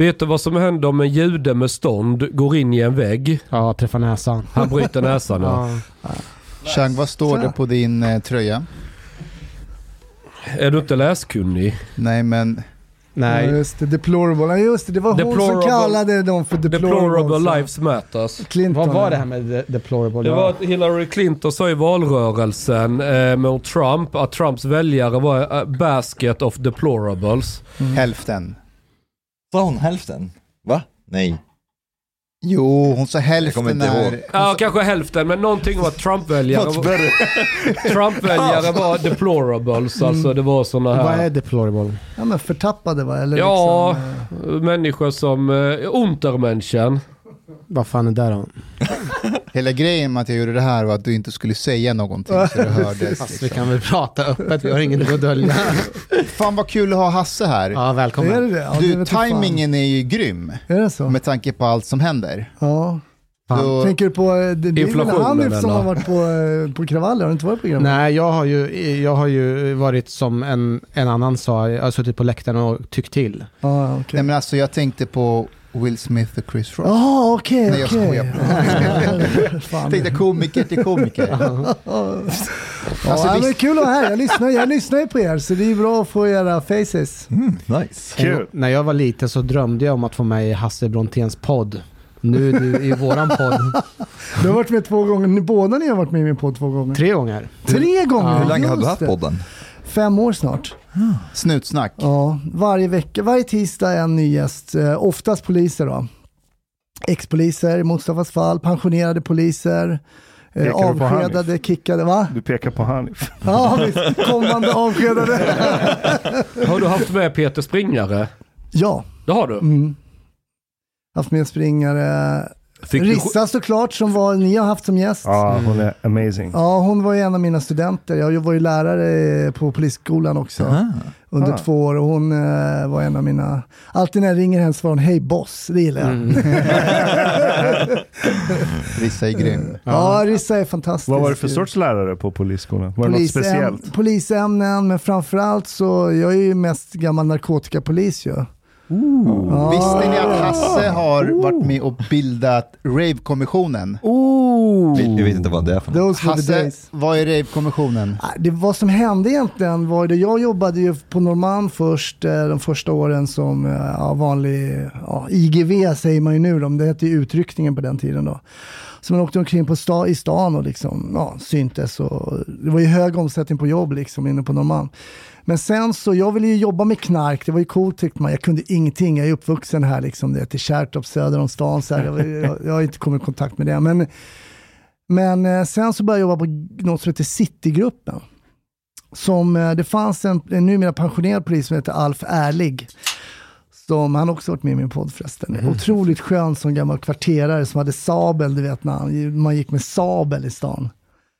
Vet du vad som händer om en jude med stånd går in i en vägg? Ja, träffa näsan. Han bryter näsan ja. Ja. Chang, vad står det på din eh, tröja? Är du inte läskunnig? Nej, men Ja, Nej, just det, deplorable. Ja, just det, det var hon som Deplorable- kallade dem för deplorables. Deplorable lives matters. Clinton. vad var det här med de- deplorable? Det var att Hillary Clinton sa i valrörelsen eh, mot Trump att Trumps väljare var a basket of deplorables. hälften. Sa hon hälften? Va? Nej. Jo, hon sa Jag hälften kommer inte när... ihåg. Ja, kanske hälften, men någonting om att Trump-väljare Much var, better. Trump-väljare var deplorables. Alltså det var såna Vad här... är deplorable? Ja men förtappade va? Eller Ja, liksom, eh, människor som... Uh, Untermenschen. Vad fan är det då? Hela grejen med att jag gjorde det här var att du inte skulle säga någonting så det hördes. Fast vi Liksom. kan väl prata öppet, vi har inget att dölja. Fan vad kul att ha Hasse här. Ja, är välkommen. det det? Ja, det Du, timingen är ju grym Är det så? med tanke på allt som händer. Ja. Då, Tänker du på, eh, det, det är väl Inflationen, Hanif som har varit på, eh, på kravaller? Har du inte varit på kravaller? Nej, jag har ju, jag har ju varit som en, en annan sa, jag har suttit på läktaren och tyckt till. Ja, okej. nej men alltså jag tänkte på Will Smith och Chris Rock. Jaha, okej, Nej, jag skojar. Tänkte komiker till komiker. Ja, Alltså, ja, men kul att vara här. Jag lyssnar, jag lyssnar ju på er, så det är bra att få era faces. Mm, nice. Kul. När jag var liten så drömde jag om att få med i Hasse Bronténs podd. Nu är du i våran podd Du har varit med två gånger, båda ni har varit med i min podd två gånger. tre gånger. Tre gånger? Hur länge har du haft det. podden? Fem år snart. Snutsnack. Ja, varje vecka, varje tisdag en ny gäst. Eh, oftast poliser då. Ex-poliser i Mustafas fall, pensionerade poliser, eh, avskedade, kickade, va? Du pekar på Hanif. Ja, visst. Kommande avskedade. Har du haft med Peter Springare? Ja, Det har du. mm. haft med springare. Fick Rissa såklart, som var, ni har haft som gäst. Ja, hon är amazing. Ja, hon var ju en av mina studenter. Jag var ju lärare på polisskolan också Aha. under Ah. två år och hon eh, var en av mina... Alltid när jag ringer henne svarar hon hej boss, det gillar jag. Mm. Rissa är grym. Ja, Rissa är fantastisk. Vad var det för sorts lärare på polisskolan? Var det något speciellt? Polisämnen, men framförallt så, jag är ju mest gammal narkotikapolis ju. Ja. Visste ni att Hasse har varit med och bildat Rave-kommissionen? Vi, vet inte vad det är för något. Hasse, vad är Rave-kommissionen? Det, vad som hände egentligen var det, jag jobbade ju på Norrmalm först, eh, de första åren som eh, ja, vanlig, ja, IGV säger man ju nu, då, men det hette ju utryckningen på den tiden då. Så man åkte omkring på sta, i stan och liksom, ja, syntes och det var ju hög omsättning på jobb liksom inne på Norrmalm. Men sen så, jag ville ju jobba med knark, det var ju coolt tyckte man. Jag kunde ingenting, jag är uppvuxen här liksom, det är till Kärrtorp söder om stan, så. Jag, jag, jag har inte kommit i kontakt med det. Men, men eh, sen så började jag jobba på något som heter Citygruppen. Som, eh, det fanns en, en numera pensionerad polis som heter Alf Ärlig. Som, han har också varit med i min podd förresten. Otroligt skön som gammal kvarterare som hade sabel, du vet när han- man gick med sabel i stan.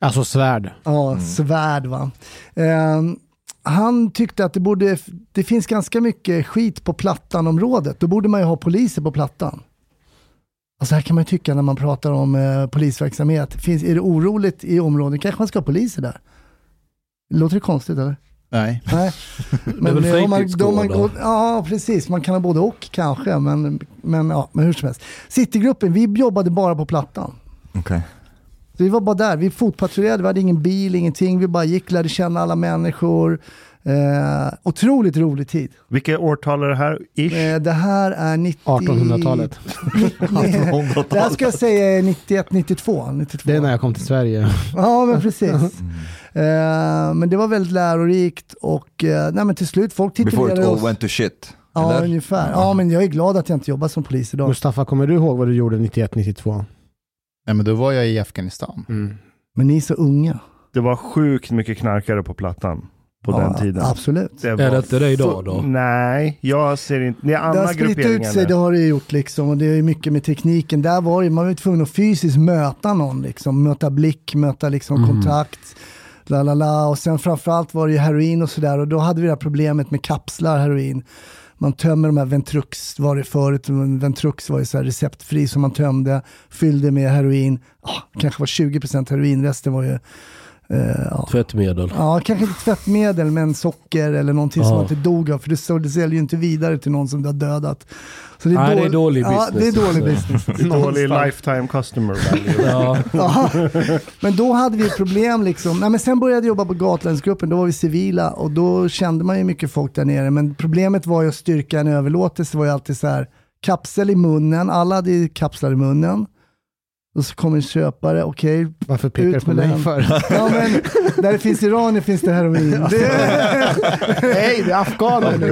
Alltså svärd. Ja, svärd va. Ehm, han tyckte att det, borde, det finns ganska mycket skit på Plattan-området. Då borde man ju ha poliser på Plattan. Alltså här kan man ju tycka när man pratar om eh, polisverksamhet. Finns, är det oroligt i området kanske man ska ha poliser där. Låter det konstigt eller? Nej. Nej. väl eh, om man, om man går, Ja, precis. Man kan ha både och kanske. Men, men, ja, men hur som helst. Citygruppen, vi jobbade bara på Plattan. Okej. Så vi var bara där, vi fotpatrullerade, vi hade ingen bil, ingenting. Vi bara gick, lärde känna alla människor. Eh, otroligt rolig tid. Vilka årtal är det här? Ish? Eh, det här är 90... 1800-talet. Nej, det här ska jag säga är 91, 92. 92. Det är när jag kom till Sverige. Ja, men precis. Eh, men det var väldigt lärorikt och eh, nej, men till slut, folk Before it titulerade all oss. went to shit. Ja, eller? ungefär. Ja, men jag är glad att jag inte jobbar som polis idag. Mustafa, kommer du ihåg vad du gjorde 91-92? Nej, men då var jag i Afghanistan. Mm. Men ni är så unga. Det var sjukt mycket knarkare på Plattan på den tiden. Absolut. Det Är det inte det idag då? Nej, jag ser inte. Det är Det har andra spritt ut sig, det har det gjort liksom. Och det är mycket med tekniken. Där var det, man var ju tvungen att fysiskt möta någon liksom. Möta blick, möta liksom Mm. kontakt. La, la, la. Och sen framförallt var det ju heroin och sådär. Och då hade vi det här problemet med kapslar heroin. Man tömmer de här Ventrux, var det förut, Ventrux var ju så här receptfri som man tömde, fyllde med heroin, ah, kanske var 20% heroin, resten var ju ja. Tvättmedel. Ja, kanske inte tvättmedel, men socker eller någonting som Ja. man inte dog av. För det, så- det säljer ju inte vidare till någon som du har dödat. Så det är, Nej, det är dålig- dålig Ja, det är business. dålig business. Dålig lifetime customer value. Ja. Ja. Men då hade vi ett problem liksom. Nej, men sen började jag jobba på Gatlandsgruppen, då var vi civila och då kände man ju mycket folk där nere. Men problemet var ju att styrka en överlåtelse var ju alltid så här, kapsel i munnen, alla hade ju kapslar i munnen. Och så kommer en köpare, okej, Varför pekar du på med mig för? ja men där det finns iranier finns det heroin. Det, Nej, det är afghaner nu.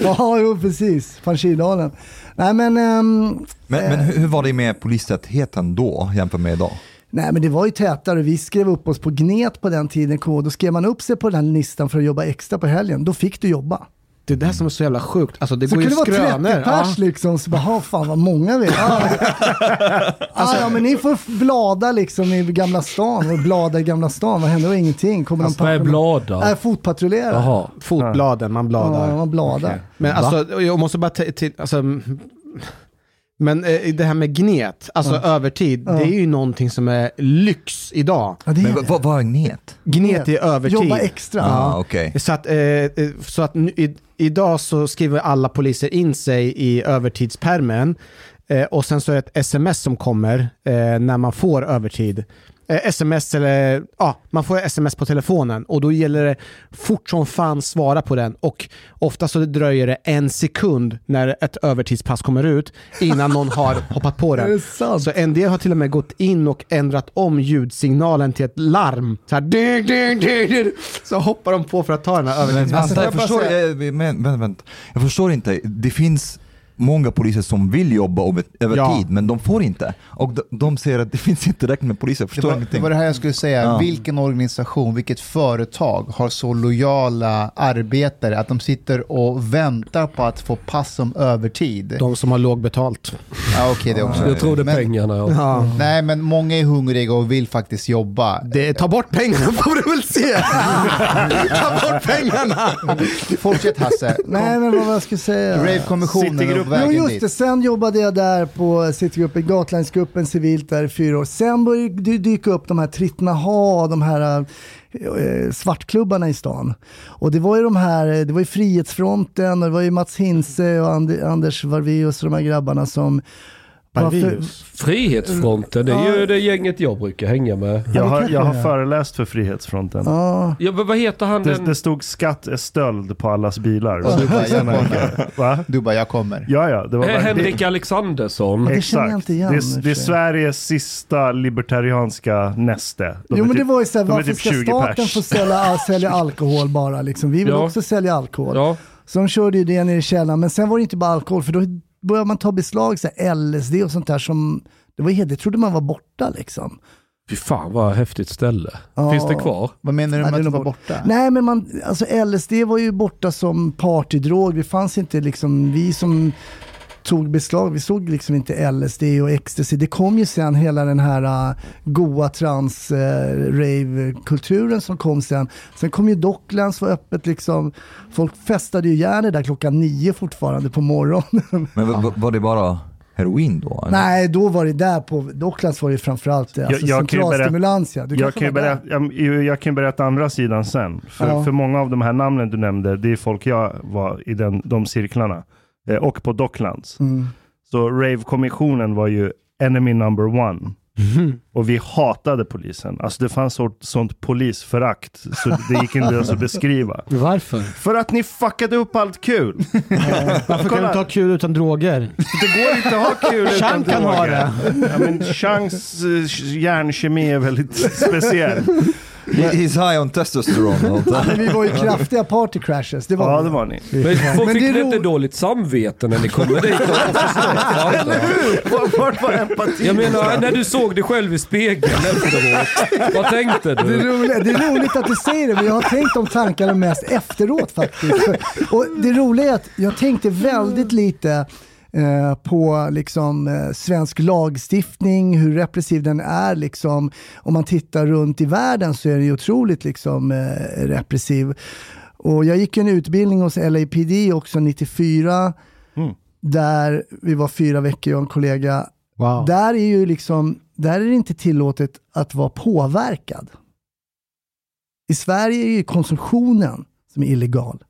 ja, jo precis, Panjshirdalen. Nej men, ehm, Men, men hur hur var det med polistätheten då jämfört med idag? Nej men det var ju tätare, vi skrev upp oss på Gnet på den tiden, då skrev man upp sig på den här listan för att jobba extra på helgen, då fick du jobba. Det är det som är så jävla sjukt. Alltså det Så går ju kunde det vara 30 skrönor. pers Ja. liksom, så bara, "Ha, fan vad många vi är. Ah, ja men ni får blada liksom i Gamla stan, och blada i Gamla stan, vad händer? Ingenting. Kommer Alltså, de vad är blada? Nej, fotpatrullera. Jaha. Fotbladen, man bladar. Ja, man bladar. Men alltså, jag måste bara till, alltså, men eh, det här med gnet, alltså övertid, det är ju någonting som är lyx idag. Ja, det är Men det. vad, vad, är gnet? Gnet är övertid. Jobba extra. Ah, okej. Så att, eh, eh, så att nu, i, idag så skriver alla poliser in sig i övertidspermen eh, och sen så är det ett sms som kommer eh, när man får övertid. Eh, sms eller, ja, man får sms på telefonen och då gäller det fort som fan svara på den och ofta så dröjer det en sekund när ett övertidspass kommer ut innan någon har hoppat på den. Så en del har till och med gått in och ändrat om ljudsignalen till ett larm. Så här, ding, ding, ding, ding. Så hoppar de på för att ta den här Men övertidspassen. vänta, jag förstår, jag, men, men, vänta. jag förstår inte. Det finns många poliser som vill jobba över, över Ja. tid, men de får inte. Och de, de säger att det finns inte tillräckligt med poliser. Jag Det förstår var, det var det här jag skulle säga. Ja. Vilken organisation, vilket företag har så lojala arbetare att de sitter och väntar på att få pass som övertid? De som har låg betalt. Ja, okej det också. Jag tror det är Men- pengarna. Ja. Ja. Nej, men många är hungriga och vill faktiskt jobba. Det, ta bort pengarna får du väl se. ta bort pengarna. Fortsätt Hasse. Nej men vad jag skulle säga? Rave-kommissionen vägen just dit. det, sen jobbade jag där på Citygruppen, Gatlandsgruppen civilt där i fyra år. Sen började det dyka upp de här Trittnaha, de här eh, svartklubbarna i stan. Och det var ju de här, eh, det var ju Frihetsfronten och det var ju Mats Hinse och And Anders Varveus och de här grabbarna som Frihetsfronten, det är ju det gänget jag brukar hänga med. Jag har, jag har föreläst för Frihetsfronten. Ja, Ja, men vad heter han Det, den? det stod skatt är stöld på allas bilar. Och du bara, jag kommer. Va? Du bara, jag kommer. Ja, ja. Det var Eh, verkligen- Henrik Alexandersson. det känner jag inte igen, Det i och är, för det är sig. Sveriges sista libertarianska näste. De jo är men det typ- var ju såhär, de är varför typ ska 20 staten pers. få sälja, sälja alkohol bara liksom? Vi vill Ja. också sälja alkohol. Ja. Så de körde ju det nere i källaren, men sen var det inte bara alkohol, för då började man ta beslag, så här, LSD och sånt där som, det var det trodde man var borta liksom. Fy fan vad häftigt ställe. Ja. Finns det kvar? Vad menar du Nej, med det är att vara bort- borta? Nej men man, alltså LSD var ju borta som partydrog, det fanns inte liksom, vi som tog beslag, vi såg liksom inte LSD och ecstasy. Det kom ju sen hela den här uh, goa trans uh, rave-kulturen som kom sen. Sen kom ju Docklands var öppet liksom. Folk festade ju gärna där klockan nio fortfarande på morgonen. Men var, var det bara heroin då? eller? Nej, då var det där på Docklands var det framförallt alltså jag berätta- centralstimulans. Ja. Du Jag kan, berätta, jag, jag kan berätta andra sidan sen. För, Ja. för många av de här namnen du nämnde, det är folk jag var i den, de cirklarna. Eh, och på Docklands. Mm. Så Rave-kommissionen var ju enemy number one. Mhm. Och vi hatade polisen. Alltså det fanns sånt, sånt polisförakt så det gick inte ens att beskriva. Varför? För att ni fuckade upp allt kul. Varför kan du inte ha kul utan droger? Det går inte att ha kul utan Chang kan ha droger. Ja, men Changs eh, hjärnkemi är väldigt speciell. He- He's high on testosterone. och allt det. Men vi var ju kraftiga party crashes, det var Ja, det var ni. Men Men fick det är ni ro- inte dåligt samvete när ni kommer dit? Vart var empati? Jag menar, när du såg dig själv i spegeln efteråt. Vad tänkte Det är, du? roligt, det är roligt att du säger det, men jag har tänkt de tankarna mest efteråt faktiskt. Och det roliga är att jag tänkte väldigt lite eh, på liksom, eh, svensk lagstiftning, hur repressiv den är. Liksom. Om man tittar runt i världen så är den ju otroligt liksom, eh, repressiv. Och jag gick en utbildning hos LAPD också 94, Mm. där vi var fyra veckor, jag och en kollega. Wow. Där är ju liksom, där är det inte tillåtet att vara påverkad. I Sverige är ju konsumtionen som är illegal.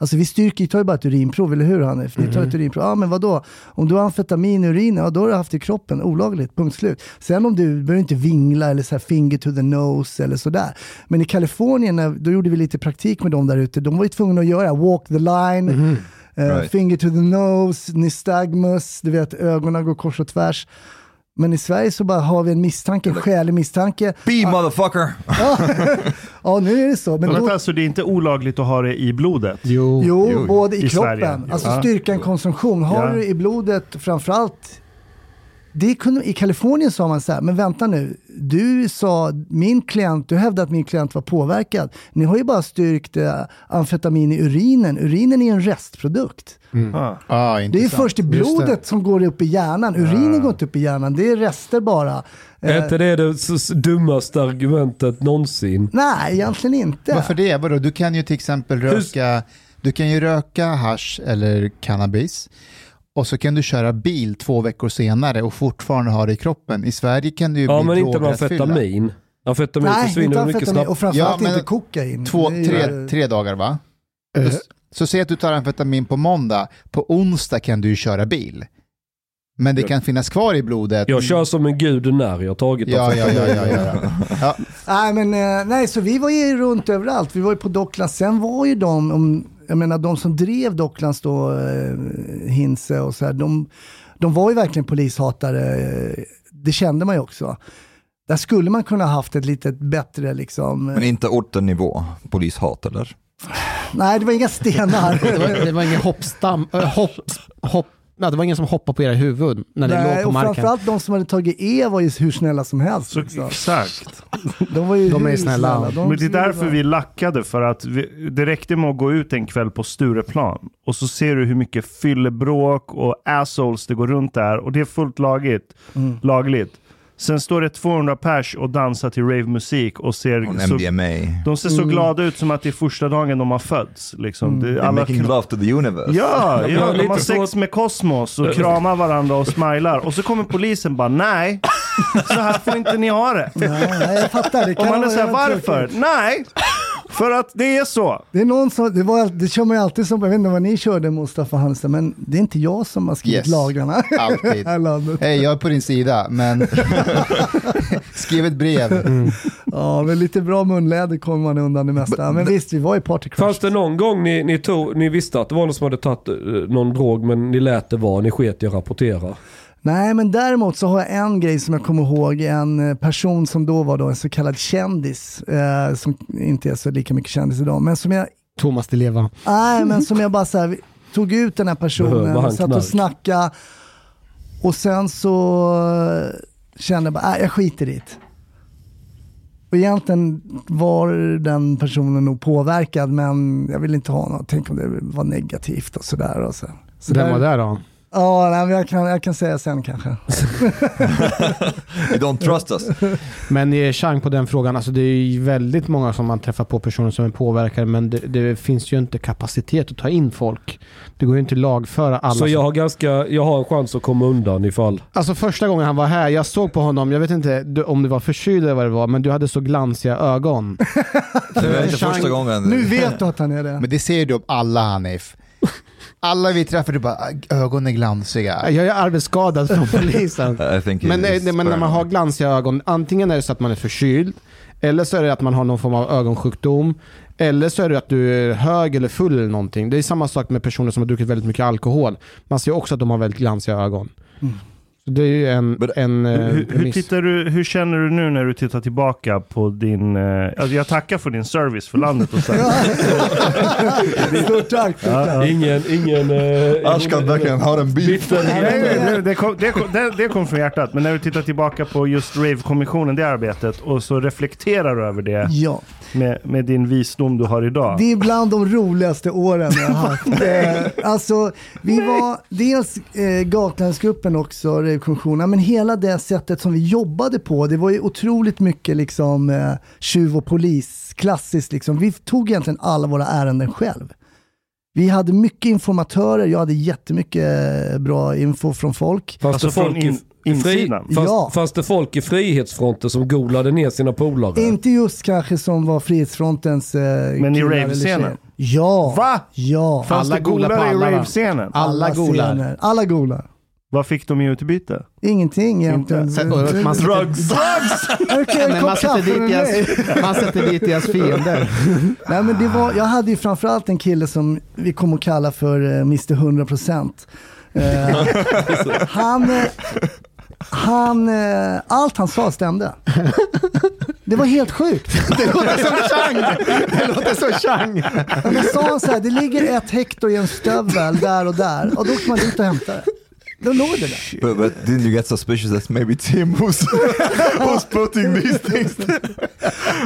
Alltså vi styrker, tar ju bara ett urinprov, eller hur Hanif? Ni tar ett urinprov. Ja men vadå? Om du har amfetamin i urinen, ja då har du haft det i kroppen. Olagligt, punkt slut. Sen om du behöver inte vingla eller så här finger to the nose eller sådär. Men i Kalifornien, då gjorde vi lite praktik med dem där ute. De var ju tvungna att göra walk the line, eh, Right. finger to the nose, nystagmus, du vet ögonen går kors och tvärs. Men i Sverige så bara har vi en misstanke, en skälig misstanke. Be motherfucker! Ja, nu är det så. Men Men då, vänta, alltså det är inte olagligt att ha det i blodet? Jo. Jo, Jo, både i, i kroppen. Sverige. Alltså styrkan konsumtion. Har Ja. du i blodet framförallt det kunde, I Kalifornien sa man så här, men vänta nu, du sa min klient, du hävdade att min klient var påverkad. Ni har ju bara styrkt eh, amfetamin i urinen. Urinen är en restprodukt. Ah. Ja, Det är först i blodet som går upp i hjärnan. Urinen går inte upp i hjärnan, det är rester bara. Är Eh, inte det det dummaste argumentet någonsin? nej, egentligen inte. Varför det? Vadå? Du kan ju till exempel röka, du kan ju röka hash eller cannabis och så kan du köra bil två veckor senare och fortfarande ha det i kroppen. I Sverige kan du ju Ja bli men inte med amfetamin. Amfetamin Nej, försvinner mycket snabbt. och framförallt Ja, inte kokain. Två, tre, tre dagar va? Eh, Så, så säg att du tar amfetamin på måndag, på onsdag kan du ju köra bil. Men det kan finnas kvar i blodet. Jag kör som en gud när jag har tagit Ja, ja, ja, ja, ja. ja. Nej, men eh, nej, så vi var ju runt överallt. Vi var ju på Docklands. Sen var ju de, om, jag menar de som drev Docklands då, eh, Hinse och så här, de, de var ju verkligen polishatare. eh, Det kände man ju också. Där skulle man kunna haft ett lite bättre liksom. eh, Men inte ortennivå, polishat eller? Nej, det var inga stenar. Det var, det var ingen hoppstam, äh, hopp, hopp, ja, det var ingen som hoppade på era huvud när ni Nej, låg på och marken. framförallt de som hade tagit E var ju hur snälla som helst. Så, liksom. exakt. De, var ju De är hur snälla. De Men det är därför vi lackade, för att vi, det räckte med att gå ut en kväll på Stureplan och så ser du hur mycket fyllebråk och assholes det går runt där och det är fullt lagligt. Mm. lagligt. Sen står det 200 pers och dansar till ravemusik och ser så, MDMA. de ser så glada ut som att det är första dagen de har fötts. Liksom. Det, They're alla making love to the universe. Ja, Ja, de har sex med kosmos och kramar varandra och smilar. Och så kommer polisen bara, nej, så här får inte ni ha det. Nej, jag fattar. Det Och man är såhär, varför? Nej, för att det är så. Det är någon som, det, var, det kör man ju alltid som, jag vet inte vad ni körde Mustafa Hansen, men det är inte jag som har skrivit Yes. lagarna Alltid. Hej, jag är på din sida, men skriv ett brev. Ja, men lite bra munläder kommer man undan det mesta. Men visst, vi var i Party Crush. Fanns det någon gång ni, ni, tog, ni visste att det var någon som hade tagit eh, någon drog men ni lät det vara, ni sket i att rapportera? Nej, men däremot så har jag en grej som jag kommer ihåg. En eh, person som då var då en så kallad kändis, eh, som inte är så lika mycket kändis idag, men som jag, Thomas Di Leva. nej, men som jag bara så här, tog ut den här personen och satt och snackade. Och sen så eh, kände jag bara, nej, jag skiter i det. Och egentligen var den personen nog påverkad, men jag vill inte ha något. Tänk om det var negativt och sådär. Och så. Så Vem var det då? Ja, nej, men jag, kan, jag kan säga sen kanske. You don't trust us. Men eh, Chang på den frågan, alltså det är ju väldigt många som man träffar på personer som är påverkade men det, det finns ju inte kapacitet att ta in folk. Det går ju inte att lagföra alla. Så som- jag har, ganska, jag har en chans att komma undan ifall... Alltså första gången han var här, jag såg på honom, jag vet inte du- om det var förkyld eller vad det var, men du hade så glansiga ögon. Det var inte Chang- första gången. Nu vet du att han är det. Men det ser du om alla Hanif. Alla vi träffar, du bara, ögonen är glansiga. Jag är arbetsskadad från polisen. Men, eh, men när man har glansiga ögon, antingen är det så att man är förkyld, eller så är det att man har någon form av ögonsjukdom, eller så är det att du är hög eller full eller någonting. Det är samma sak med personer som har druckit väldigt mycket alkohol. Man ser också att de har väldigt glansiga ögon. Så det är ju en, Men- en eh, Hur, hur, premiss. tittar du, hur känner du nu när du tittar tillbaka på din... Eh, alltså jag tackar för din service för landet och så. Stort tack. Ja. Ingen, ingen... Eh, Ashkan verkligen har en nej, det, kom, det, kom, det, det kom från hjärtat. Men när du tittar tillbaka på just Rave-kommissionen, det arbetet, och så reflekterar du över det Ja, med, med din visdom du har idag. det är bland de roligaste åren jag har haft. Eh, alltså, vi var dels eh, Gatlandsgruppen också, Rave-kommissionen, men hela det sättet som vi jobbade på, det var ju otroligt mycket liksom eh, tjuv och polis, klassiskt liksom. Vi tog egentligen alla våra ärenden själv. Vi hade mycket informatörer, jag hade jättemycket eh, bra info från folk. Fanns, Alltså det folk in- i fri, fanns, Ja. fanns det folk i Frihetsfronten som golade ner sina polare? Inte just kanske som var Frihetsfrontens eh, Men i rave-scenen? Ja. Va? Ja. Fanns Alla det golare i alla, rave-scenen? Alla golar. scener. Alla golar. Vad fick de i utbyte? Ingenting egentligen. Sen- och man sätter- Drugs! Man sätter, dit deras, man sätter dit deras fiender. Nej, men det var, jag hade ju framförallt en kille som vi kommer att kalla för uh, Mr 100%. Eh, han, eh, han, eh, allt han sa stämde. Det var helt sjukt. Det låter som Chang! Det låter som Chang! Men sa han så här, det ligger ett hektar i en stövel där och där och då åker man dit och hämtar det. Då låg det där. But, but didn't you get suspicious that maybe Tim was, was putting these things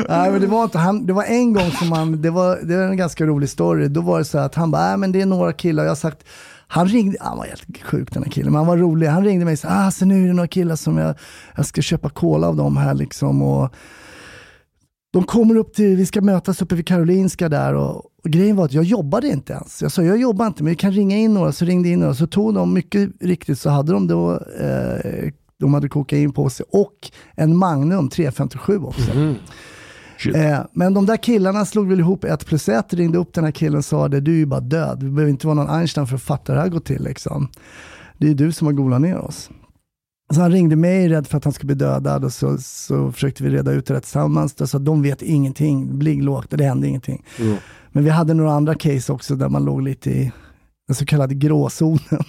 Nej, men det var inte, han, det var en gång som han, det var, det var en ganska rolig story, då var det så att han bara, nej men det är några killar, jag har sagt, han ringde, han var helt sjuk den här killen, men han var rolig. Han ringde mig och sa, ah, så nu är det några killar som jag, jag ska köpa cola av dem här liksom. Och de kommer upp till, vi ska mötas uppe vid Karolinska där och, och grejen var att jag jobbade inte ens. Jag sa, jag jobbar inte, men vi kan ringa in några. Så ringde in några, så tog de, mycket riktigt så hade de då, eh, de hade kokain på sig och en Magnum 357 också. Eh, men de där killarna slog väl ihop ett plus ett, ringde upp den här killen och sa det, du är ju bara död. Du behöver inte vara någon Einstein för att fatta hur det här går till. Liksom. Det är du som har golat ner oss. Så han ringde mig rädd för att han skulle bli dödad och så, så försökte vi reda ut det tillsammans. Så de vet ingenting, ligg lågt, det hände ingenting. Men vi hade några andra case också där man låg lite i den så kallade gråzonen.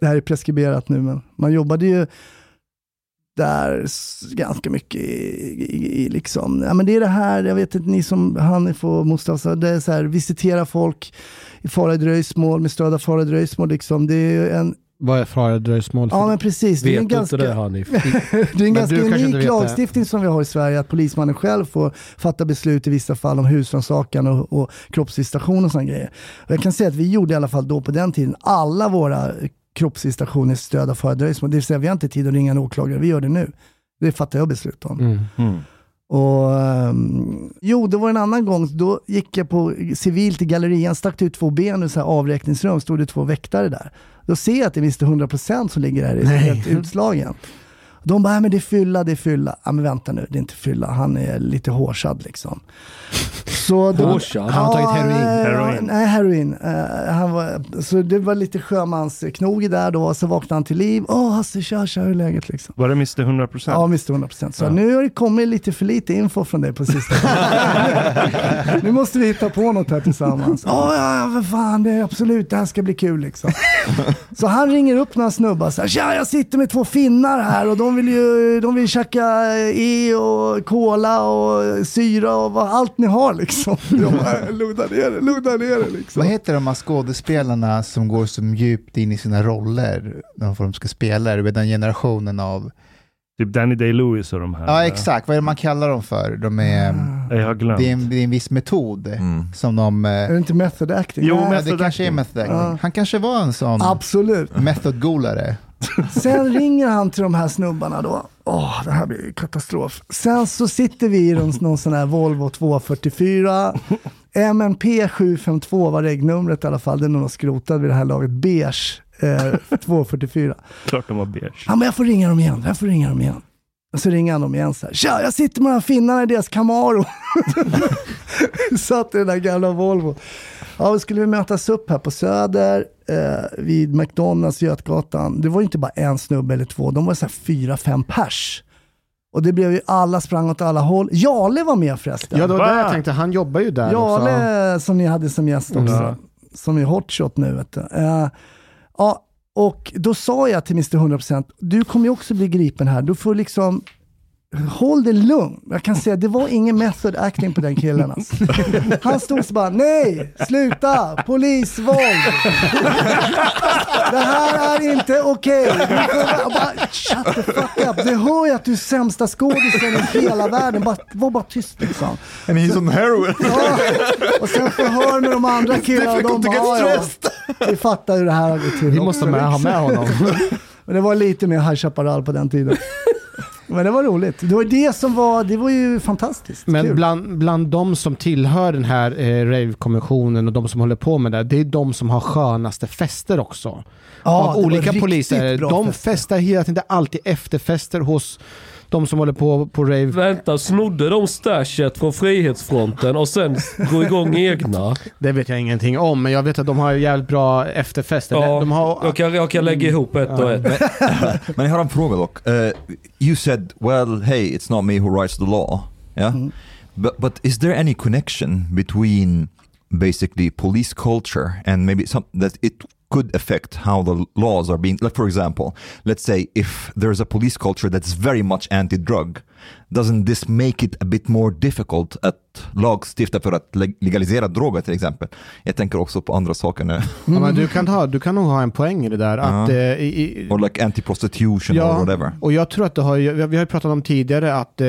det här är preskriberat nu, men man jobbade ju där ganska mycket i, i, i liksom, ja men det är det här, jag vet inte, ni som Hanif och Mustafa, det är så här, visitera folk i fara i dröjsmål, med stöd av fara i dröjsmål liksom. Det är en, Vad är fara dröjsmål? ja men precis, det är en ganska, det Hanif? det är en ganska unik lagstiftning som vi har i Sverige, att polismannen själv får fatta beslut i vissa fall om husrannsakan och, och kroppsvisitation och sådana grejer. Och jag kan säga att vi gjorde i alla fall då på den tiden alla våra kroppsvisitationer stöd av fördröjsmål. Det vill säga vi har inte tid att ringa en åklagare, vi gör det nu. Det fattar jag beslut om. Mm. Mm. Och, ehm, jo, det var en annan gång, då gick jag på civilt i gallerian, stack ut två ben ur så här avräkningsrum, stod det två väktare där. Då ser jag att det är Mr 100% som ligger där, är helt utslagen. De bara, "Nej, men det är fylla, det är fylla. Ja men vänta nu, det är inte fylla, han är lite hårsad liksom. Så då, Hårsad? Han har tagit heroin. eh, Heroin. Nej, heroin. Eh, han var, så det var lite sjömansknog där då, så vaknade han till liv. Åh Hasse, tja, tja, hur är läget liksom? Var det Mr 100%? Ja, Mr 100%. Så nu har det kommit lite för lite info från dig på sistone. nu måste vi hitta på något här tillsammans. Ja, ja, ja, för fan, det är absolut, det här ska bli kul liksom. Så han ringer upp några snubbar så här, tja, jag sitter med två finnar här och de vill ju, de vill käka E och cola och syra och vad, allt ni har liksom. Lugna ner det, lugna ner det liksom. Vad heter de här skådespelarna som går så djupt in i sina roller när de ska spela? Det är den generationen av... Typ Danny Day-Lewis och de här. Ja, exakt. Vad är det man kallar dem för? De är, Jag har glömt. det, är en, det är en viss metod Mm. som de... eh, Är det inte method acting? Jo, Nej, ja, method det kanske är acting. method acting. Ja. Han kanske var en sån Absolut. methodgolare. Sen ringer han till de här snubbarna då. Åh, det här blir ju katastrof. Sen så sitter vi i någon, sån här Volvo 244. MNP 752 var regnumret i alla fall. Den är nog skrotad vid det här laget. Beige eh, 244. Klart de var beige. Han bara, jag får ringa dem igen. Jag får ringa dem igen. Och så ringer han dem igen så här. Tja, jag sitter med de här finnarna i deras Camaro. Satt i den där gamla Volvo. Ja, då skulle vi mötas upp här på Söder eh, vid McDonalds, Götgatan. Det var ju inte bara en snubbe eller två, de var så här fyra, fem pers. Och det blev ju, alla sprang åt alla håll. Jale var med förresten. Ja, det var Va? det jag tänkte. Han jobbar ju där också. Jale som ni hade som gäst också. Ja. Som är hotshot nu vet du. Eh, ja, och då sa jag till Mr 100% du kommer ju också bli gripen här. Du får liksom Håll dig lugn. Jag kan säga det var ingen method acting på den killen. Alltså. Han stod så bara, nej, sluta, polisvåld. Det här är inte okej. Bara, Shut the fuck up. Det hör jag att du är sämsta skådisen i hela världen. Bara, var bara tyst liksom. And he's on heroin. Ja. Och sen förhör med de andra killarna. De bara, ja, ja. Vi fattar hur det här har gått till. Vi måste med, ha med honom. Men det var lite mer High Chaparral på den tiden. Men det var roligt. Det var det som var, det var ju fantastiskt. Men Kul. bland, bland de som tillhör den här eh, rave-konventionen och de som håller på med det, det är de som har skönaste fester också. Ja, Av olika poliser. De fester. festar hela tiden, det är alltid efterfester hos de som håller på på rave. Vänta, snodde de stashet från Frihetsfronten och sen gå igång egna? Det vet jag ingenting om, men jag vet att de har jävligt bra efterfester. Ja, de har, jag, kan, jag kan lägga ihop ett och ett. Men jag har en fråga dock. Uh, you said, well, hey, it's not me who writes the law. Yeah? But, but is there any connection between basically police culture and maybe some that it could affect how the laws are being like for example let's say if there's a police culture that's very much anti-drug doesn't this make it a bit more difficult att lagstifta för att leg- legalisera droger till exempel jag tänker också på andra saker nu ja, men du, kan ha, du kan nog ha en poäng i det där. Att, Ja. eh, i, i, or like anti-prostitution or whatever och jag tror att det har, vi har ju pratat om tidigare att eh,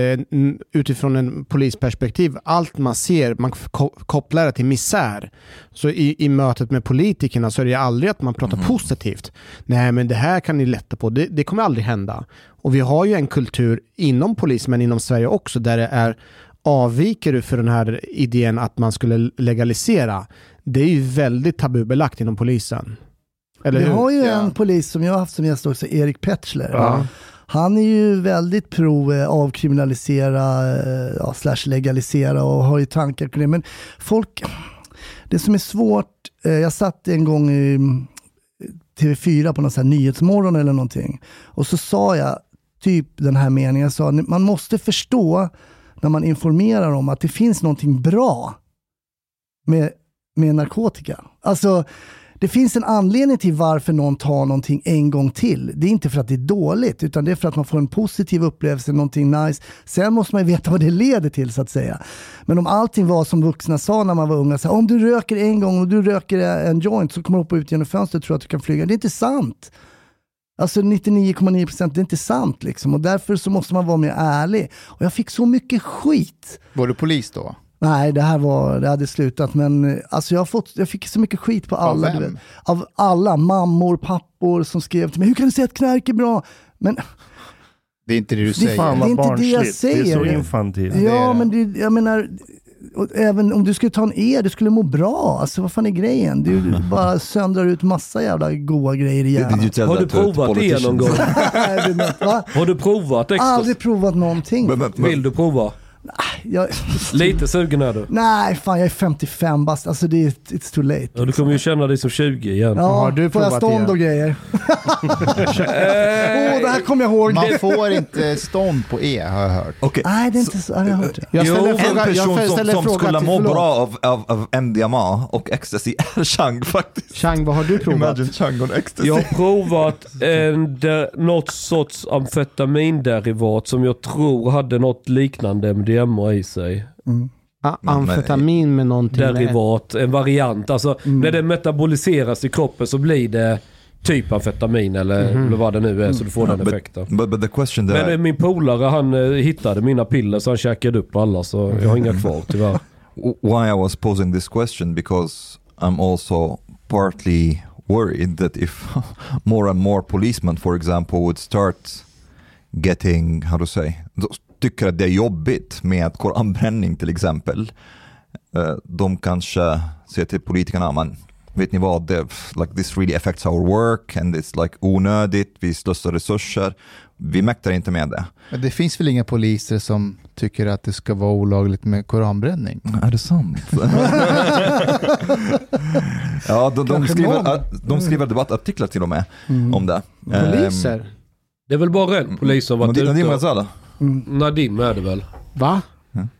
utifrån en polisperspektiv, allt man ser, man ko- kopplar det till misär. Så i, i mötet med politikerna så är det ju aldrig att man pratar positivt. Nej, men det här kan ni lätta på. Det, det kommer aldrig hända. Och vi har ju en kultur inom polis, men inom Sverige också, där det är avviker du för den här idén att man skulle legalisera. Det är ju väldigt tabubelagt inom polisen. Eller Vi hur? har ju Ja. en polis som jag har haft som gäst också, Erik Petschler. Ja. Han är ju väldigt pro eh, avkriminalisera, eh, ja, slash legalisera och har ju tankar kring det. Men folk, det som är svårt, eh, jag satt en gång i mm, TV4 på någon sån här nyhetsmorgon eller någonting och så sa jag typ den här meningen, jag sa man måste förstå när man informerar om att det finns någonting bra med, med narkotika. Alltså, det finns en anledning till varför någon tar någonting en gång till. Det är inte för att det är dåligt, utan det är för att man får en positiv upplevelse, någonting nice. Sen måste man ju veta vad det leder till så att säga. Men om allting var som vuxna sa när man var unga, så här, om du röker en gång och du röker en joint så kommer du hoppa ut genom fönstret och tror att du kan flyga. Det är inte sant. Alltså 99,9 procent, det är inte sant liksom. Och därför så måste man vara mer ärlig. Och jag fick så mycket skit. Var du polis då? Nej, det här var, det hade slutat, men alltså jag, fått, jag fick så mycket skit på alla. vem? du vet. Av alla, mammor, pappor som skrev till mig, hur kan du säga att knark är bra? Men Det är inte det du Det- säger. Fan Det är inte det jag barnsligt. Det är så säger. infantilt. ja, men det, jag menar, och även om du skulle ta en E, du skulle må bra. Alltså vad fan är grejen? Du bara söndrar ut massa jävla goa grejer i hjärnan. Har du provat det någon gång? Har du provat ecstasy? Aldrig provat någonting. Men- men- men- Vill du prova? Jag, Lite sugen är du. nej, fan jag är 55 bast. Alltså det är, it's too late. Ja, du kommer ju känna dig som 20 igen. Ja, Har du får jag stånd det? och grejer? Åh, Eh, det här kommer jag ihåg. Man får inte stånd på E har jag hört. Okej, Nej, det är inte så. Ja, jag hört det. Jag ställer Jo, en En fråga, person jag som, som fråga skulle må förlåt. bra av, av, av MDMA och ecstasy är Chang faktiskt. Chang, vad har du provat? Imagine Chang on ecstasy. Jag har provat en, de, något sorts amfetaminderivat som jag tror hade något liknande MDMA i sig. Ah, amfetamin med någonting. Derivat, en variant. Alltså när det metaboliseras i kroppen så blir det typ amfetamin eller, eller vad det nu är så du får den but, effekten. but, but that Men eh, min polare han eh, hittade mina piller så han käkade upp alla så jag har inga kvar tyvärr. why I was posing this question because I'm also partly worried that if more and more policemen, for example, would start getting, how to say, tycker att det är jobbigt med koranbränning till exempel. eh, De kanske säger till politikerna, men vet ni vad, det, like, this really affects our work and it's like onödigt, vi slösar resurser, vi mäktar inte med det. Men det finns väl inga poliser som tycker att det ska vara olagligt med koranbränning? Är det sant? ja, de, de, skriver, de skriver debattartiklar till och med om det. Poliser? Det är väl bara en polis som varit Nadim Nadim Ghazala. Nadim är det väl? Va?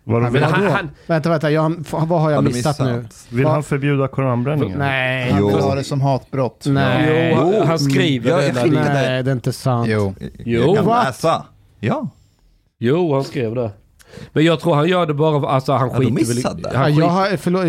Vadå, Men vill, han, han, Vänta, vänta. Jag, vad har jag missat nu? vill Va? han förbjuda koranbränningen? Nej. Han Jo. vill ha det som hatbrott. Nej. jo, han, han skriver Ja, det. jag Nadim. skickade- Nej, det är inte sant. Jo. Jo, jag kan what? läsa. Ja. Jo, han skrev det. Men jag tror han gör det bara, alltså han Ja, skiter väl det. Ja, han jag, har, förlåt,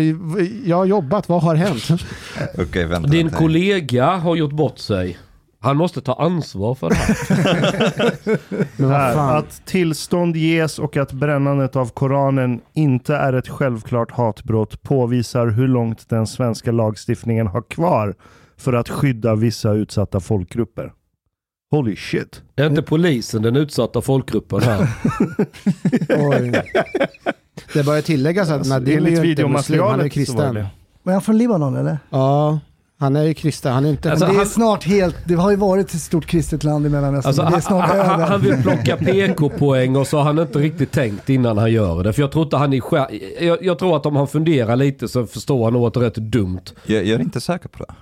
jag har jobbat, vad har hänt? Okej, vänta. Din vänta. kollega har gjort bort sig. Han måste ta ansvar för det här. Här, att tillstånd ges och att brännandet av Koranen inte är ett självklart hatbrott påvisar hur långt den svenska lagstiftningen har kvar för att skydda vissa utsatta folkgrupper. Holy shit. Är inte polisen den utsatta folkgruppen här? Oj. Det bör tilläggas att Nadim är Enligt ju inte muslim, han är var kristen. det. Var han från Libanon eller? Ja, han är ju kristen. Han är inte... Alltså, det är han- snart helt, det har ju varit ett stort kristet land i Mellanöstern, Alltså, det är han, snart han, över. han vill plocka PK-poäng och så har han inte riktigt tänkt innan han gör det. För jag tror inte han är jag, jag tror att om han funderar lite så förstår han nog att det är rätt dumt. Jag, jag är inte säker på det.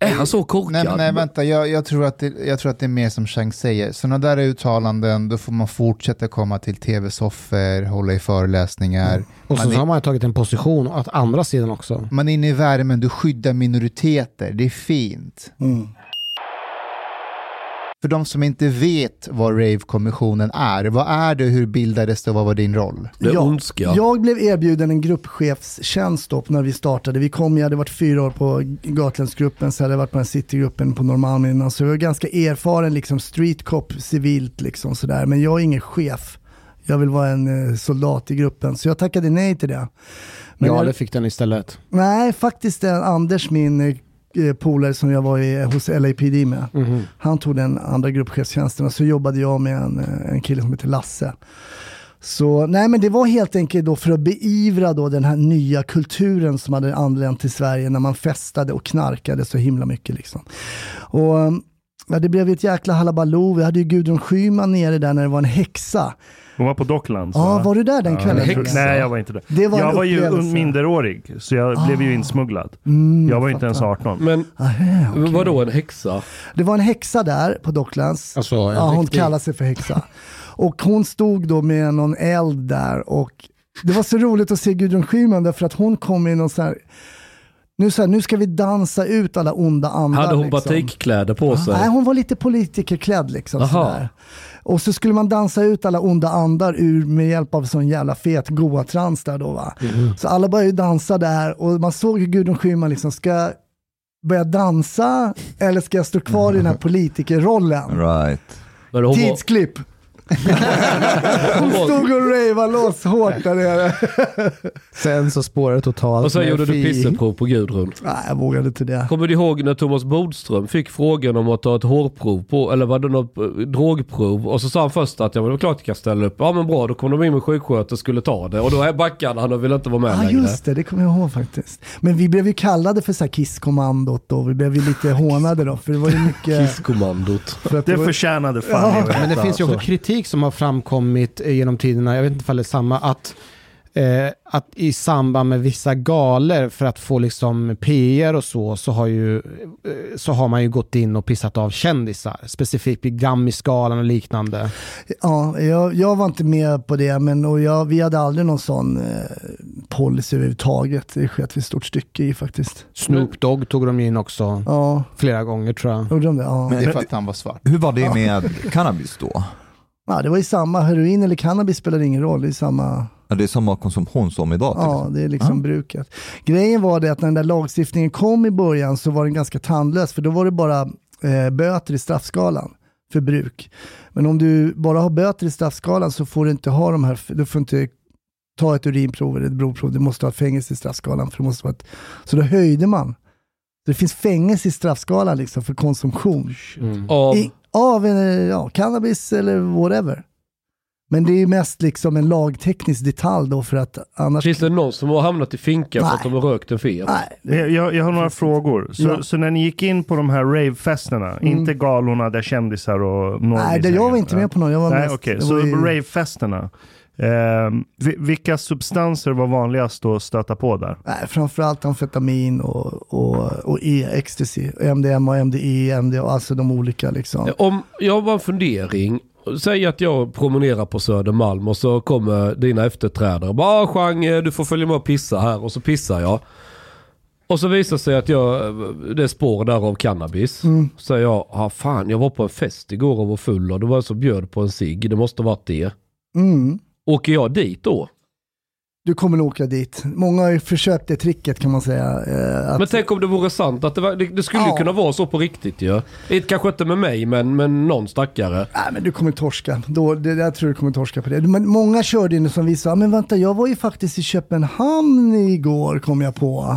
Är han så korkad? Nej, nej vänta, jag, jag, tror att det, jag tror att det är mer som Chang säger. Sådana där uttalanden, då får man fortsätta komma till tv-soffor, hålla i föreläsningar. och så, man, så har är, man tagit en position åt andra sidan också. man är inne i värmen, du skyddar minoriteter, det är fint. Mm. För de som inte vet vad Rave-kommissionen är, vad är det, hur bildades det och vad var din roll? Det är ondska. Jag blev erbjuden en gruppchefstjänst då när vi startade. Vi kom, jag hade varit fyra år på Gatlandsgruppen, så hade jag varit på den Citygruppen på Norrmalm innan. Så jag var ganska erfaren liksom street cop civilt liksom sådär. Men jag är ingen chef. Jag vill vara en eh, soldat i gruppen. Så jag tackade nej till det. Men ja, jag, det fick den istället. Nej, faktiskt den Anders, min eh, polare som jag var i, hos LAPD med. Mhm. Han tog den andra gruppchefstjänsten och så jobbade jag med en, eh, en kille som heter Lasse. Så nej men det var helt enkelt då för att beivra då den här nya kulturen som hade anlänt till Sverige när man festade och knarkade så himla mycket liksom. Och eh, ja, det blev ett jäkla halabaloo. Vi hade ju Gudrun Schyman nere där när det var en häxa. Hon var på Docklands. Ja, va? var du där den Ja, kvällen? Häxa. Nej, jag var inte där. Det var jag var ju upplevelse. minderårig, så jag blev ju insmugglad. Mm, Jag var inte ens fattar. 18. Men Aha, okej. vadå en häxa? Det var en häxa där på Docklands. Alltså, ja, hon riktig- kallar sig för häxa. Och hon stod då med någon eld där och det var så roligt att se Gudrun Schyman därför att hon kom i någon sån här, nu, så här, nu ska vi dansa ut alla onda andar. Hade hon liksom. batikkläder på sig? Nej, hon var lite politikerklädd liksom. Sådär. Och så skulle man dansa ut alla onda andar ur med hjälp av sån jävla fet goa-trans där då va. Så alla började ju dansa där och man såg hur Gudrun Schyman liksom ska börja dansa eller ska jag stå kvar i den här politikerrollen? Right. Tidsklipp. Hon Stod och ravade loss hårt där nere. Sen så spårade det totalt. och sen gjorde du fri- pisseprov på Gudrun. Nej, jag vågade inte det. Kommer du ihåg när Thomas Bodström fick frågan om att ta ett hårprov på, eller var det något eh, drogprov? Och så sa han först att ja, men det var klart jag kan ställa upp. Ja men bra, då kom de in med sjuksköterska och skulle ta det. Och då backade han och ville inte vara med Ja, ah, längre. just det. Det kommer jag ihåg faktiskt. Men vi blev ju kallade för så här kisskommandot då. Vi blev ju lite hånade då, för det var ju mycket... Kisskommandot. För att Det var- förtjänade fan Ja, Men det finns ju också alltså. Kritik som har framkommit eh, genom tiderna, jag vet inte om det är samma, att, eh, att i samband med vissa galer för att få liksom PR och så, så har, ju, eh, så har man ju gått in och pissat av kändisar, specifikt vid Grammisgalan och liknande. Ja, jag, jag var inte med på det, men och jag, vi hade aldrig någon sån eh, policy överhuvudtaget. Det sket vi ett stort stycke i faktiskt. Snoop Dogg tog de in också Ja, flera gånger tror jag. gjorde de det? Ja. Det är för att han var svart. Hur var det med cannabis då? Ja, det var ju samma. Heroin eller cannabis spelar ingen roll. Det är samma. Ja, Det är samma konsumtion som idag? Ja, det är liksom Ja. bruket. Grejen var det att när den där lagstiftningen kom i början så var den ganska tandlös, för då var det bara eh, böter i straffskalan för bruk. Men om du bara har böter i straffskalan så får du inte ha de här, du får inte ta ett urinprov eller ett blodprov, du måste ha ett fängelse i straffskalan. För det måste vara ett, så då höjde man. Det finns fängelse i straffskalan liksom för konsumtion. Av, I, av ja, cannabis eller whatever. Men det är mest liksom en lagteknisk detalj då för att annars... finns det någon som har hamnat i finkan för att de har rökt en fet? Nej, Jag, jag, har några frågor. Så, Ja. så när ni gick in på de här ravefesterna, Mm. inte galorna där kändisar och Nej, det, jag var inte med på någon. Jag var Nej, mest, okej. det Så ju- ravefesterna. Eh, vi- vilka substanser var vanligast att stöta på där? Nej, framförallt amfetamin och, och, och E, ecstasy. MDMA, MDE, MDA, alltså de olika liksom. Om jag har en fundering. Säg att jag promenerar på Södermalm och så kommer dina efterträdare. Bara "Ah, Chang, du får följa med och pissa här. Och så pissar jag. Och så visar sig att jag, det är spår där av cannabis. Mm. Så säger jag, ah, fan jag var på en fest igår och var full och det var en som bjöd på en cigg. Det måste ha varit det. Mm. Åker jag dit då? Du kommer nog åka dit. Många har ju försökt det tricket kan man säga. Eh, att, Men tänk om det vore sant. Att det, var, det, det skulle ju Ja. kunna vara så på riktigt ju. Ja. Kanske inte med mig men, men någon stackare. Nej, men du kommer torska. Då, det, jag tror du kommer torska på det. Men många körde in som vi sa, men vänta, jag var ju faktiskt i Köpenhamn igår, kom jag på.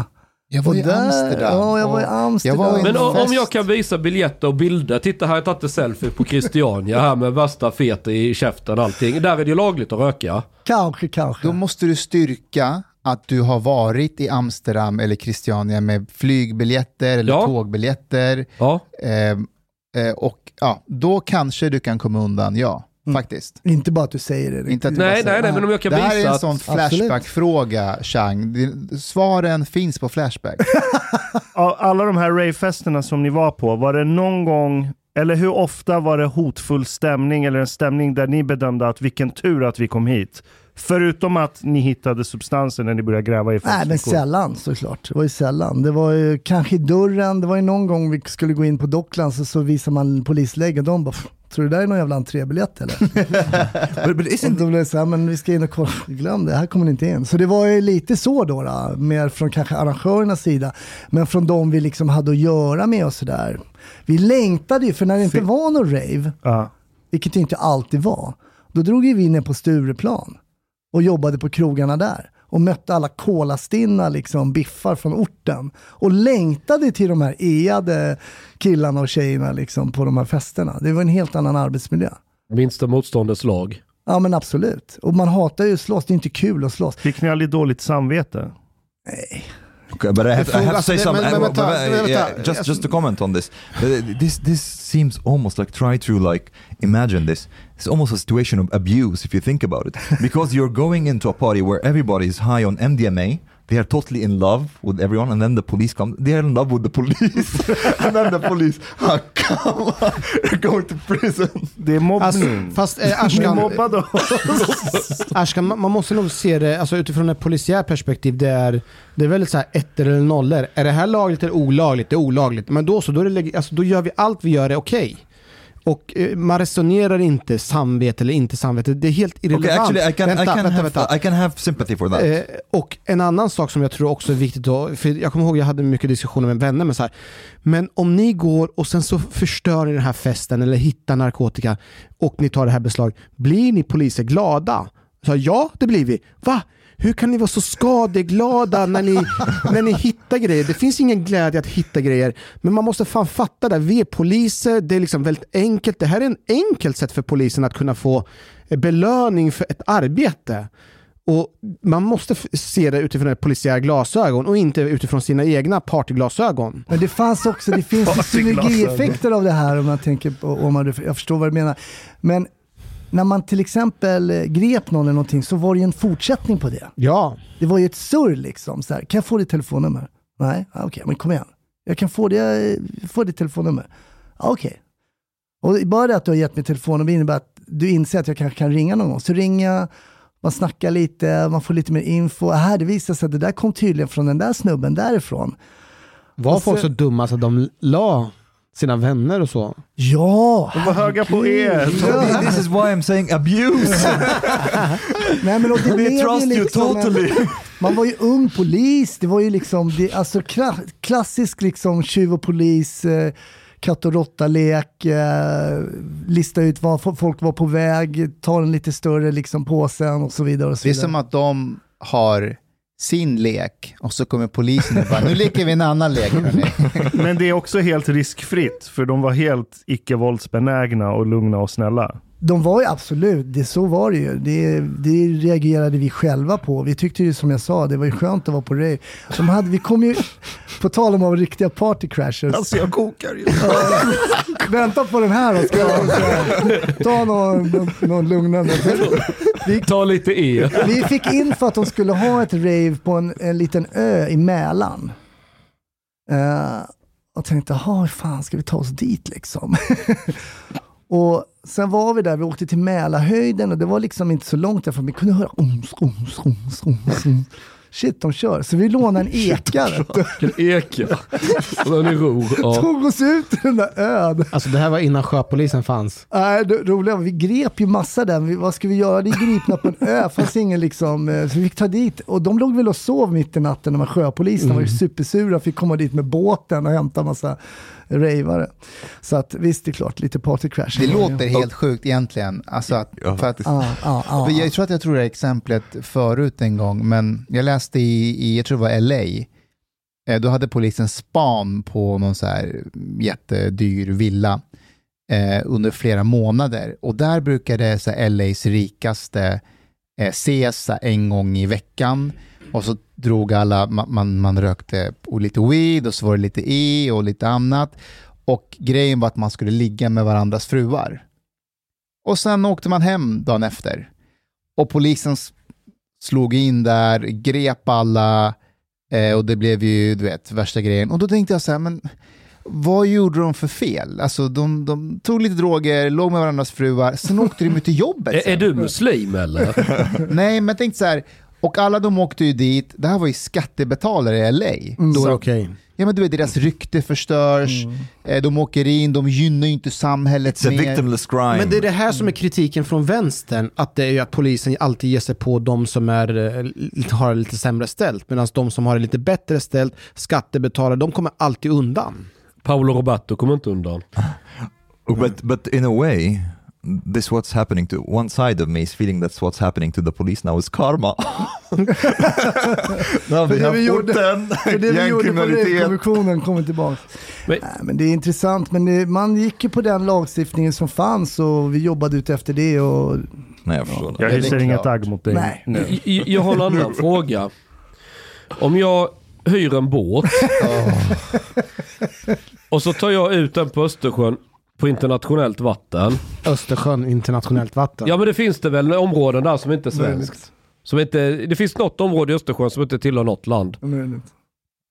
Jag var Och i där- Amsterdam. ja, jag var i Amsterdam. Jag var i Men fest. om jag kan visa biljetter och bilder. Titta här, jag tagit en selfie på Christiania här med värsta fet i käften och allting. Där är det ju lagligt att röka. Kanske, kanske. Då måste du styrka att du har varit i Amsterdam eller Christiania med flygbiljetter eller Ja. tågbiljetter. Ja. Eh, eh, och ja, då kanske du kan komma undan, ja. Faktiskt. Inte bara att du säger det. Inte att du Nej, bara säger, nej, nej, men om jag kan det här visa är en att- sån Flashback-fråga, Chang. Det- Svaren finns på Flashback. Av alla de här ravefesterna som ni var på, var det någon gång, eller hur ofta var det hotfull stämning eller en stämning där ni bedömde att vilken tur att vi kom hit? Förutom att ni hittade substansen när ni började gräva i folks Nej, men sällan såklart. Det var ju sällan. Det var ju kanske i dörren. Det var ju någon gång vi skulle gå in på Docklands och så visade man polislägg och de bara, "Pff, tror du det där är någon jävla entrébiljett eller? But, but Och isn't då blev det så här, men vi ska in och kolla. Glöm det, här kommer ni inte in. Så det var ju lite så då, då mer från kanske arrangörernas sida. Men från de vi liksom hade att göra med och sådär. Vi längtade ju, för när det inte var någon rave, Ja. vilket det inte alltid var, då drog ju vi ner på Stureplan och jobbade på krogarna där och mötte alla kolastinna liksom biffar från orten och längtade till de här eade killarna och tjejerna liksom på de här festerna. Det var en helt annan arbetsmiljö. Minsta motståndets lag. Ja men absolut. Och man hatar ju att slåss, det är inte kul att slåss. Fick ni aldrig dåligt samvete? Okay, but I have, I have to say something. men- men I- vänta, but, uh, yeah, just just to comment on this. Uh, This this seems almost like try to like imagine this. It's almost a situation of abuse if you think about it, because you're going into a party where everybody is high on MDMA. They are totally in love with everyone, and then the police come. They are in love with the police, and then the police, oh, come on, you're going to prison. Det är Alltså, mobbning. fast eh, Ashkan, mobbade. Ashkan, man man måste nog se det alltså, utifrån ett polisiärt perspektiv. Det är, det är väldigt så här ettor eller nollor. Är det här lagligt eller olagligt? Det är olagligt. Men då så, då, är det, alltså, då gör vi allt vi gör är okej. Och eh, man resonerar inte samvete eller inte samvete. Det är helt irrelevant. Okay, actually, I can vänta, I can vänta, have vänta. I can have sympathy for that. Eh, och en annan sak som jag tror också är viktigt då, för jag kommer ihåg jag hade mycket diskussioner med vänner med så här, men om ni går och sen så förstör ni den här festen eller hittar narkotika och ni tar det här beslag, blir ni poliser glada? Så, ja, det blir vi. Va? Hur kan ni vara så skadeglada när ni, när ni hittar grejer? Det finns ingen glädje att hitta grejer, men man måste fan fatta det. Vi är poliser, det är liksom väldigt enkelt. Det här är en enkelt sätt för polisen att kunna få belöning för ett arbete. Och Man måste se det utifrån ett polisiära glasögon och inte utifrån sina egna partyglasögon. Men det fanns också, det finns synergieffekter av det här om man tänker på, om man, jag förstår vad du menar. Men när man till exempel eh, grep någon eller någonting så var det ju en fortsättning på det. Ja, Det var ju ett surr liksom. Så här, kan jag få ditt telefonnummer? Nej, ah, okej, men kom igen. Jag kan få, det, få ditt telefonnummer. Ah, okej. Och bara det att du har gett mig telefonnummer innebär att du inser att jag kanske kan ringa någon gång. Så ringer jag, man snackar lite, man får lite mer info. Ah, Här, det visar sig att det där kom tydligen från den där snubben därifrån. var folk så dumma så att de la sina vänner och så? Ja! De var höga på er. This is why I'm saying abuse. Nej, men och det We trust you liksom en- totally. Man var ju ung polis, det var ju liksom det, alltså kla- klassisk liksom tjuv och polis, eh, katt och råtta-lek, eh, lista ut var fo- folk var på väg, ta en lite större liksom påsen och så vidare. Och så Det är vidare. som att de har sin lek och så kommer polisen och bara, nu leker vi en annan lek. Men det är också helt riskfritt, för de var helt icke-våldsbenägna och lugna och snälla. De var ju absolut, det, så var det ju. Det, det reagerade vi själva på. Vi tyckte ju som jag sa, det var ju skönt att vara på rave. De hade, vi kom ju, på tal om att vara riktiga party crashers. Alltså jag kokar ju. Vänta på den här då, ska jag ta någon, någon, någon lugnande. Vi, Ta lite E. vi fick in för att de skulle ha ett rave på en, en liten ö i Mälaren. Eh, och tänkte, hur fan ska vi ta oss dit liksom? och sen var vi där, vi åkte till Mälarhöjden och det var liksom inte så långt därifrån. Vi kunde höra oms, oms, oms, oms, oms. Shit, de kör. Så vi lånade en eka. Vilken eka. Och den är ro. Ja. Tog oss ut till den där ön. Alltså det här var innan sjöpolisen fanns. Nej, det roliga var, vi grep ju massa där. Vi, vad ska vi göra? Det är gripna på en ö. fanns ingen liksom, eh, så vi fick ta dit. Och de låg väl och sov mitt i natten, de här sjöpoliserna var ju supersura. Fick komma dit med båten och hämta massa ravare. Så att visst, det är klart, lite party crash. Det låter helt sjukt egentligen. Alltså att, Ja, för att, Ja, ja, ja. för jag tror att jag tror det exemplet förut en gång, men jag läste i, i jag tror det var LA, Eh, då hade polisen span på någon så här jättedyr villa eh, under flera månader. Och där brukade så här, LAs rikaste eh, ses en gång i veckan. Och så drog alla, man, man, man rökte lite weed och så var det lite E och lite annat. Och grejen var att man skulle ligga med varandras fruar. Och sen åkte man hem dagen efter. Och polisen slog in där, grep alla eh, och det blev ju, du vet, värsta grejen. Och då tänkte jag så här, men vad gjorde de för fel? Alltså de, de tog lite droger, låg med varandras fruar, sen åkte de ut till jobbet. Är, sen. är du muslim eller? Nej, men jag tänkte så här, och alla de åkte ju dit, det här var ju skattebetalare i LA. Då är Så- det okej. Ja men du vet, deras rykte förstörs, eh, de åker in, de gynnar ju inte samhället It's a mer. victimless crime. Men det är det här som är kritiken från vänstern, att det är ju att polisen alltid ger sig på de som är, eh, har det lite sämre ställt, medan de som har det lite bättre ställt, skattebetalare, de kommer alltid undan. Paolo Roberto kommer inte undan. But but in a way, this what's happening to one side of me is feeling that's what's happening to the police now is karma. Have vi gjorde- orten, För det vi gjorde på gängkriminalitet. kommissionen kommer tillbaka. Men- Nej, men det är intressant, men det, man gick ju på den lagstiftningen som fanns och vi jobbade ut efter det. Och, Nej, jag förstår. Jag det är hyser inget agg mot dig Nej. nu. Jag, jag har en annan fråga. Om jag hyr en båt och så tar jag ut den på Östersjön på internationellt vatten. Östersjön, internationellt vatten. Ja men det finns det väl områden där som inte är svenskt. Som inte, det finns något område i Östersjön som inte tillhör något land. möjligt.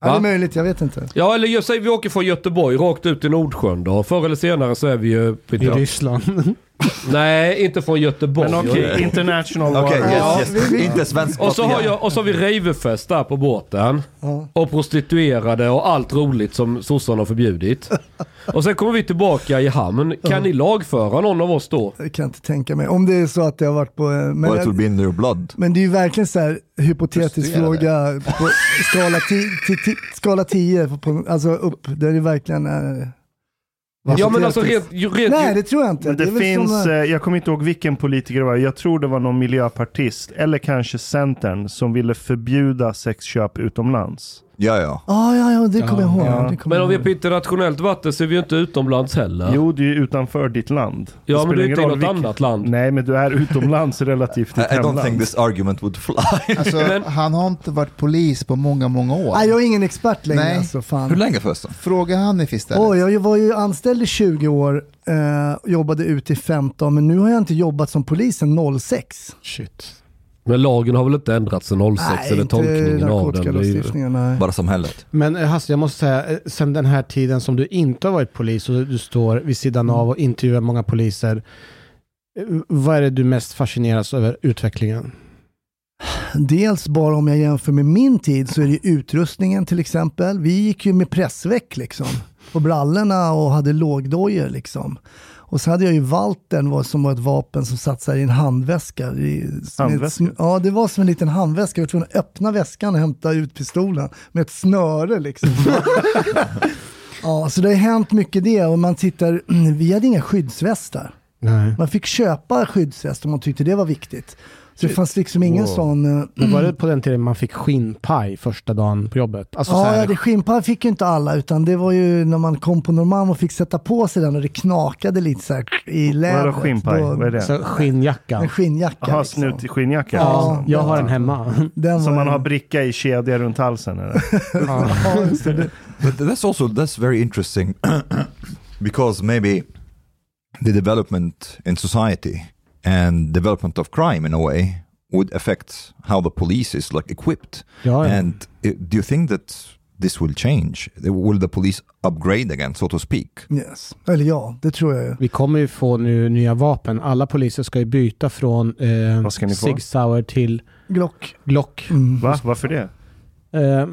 Va? Ja, det är möjligt, jag vet inte. Ja eller jag säger vi åker från Göteborg rakt ut i Nordsjön då. Förr eller senare så är vi ju... I Ryssland. Nej, inte från Göteborg. Men okej, international Okej, law. Ja, yes, yes. Inte svensk Och så, har jag, och så har vi rejvefest där på båten. Ja. Och prostituerade och allt roligt som sossarna har förbjudit. Och sen kommer vi tillbaka i hamn. Kan ni lagföra någon av oss då? Det kan jag inte tänka mig. Om det är så att det har varit på... eh, Men, it will be in their blood. men det är ju verkligen så här hypotetisk fråga på skala 10, till, till, skala 10 på, alltså upp, där det verkligen är... Ja men alltså rent... rent Nej, det tror jag inte. Men det, väl finns, som, eh, eh, jag kommer inte ihåg vilken politiker det var, jag tror det var någon miljöpartist, eller kanske Centern, som ville förbjuda sexköp utomlands. Ja, ja. Ja, ja, ja, det kommer jag ihåg. Ja. Det kommer men om vi är på internationellt vatten så är vi ju inte utomlands heller. Jo, du är ju utanför ditt land. ja men spelar du är ingen inte i roll något vilken- annat land. Nej, men du är utomlands relativt I, ditt I don't hemland. think this argument would fly. Alltså, Men- han har inte varit polis på många, många år. Nej, jag är ingen expert längre Nej. alltså. Fan. Hur länge förresten? Fråga Hanif istället. Oj, jag var ju anställd i 20 år, eh, jobbade ut i 15, men nu har jag inte jobbat som polis sedan 06. Shit. Men lagen har väl inte ändrats sedan 06 nej, eller tolkningen av den. Nej. Bara samhället. Men eh, Hasse, jag måste säga, eh, sen den här tiden som du inte har varit polis och du står vid sidan av och intervjuar många poliser. eh, Vad är det du mest fascineras över utvecklingen? Dels bara om jag jämför med min tid så är det utrustningen till exempel. Vi gick ju med pressväck liksom på brallorna och hade lågdojor liksom. Och så hade jag ju Waltern var- som var ett vapen som satt så i en handväska. I, som ett- Handväska? ja, det var som en liten handväska. Jag var tvungen att öppna väskan och hämta ut pistolen med ett snöre liksom. ja, så det har hänt mycket det och man tittar, vi hade inga skyddsvästar. Nej. Man fick köpa skyddsväst om man tyckte det var viktigt. Så det fanns liksom ingen Wow. sån... eh, Men var det på den tiden man fick skinnpaj första dagen på jobbet? Alltså så Ja, här, ja, det skinnpaj fick ju inte alla, utan det var ju när man kom på Norrmalm och fick sätta på sig den och det knakade lite så här i lädret. Vadå skinnpaj? Vad är det? så skinnjacka. En skinnjacka. Jaha, liksom. snut skinnjacka? Ja. Jag har den hemma. Den Som man har bricka i kedja runt halsen? Eller? Ja. Ja, just det. But that's also that's very interesting because maybe the development in society and development of crime in a way would affect how the police is like equipped. Ja, ja. And uh, do you think that this will change? Will the police upgrade again, so to speak? Yes. Eller ja, det tror jag ju. Vi kommer ju få nu nya vapen. Alla poliser ska ju byta från eh? Sig Sauer till Glock. Glock. Mm. Va? Varför det? Eh,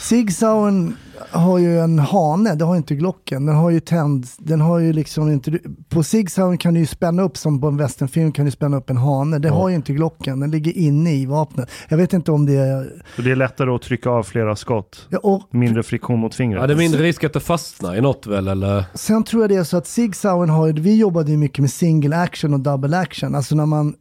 Sig Sauern har ju en hane, det har inte Glocken. Den har ju tänd, den har ju liksom inte... På Sig Sauern kan du ju spänna upp, som på en westernfilm kan du spänna upp en hane. Det har ju inte Glocken, den ligger inne i vapnet. Jag vet inte om det är... Så det är lättare att trycka av flera skott? Ja, och Mindre friktion mot fingret? Ja, det är mindre risk att det fastnar i något väl eller? Sen tror jag det är så att Sig Sauern har, vi jobbade ju mycket med single action och double action. Alltså när man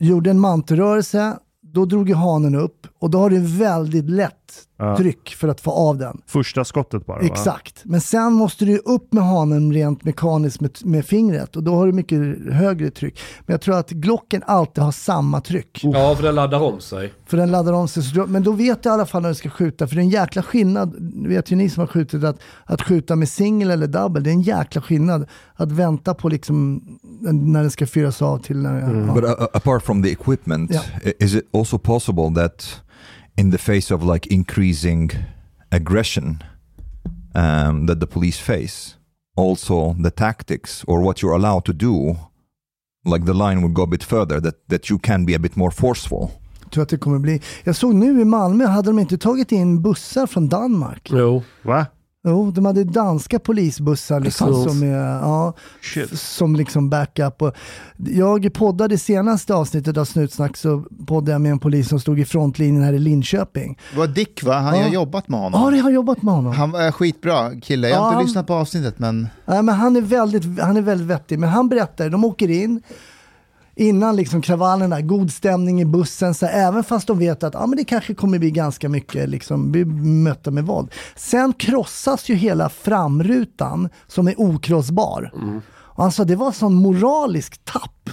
gjorde en mantelrörelse, då drog ju hanen upp och då har du väldigt lätt Ja. tryck för att få av den. Första skottet bara va? Exakt. Men sen måste du upp med hanen rent mekaniskt med, med fingret och då har du mycket högre tryck. Men jag tror att Glocken alltid har samma tryck. Ja, för den laddar om sig. För den laddar om sig. Men då vet du i alla fall när du ska skjuta. För det är en jäkla skillnad, vet ju ni som har skjutit, att, att skjuta med singel eller double. Det är en jäkla skillnad. Att vänta på liksom när den ska fyras av till när ja. But uh, apart from the equipment, Yeah. is it also possible that in the face of like increasing aggression um, that the police face, also the tactics or what you're allowed to do, like the line would go a bit further, that, that you can be a bit more forceful? tror att det kommer bli. Jag såg nu i Malmö, hade de inte tagit in bussar från Danmark? Jo. Va? Jo, de hade danska polisbussar liksom, som, ja, som liksom backup. Och jag poddade senaste avsnittet av Snutsnack så poddade jag med en polis som stod i frontlinjen här i Linköping. Det var Dick va? Han, Ja. Jag har jobbat med honom. Ja, det har jobbat med honom. Han är skitbra kille. Jag har Ja. inte lyssnat på avsnittet men Nej, men han, är väldigt, han är väldigt vettig. Men han berättar, de åker in, innan liksom kravallerna, god stämning i bussen, så här, även fast de vet att ah, men det kanske kommer bli ganska mycket liksom, bli mötta med våld. Sen krossas ju hela framrutan som är okrossbar. Och han sa det var sån moralisk tapp.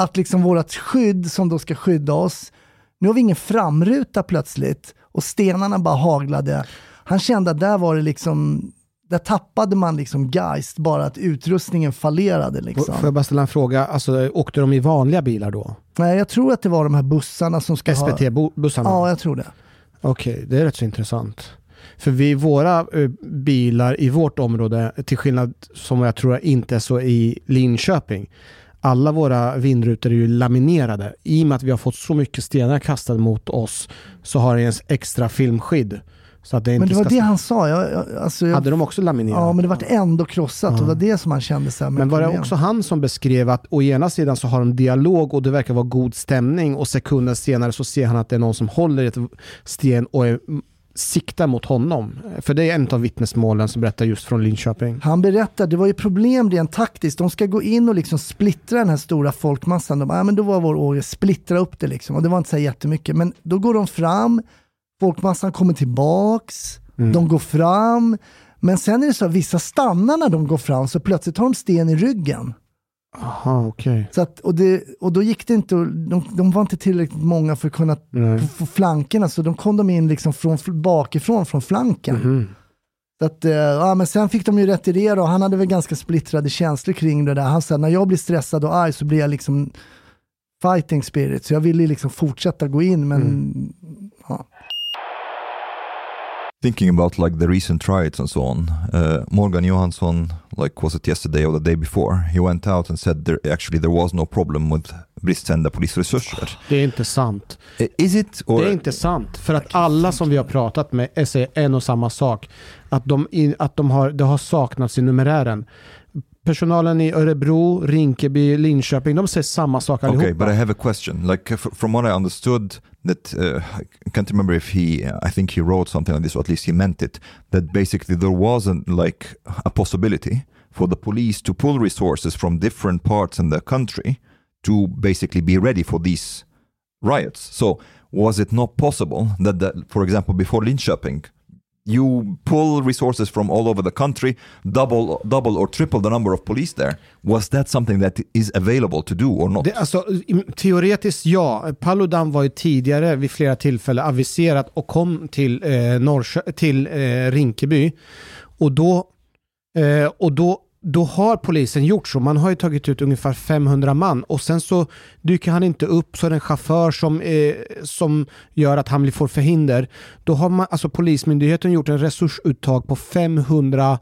Att liksom vårat skydd som då ska skydda oss, nu har vi ingen framruta plötsligt och stenarna bara haglade. Han kände att där var det liksom, där tappade man liksom geist, bara att utrustningen fallerade liksom. Får jag bara ställa en fråga? Alltså, åkte de i vanliga bilar då? Nej, jag tror att det var de här bussarna som ska ha... SVT-bussarna? Ja, jag tror det. Okej, det är rätt så intressant. För vi, våra eh, bilar i vårt område, till skillnad som jag tror inte är så i Linköping, alla våra vindrutor är ju laminerade. I och med att vi har fått så mycket stenar kastade mot oss så har det en extra filmskydd. Men det var det han sa. Jag, jag, alltså, jag, Hade de också laminerat? ja, men det vart ändå krossat och det var det som han kände så här, Men var det också han som beskrev att å ena sidan så har de dialog och det verkar vara god stämning och sekunden senare så ser han att det är någon som håller i ett sten och är, siktar mot honom. För det är en av vittnesmålen som berättar just från Linköping. Han berättar, det var ju problem rent taktiskt. De ska gå in och liksom splittra den här stora folkmassan. De bara, ja, men då var vår åre, splittra upp det liksom. Och det var inte så jättemycket. Men då går de fram, folkmassan kommer tillbaks, de går fram. Men sen är det så att vissa stannar när de går fram, så plötsligt har de sten i ryggen. Aha. Så att, och, det, och då gick det inte, de, de var inte tillräckligt många för att kunna få, flankerna, så de kom de in liksom från, bakifrån, från flanken. Mhm. Så att, eh, ja, men sen fick de ju retirera och han hade väl ganska splittrade känslor kring det där. Han sa när jag blir stressad och arg så blir jag liksom fighting spirit. Så jag ville liksom fortsätta gå in men ja. Thinking about like the recent riots and so on, uh, Morgan Johansson, like was it yesterday or the day before, he went out and said there actually there was no problem with bristande polisresurser. Det är inte sant. Is it or Det är inte sant. För att alla som vi har pratat med säger en och samma sak. Att, de, att de har, det har saknats i numerären. Personalen i Örebro, Rinkeby, Linköping, de säger samma sak allihopa. Okay, but I have a question. Like f- from what I understood, that uh, I can't remember if he, I think he wrote something like this, or at least he meant it. That basically there wasn't like a possibility for the police to pull resources from different parts in the country to basically be ready for these riots. So was it not possible that, the, for example, before Linköping, you pull resources from all over the country, double, double or triple the number of police there? Was that something that is available to do or not? Det, alltså, teoretiskt ja. Paludan var ju tidigare vid flera tillfällen aviserat och kom till, eh, Norrkö- till eh, Rinkeby. Och då, eh, och då då har polisen gjort så. Man har ju tagit ut ungefär 500 man och sen så dyker han inte upp så är det en chaufför som, eh, som gör att han får förhinder. Då har man, alltså polismyndigheten gjort en resursuttag på 500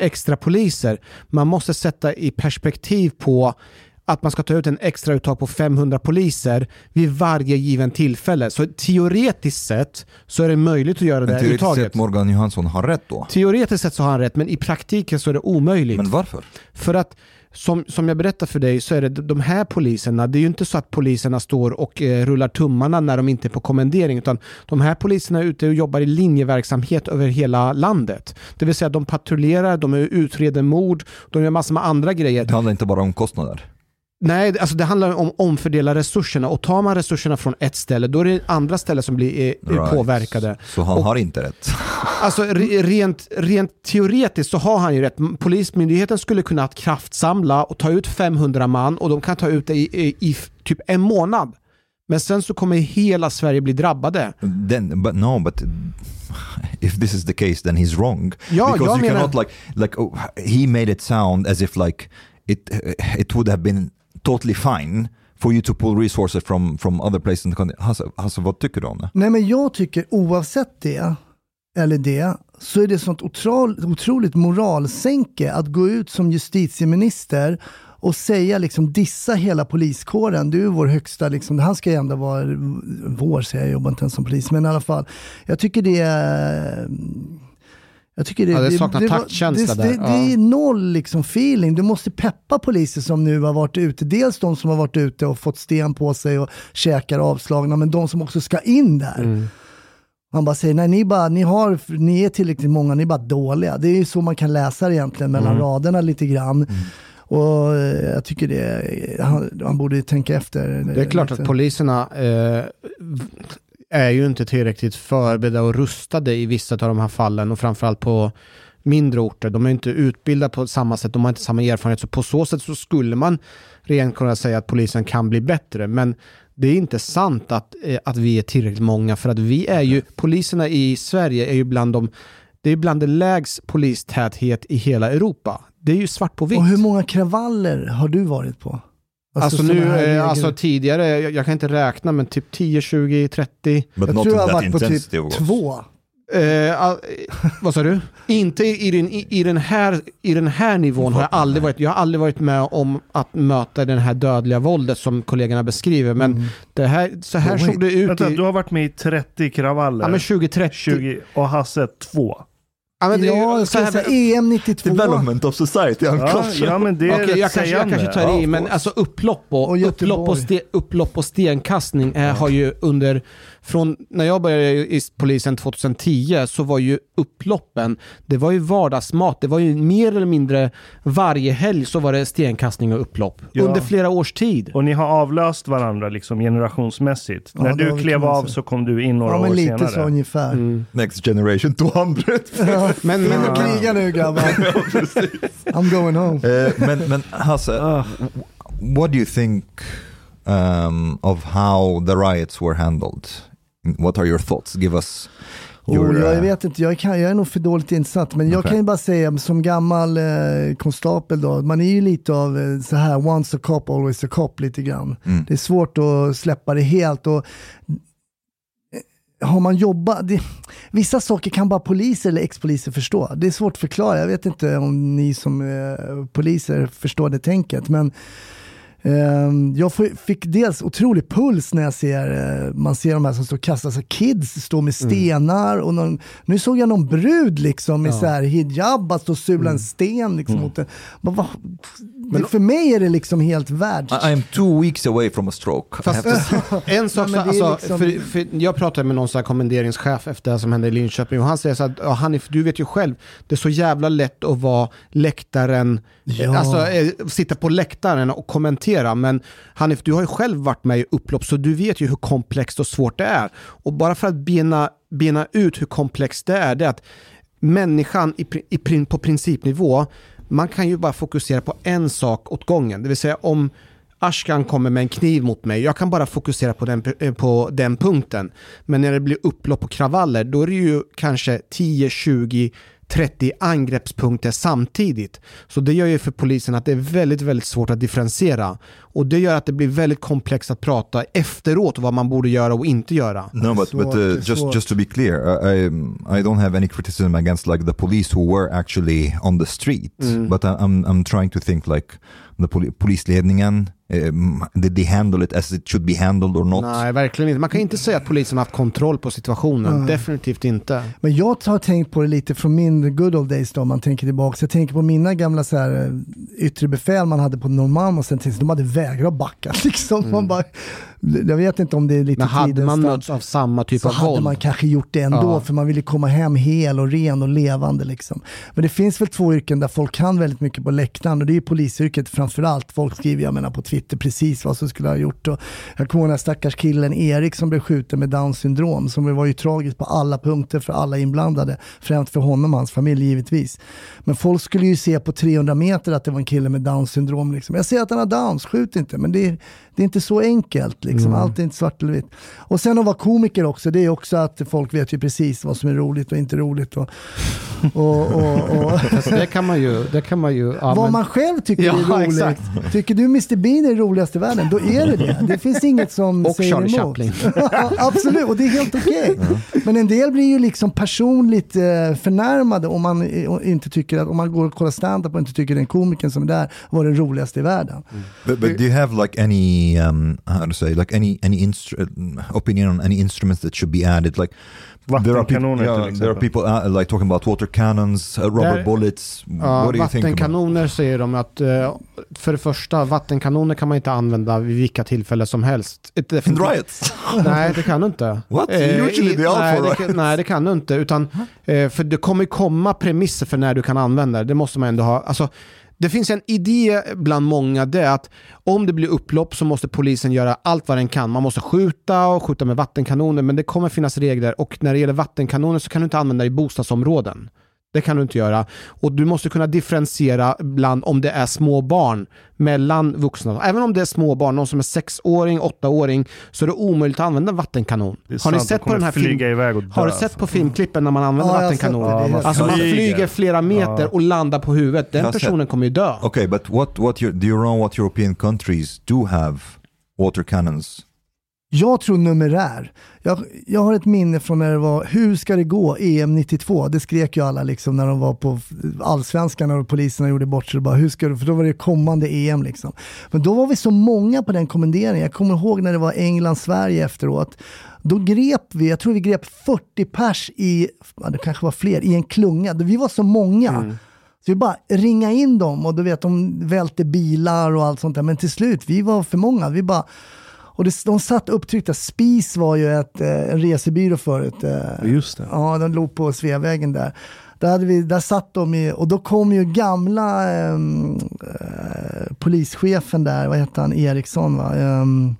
extra poliser. Man måste sätta i perspektiv på att man ska ta ut en extra uttag på 500 poliser vid varje given tillfälle. Så teoretiskt sett så är det möjligt att göra det Men här teoretiskt uttaget. sett Morgan Johansson har rätt då. Teoretiskt sett så har han rätt, men i praktiken så är det omöjligt. Men varför? För att som, som jag berättar för dig så är det de här poliserna, det är ju inte så att poliserna står och eh, rullar tummarna när de inte är på kommendering, utan de här poliserna är ute och jobbar i linjeverksamhet över hela landet. Det vill säga de patrullerar, de utreder mord, de gör massor med andra grejer. Det handlar inte bara om kostnader. Nej, det- alltså det handlar om att omfördela resurserna och tar man resurserna från ett ställe då är det andra ställen som blir eh, Right. påverkade. Så han Och- har inte rätt. Alltså re, rent, rent teoretiskt så har han ju rätt. Polismyndigheten skulle kunna kraftsamla och ta ut 500 man och de kan ta ut det i, i, i typ en månad. Men sen så kommer hela Sverige bli drabbade. Then, but no, but if this is the case, then he's wrong. Ja, because jag you menar- cannot like like oh, he made it sound as if like it it would have been totally fine for you to pull resources from from other places in the country. Hasse, Hasse, vad tycker du om det? Nej men jag tycker oavsett det, eller det, så är det sånt otroligt, otroligt moralsänke att gå ut som justitieminister och säga liksom dissa hela poliskåren. Du är vår högsta, liksom, han ska ju ändå vara vår, säger jag, jag jobbar inte ens som polis, men i alla fall. Jag tycker det är jag tycker det, Ja, det saknar var- taktkänsla det, där. Det, det är Ja. noll liksom feeling. Du måste peppa poliser som nu har varit ute. Dels de som har varit ute och fått sten på sig och käkar avslagna, men de som också ska in där. Mm. Man bara säger, nej ni, bara, ni, har, ni är tillräckligt många, ni är bara dåliga. Det är ju så man kan läsa det egentligen mellan Mm. raderna lite grann. Och eh, jag tycker det, han, han borde tänka efter. Det är klart lite. att poliserna eh, är ju inte tillräckligt förberedda och rustade i vissa av de här fallen och framförallt på mindre orter. De är inte utbildade på samma sätt, de har inte samma erfarenhet. Så på så sätt så skulle man rent kunna säga att polisen kan bli bättre. Men det är inte sant att, eh, att vi är tillräckligt många för att vi är ju, poliserna i Sverige är ju bland de, det är bland det lägst polistäthet i hela Europa. Det är ju svart på vitt. Och hur många kravaller har du varit på? Alltså, såna nu, här eh, alltså tidigare, jag, jag kan inte räkna, men typ 10, 20, 30. But jag tror jag har varit på typ två. Eh, all, eh, vad sa du? Inte i, den, i, i, den här, i den här nivån har jag aldrig varit. Jag har aldrig varit med om att möta den här dödliga våldet som kollegorna beskriver. Men Mm. det här, så här Oh, såg det ut Vänta, i du har varit med i 30 kravaller. ja, men 2030. 20 och Hasse 2. Ja, men det, är ju Ja, jag så skulle här, säga EM 92. Development of society, Ja, unconscious. ja, men det är Okej, rätt jag, kanske, jag sägande. kanske tar Ja, i, men alltså upplopp och, Och upplopp, och ste, upplopp och stenkastning eh, har ju under, från när jag började i polisen 2010 så var ju upploppen, det var ju vardagsmat. Det var ju mer eller mindre varje helg så var det stenkastning och upplopp. Ja. Under flera års tid. Och ni har avlöst varandra liksom generationsmässigt. Ja, När du klev av så kom du in några Ja, men år lite senare. så ungefär. Mm. Next generation 200. Men, men, Men kriga nu grabbar. I'm going home. Eh, men, men Hasse, Ah. what do you think um, of how the riots were handled? What are your thoughts? Give us your... Oh, jag uh, vet inte, jag, kan, jag är nog för dåligt insatt. Men jag Okej. kan ju bara säga som gammal eh, konstapel då, man är ju lite av eh, så här, once a cop, always a cop lite grann. mm. Det är svårt att släppa det helt. Och, eh, har man jobbat, det, vissa saker kan bara poliser eller ex-poliser förstå. Det är svårt att förklara, jag vet inte om ni som eh, poliser förstår det tänket. Men jag får- fick dels otrolig puls när jag ser, eh, man ser de här som står och kastar sig. Kids står med stenar och någon, nu såg jag någon brud liksom i Ja. så här hijab, att stå och sula en sten liksom mot en. Men, vad- det, för mig är det liksom helt världs... I, I'm two weeks away from a stroke. Fast en sak, men är alltså, liksom- för, för jag pratade med någon sån här kommenderingschef efter det som hände i Linköping och han säger så att ja, Hanif, du vet ju själv, det är så jävla lätt att vara läktaren, Ja. alltså eh, sitta på läktaren och kommentera, men Hanif, du har ju själv varit med i upplopp så du vet ju hur komplext och svårt det är. Och bara för att bena, bena ut hur komplext det är, det är att människan i, i, på principnivå, man kan ju bara fokusera på en sak åt gången. Det vill säga om Ashkan kommer med en kniv mot mig, jag kan bara fokusera på den, eh, på den punkten. Men när det blir upplopp och kravaller, då är det ju kanske 10, 20, 30 angreppspunkter samtidigt. Så det gör ju för polisen att det är väldigt, väldigt svårt att differentiera. Och det gör att det blir väldigt komplext att prata efteråt vad man borde göra och inte göra. No, but, but uh, är just just to be clear, I, I don't have any criticism against like the police who were actually on the street. But I, I'm I'm trying to think like the poli- polisledningen, um, did they handle it as it should be handled or not? Nej, verkligen inte. Man kan inte säga att polisen har haft kontroll på situationen. Definitivt inte. Men jag har tänkt på det lite från min good old days då, om man tänker tillbaka. Jag tänker på mina gamla så här, eh, yttre befäl man hade på Norrmalm och sen tänkte de hade vägrat backa. Liksom. Man bara, Jag vet inte om det är lite Men hade man mötts av samma typ så av hade våld? man kanske gjort det ändå, Ja. för man ville komma hem hel och ren och levande. Liksom. Men det finns väl två yrken där folk kan väldigt mycket på läktaren och det är ju polisyrket framförallt. Folk skriver, jag menar på Twitter, precis vad som skulle ha gjort. Och jag kommer ihåg den här stackars killen Erik som blev skjuten med Downs syndrom, som var ju tragiskt på alla punkter för alla inblandade. Främst för honom och hans familj givetvis. Men folk skulle ju se på 300 meter att det var en kille med Downs syndrom. Liksom. Jag ser att han har Downs, skjut inte. Men det är, det är inte så enkelt. Liksom. Allt är inte svart eller vitt. Och sen att vara komiker också, det är också att folk vet ju precis vad som är roligt och inte roligt. Och, och, och, och Fast det kan man ju, det kan man ju, ja, vad men- man själv tycker Ja, är roligt. exakt. Tycker du Mr Bean är det roligaste i världen, då är det det. Det finns inget som Och säger Charlie emot. Chaplin. Absolut, och det är helt okej. Men en del blir ju liksom personligt eh, förnärmade om man eh, inte tycker att, om man går och kollar stand-up och inte tycker den komikern som är där var den roligaste i världen. But, but do you have like any um, how to say like any any instru- opinion on any instruments that should be added? Like there are people, yeah, there are people uh, like talking about water cannons, uh, rubber Där- bullets. Ja, What do you think? About? vattenkanoner säger de att eh, för det första, vattenkanoner kan man inte använda vid vilka tillfällen som helst. In riots? Nej, det kan du inte. What? Eh, Usually i- they are nej, for det, kan- nej, det kan du inte. Utan, eh, för det kommer komma premisser för när du kan använda det. Det måste man ändå ha. Alltså, det finns en idé bland många, det är att om det blir upplopp så måste polisen göra allt vad den kan. Man måste skjuta och skjuta med vattenkanoner, men det kommer finnas regler. Och när det gäller vattenkanoner så kan du inte använda det i bostadsområden. Det kan du inte göra. Och du måste kunna differentiera bland om det är små barn mellan vuxna. Även om det är små barn, någon som är sexåring, åttaåring, så är det omöjligt att använda vattenkanon. Har ni sett på den här film... iväg och dö, Har du sett alltså. på filmklippen när man använder Ja, är helt Alltså man flyger. flera meter Ja. och landar på huvudet. Den personen kommer ju dö. Okay, but what what you, do you know what European countries do have water cannons? Jag tror numerär. Jag, jag har ett minne från när det var Hur ska det gå? EM 92. Det skrek ju alla liksom när de var på allsvenskan och poliserna gjorde bort sig. Bara, hur ska du? För då var det kommande EM liksom. Men då var vi så många på den kommenderingen. Jag kommer ihåg när det var England-Sverige efteråt. Då grep vi, jag tror vi grep 40 pers i, det kanske var fler, i en klunga. Vi var så många. Så vi bara ringa in dem och du vet de välte bilar och allt sånt där. Men till slut, vi var för många. Vi bara, och det, de satt upptryckta. Spis var ju ett, eh, en resebyrå förut. eh, Just det. Ja, de låg på Sveavägen där. Där, hade vi, där satt de i, och då kom ju gamla ehm, eh, polischefen där, vad hette han, Eriksson va? Ehm,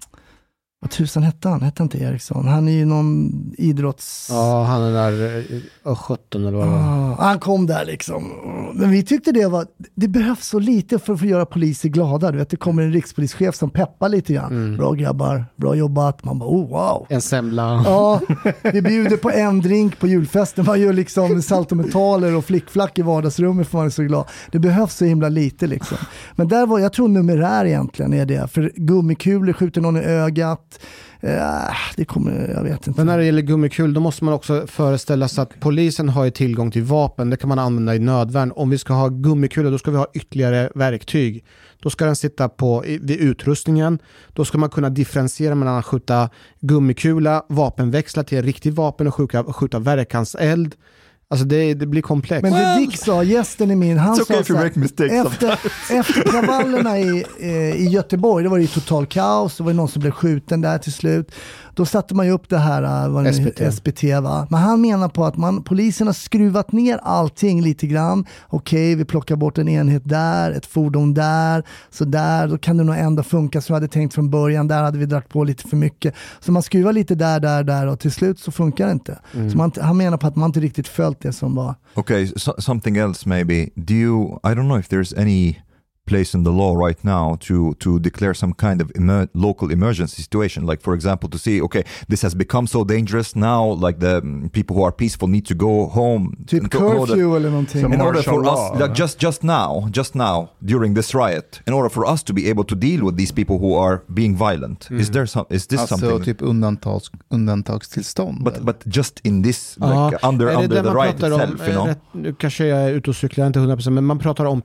vad tusan hette han? Hette inte Eriksson? Han är ju någon idrotts... Ja, han är där uh, 17 eller vad var. Ah, han kom där liksom. Men vi tyckte det var, det behövs så lite för att få göra poliser glada. Du vet, det kommer en rikspolischef som peppar lite grann. Bra grabbar, bra jobbat. Man bara, oh wow. En semla. Ja, vi bjuder på en drink på julfesten. Man gör liksom saltometaler och flickflack i vardagsrummet för man är så glad. Det behövs så himla lite liksom. Men där var, jag tror numerär egentligen är det. För gummikulor skjuter någon i ögat. Eh, det kommer, jag vet inte. Men när det gäller gummikul, då måste man också föreställa sig att polisen har ju tillgång till vapen. Det kan man använda i nödvärn. Om vi ska ha gummikulor, då ska vi ha ytterligare verktyg. Då ska den sitta på, vid utrustningen. Då ska man kunna differentiera mellan att skjuta gummikula, vapenväxla till riktigt vapen och skjuta, skjuta verkanseld. Alltså det, det blir komplext. Men det Dick sa, gästen är min, han It's okay sa här, efter, efter kravallerna i, eh, i Göteborg, det var det ju total kaos, det var ju någon som blev skjuten där till slut. Då satte man ju upp det här, eh, vad det SPT. SPT va. Men han menar på att man, polisen har skruvat ner allting lite grann. Okej, vi plockar bort en enhet där, ett fordon där, så där, då kan det nog ändå funka som vi hade tänkt från början. Där hade vi dragit på lite för mycket. Så man skruvar lite där, där, där och till slut så funkar det inte. Så man, han menar på att man inte riktigt följt det som var Okay, so, something else maybe. Do you? I don't know if there's any place in the law right now to to declare some kind of emer- local emergency situation. Like for example, to see okay, this has become so dangerous now. Like the mm, people who are peaceful need to go home. Typ in order- curfew eller någonting. In order for law, us, like just just now, just now during this riot, in order for us to be able to deal with these people who are being vielent, is there some? Is this Alltså something? typ undantags, undantagstillstånd. but eller? but just in this like Ja, under under the riot pratar om? itself, you Eh, know. rätt- Nu kanske jag är ute och cyklar, inte 100% men man pratar om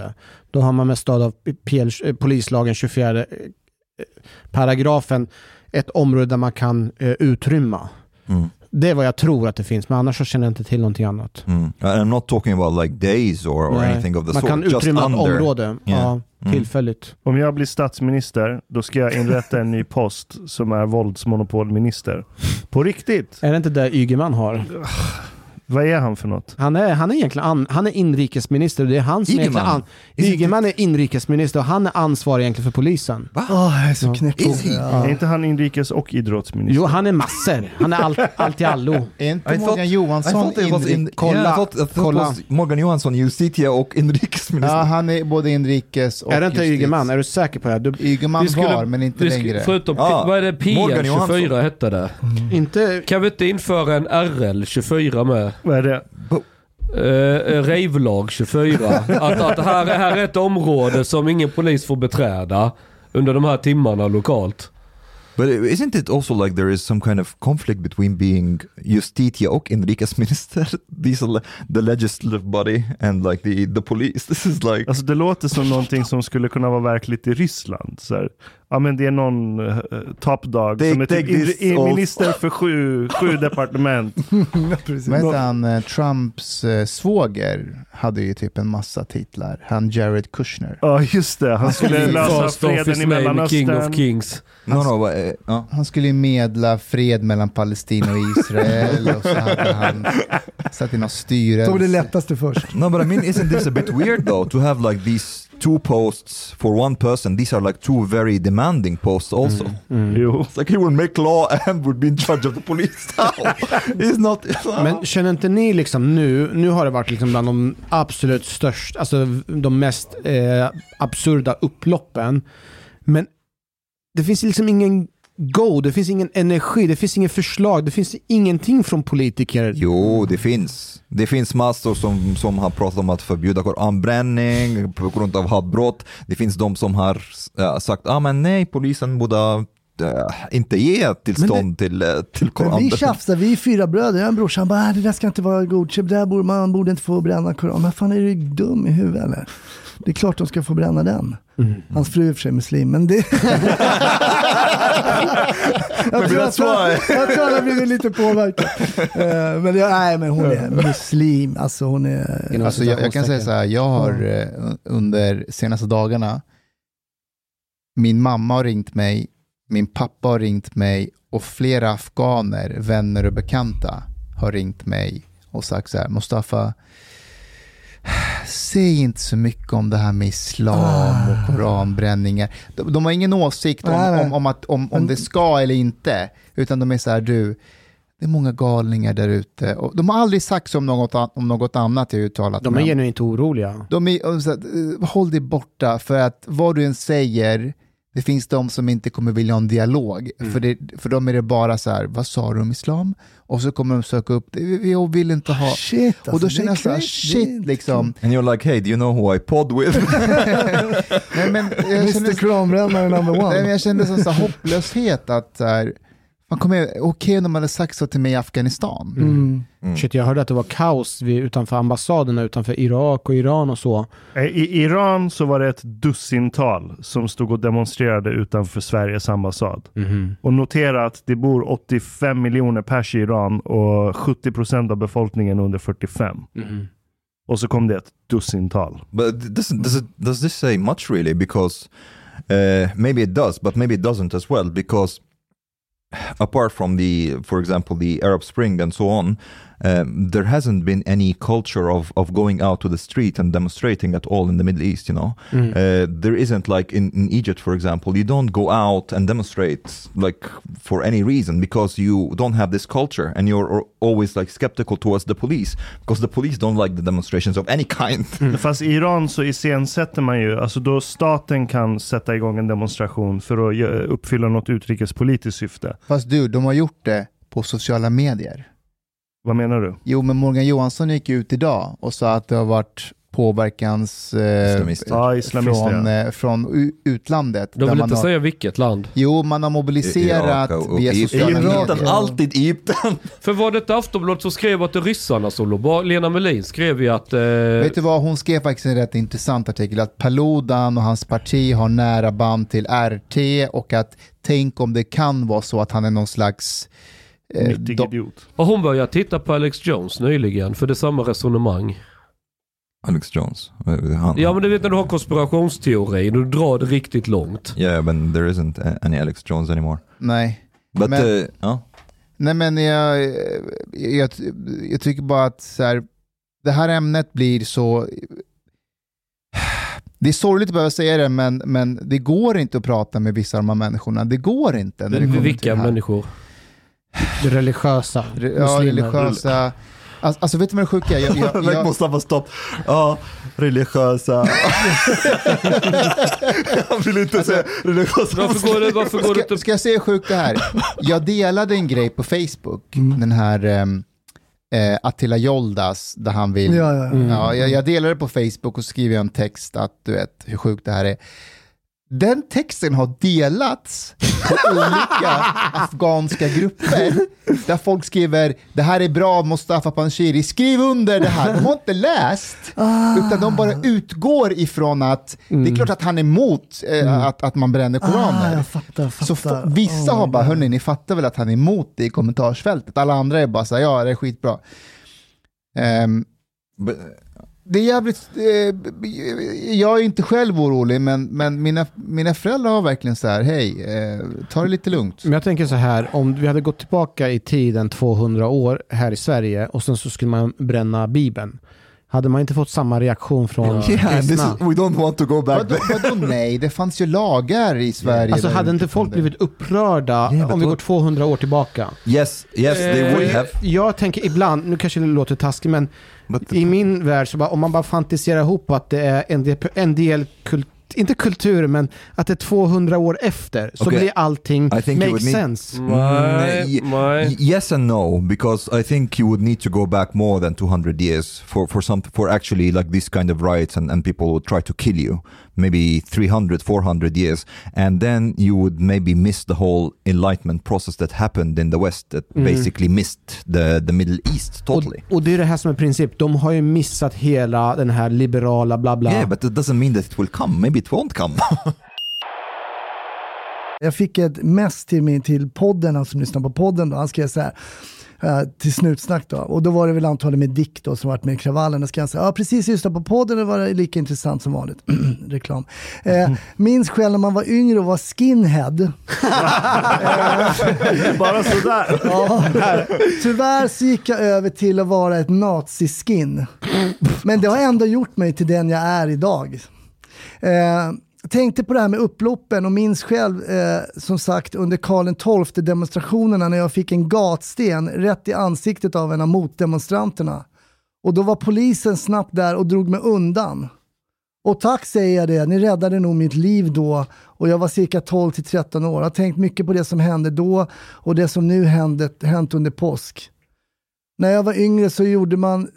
PL24-område. Då har man med stöd av PL, eh, polislagen 24 eh, paragrafen ett område där man kan eh, utrymma. Mm. Det är vad jag tror att det finns, men annars så känner jag inte till någonting annat. Mm. And I'm not talking about like days or, or Nej. anything of the Man sort. kan just utrymma ett område, Yeah. ja, Mm. tillfälligt. Om jag blir statsminister, då ska jag inrätta en ny post som är våldsmonopolminister. På riktigt. Är det inte det Ygeman har? Vad är han för något? Han är, han är egentligen an, han är inrikesminister det är han som Ygeman? An, Ygeman är inrikesminister och han är ansvarig egentligen för polisen. Åh, jag är så Ja. knäpp. Is he? Är Ja. inte han inrikes och idrottsminister? Jo, han är massor. Han är allt, allt i allo. Är inte I Morgan thought- Johansson thought it was inri- in, kolla, yeah, I thought, I thought kolla. it was Morgan Johansson, justitia och inrikesminister. Ja, han är både inrikes och är det inte justitie. Ygeman? Är du säker på det? Du, Ygeman skulle- var, men inte längre. Förutom, Ja, vad är det Morgan Johansson. PL24 hette det? inte... Kan vi inte införa en RL24 med? Vad är det? Uh, Ravelag 24. att, att det här, här är ett område som ingen polis får beträda under de här timmarna lokalt. But isn't it also like there is some kind of conflict between being justitia och inrikesminister? These are the legislative body and like the, the police. This is like... Alltså det låter som någonting som skulle kunna vara verkligt i Ryssland. Så här. Ja men det är någon uh, top dog Take- som är typ in, also. minister för sju, sju departement. Vad heter han, eh, Trumps eh, svåger hade ju typ en massa titlar. Han Jared Kushner. Ja just det, han skulle lösa First off freden i Mellanöstern. King of Kings. No, no, but, uh. Han skulle ju medla fred mellan Palestina och Israel och så hade han satt i någon styrelse. Tog det lättaste först. no, but I mean, isn't this a bit weird though to have like these two posts for one person? These are like two very demanding posts also. Mm. Jo. It's like he will make law and would be in charge of the police. He's not... Men känner inte ni liksom nu, nu har det varit liksom bland de absolut största, alltså de mest eh, absurda upploppen. Men det finns liksom ingen go, det finns ingen energi, det finns ingen förslag, det finns ingenting från politiker. Jo, det finns. Det finns massor som, som har pratat om att förbjuda koranbränning på grund av hatbrott. Det finns de som har äh, sagt ah, men nej, polisen borde äh, inte ge tillstånd till, äh, till Men vi tjafsar, vi är fyra bröder. Jag har en brorsa, han bara, "Ah, det där ska inte vara godkänt, det där borde, man borde inte få bränna koran. Men fan är du dum i huvudet eller? Det är klart de ska få bränna den. Hans fru är för sig muslim, men det... jag, tror, jag, tror, jag tror han har blivit lite påverkad. Eh, men jag, nej, men hon är muslim, alltså hon är... Alltså jag, jag kan säga så här, jag har eh, under senaste dagarna, min mamma har ringt mig, min pappa har ringt mig och flera afghaner, vänner och bekanta har ringt mig och sagt så här, Mustafa, säg inte så mycket om det här med islam och koranbränningar. De, de har ingen åsikt om, Nej, nej. om, om, att, om, om det ska eller inte, utan de är så här, du, det är många galningar där ute. De har aldrig sagt så om något, om något annat jag uttalat De är genuint oroliga. De är, så eh, håll dig borta, för att vad du än säger, det finns de som inte kommer vilja ha en dialog. För, det, för dem är det bara så här, vad sa du om islam? Och så kommer de söka upp det, jag vill inte ha... Shit, alltså, och då det känner jag så här, shit liksom. And you're like, hey, do you know who I pod with? Nej, men jag Mr känner, Koranbrännare number nej, men one. jag kände sån så här hopplöshet att så här, man kommer, okej om de hade sagt så till mig i Afghanistan. Mm. Shit, jag hörde att det var kaos vid, utanför ambassaderna utanför Irak och Iran och så. Eh, I Iran så var det ett dussintal som stod och demonstrerade utanför Sveriges ambassad. Och notera att det bor 85 miljoner pers i Iran och 70 procent av befolkningen under 45. Och så kom det ett dussintal. But does, does, it, does this say much really? Because uh, maybe it does, but maybe it doesn't as well. Because apart from the, for example, the Arab Spring and so on, um, there hasn't been any culture of, of going out to the street and demonstrating at all in the Middle East. You know, uh, there isn't like in, in Egypt, for example, you don't go out and demonstrate like for any reason because you don't have this culture and you're al- always like skeptical towards the police because the police don't like the demonstrations of any kind. Fast i Iran så iscensätter man ju, alltså då staten kan sätta igång en demonstration för att uppfylla något utrikespolitiskt syfte. Fast du, de har gjort det på sociala medier. Vad menar du? Jo, men Morgan Johansson gick ut idag och sa att det har varit påverkans eh, Islamister. Ja, islamister, från, ja. eh, från utlandet. De där vill man inte har, säga vilket land. Jo, man har mobiliserat Irak och via Egypten. sociala medier. ja. Alltid Egypten. För var det inte Aftonbladet som skrev att det är ryssarna som låg? Lena Melin skrev ju att... Eh, Vet du vad, hon skrev faktiskt en rätt intressant artikel, att Paludan och hans parti har nära band till RT och att tänk om det kan vara så att han är någon slags Nyttig de- idiot. Och hon började titta på Alex Jones nyligen, för det är samma resonemang. Alex Jones. Han, Ja men du vet när du har konspirationsteori, du drar det riktigt långt. Yeah, but there isn't any Alex Jones anymore. Nej. But Men- uh, ja. Nej men jag, jag, jag tycker bara att så här, det här ämnet blir så... Det är sorgligt att behöva säga det, men, men det går inte att prata med vissa av de här människorna. Det går inte. När det kommer till Vilka det här. människor? Det religiösa. Re- Ja, muslimer. religiösa. Alltså, alltså vet du vad det sjuka är? Jag, jag, jag, Mustafa stopp. Ja, religiösa. Han vill inte säga religiösa. Varför går det, varför går det ska, inte... ska jag säga det här? Jag delade en grej på Facebook, den här eh, Attila Joldas, där han vill... Ja, ja, ja. Ja, jag, jag delade det på Facebook och skriver en text att du vet hur sjukt det här är. Den texten har delats på olika afghanska grupper där folk skriver det här är bra Mustafa Panshiri, skriv under det här. De har inte läst, utan de bara utgår ifrån att det är klart att han är emot eh, att, att man bränner Ah, koraner. jag fattar, fattar. Så vissa Oh har bara, hörni, ni fattar väl att han är emot det i kommentarsfältet. Alla andra är bara så här, ja det är skitbra. Ehm, But, det är jävligt, eh, jag är inte själv orolig, men, men mina, mina föräldrar har verkligen så här, hej, eh, ta det lite lugnt. Men jag tänker så här, om vi hade gått tillbaka i tiden 200 år här i Sverige och sen så skulle man bränna Bibeln. Hade man inte fått samma reaktion från kristna? we don't want to go back Vadå, vadå nej, det fanns ju lagar i Sverige. Alltså hade inte folk blivit upprörda Yeah, om vi går what- 200 år tillbaka? Yes, yes, they would Eh, have. Jag tänker ibland, nu kanske det låter taskigt, men But i min värld så bara, om man bara fantiserar ihop att det är en del, en del kult, inte kultur, men att det är 200 år efter, så Okej. blir allting I think you make would need- sense. Nej, Mm, nej. Y- Yes and no, because I think you would need to go back more than 200 years for, for some for actually like this kind of riots and, and people would try to kill you. Maybe 300, 400 years. And then you would maybe miss the whole enlightenment process that happened in the West that basically missed the, the Middle East totally. Och, och det är det här som är princip. De har ju missat hela den här liberala bla bla. Yeah, but that doesn't mean that it will come. Maybe it won't come. Jag fick ett mess till, min, till podden, han som lyssnar på podden då. Han skrev så här, eh, till Snutsnack då. Och då var det väl antagligen med Dick då som varit med i kravallen. Då ska han säga, ja precis lyssnat på podden, det var lika intressant som vanligt. Reklam. Eh, minns själv när man var yngre och var skinhead. Bara sådär. Ja, tyvärr så gick jag över till att vara ett naziskin. Men det har ändå gjort mig till den jag är idag. Eh, jag tänkte på det här med upploppen och minns själv eh, som sagt under Karl XII demonstrationerna när jag fick en gatsten rätt i ansiktet av en av motdemonstranterna. Och då var polisen snabbt där och drog mig undan. Och tack säger jag det, ni räddade nog mitt liv då och jag var cirka 12 till 13 år. Jag har tänkt mycket på det som hände då och det som nu hände, hänt under påsk. När jag var yngre så gjorde man,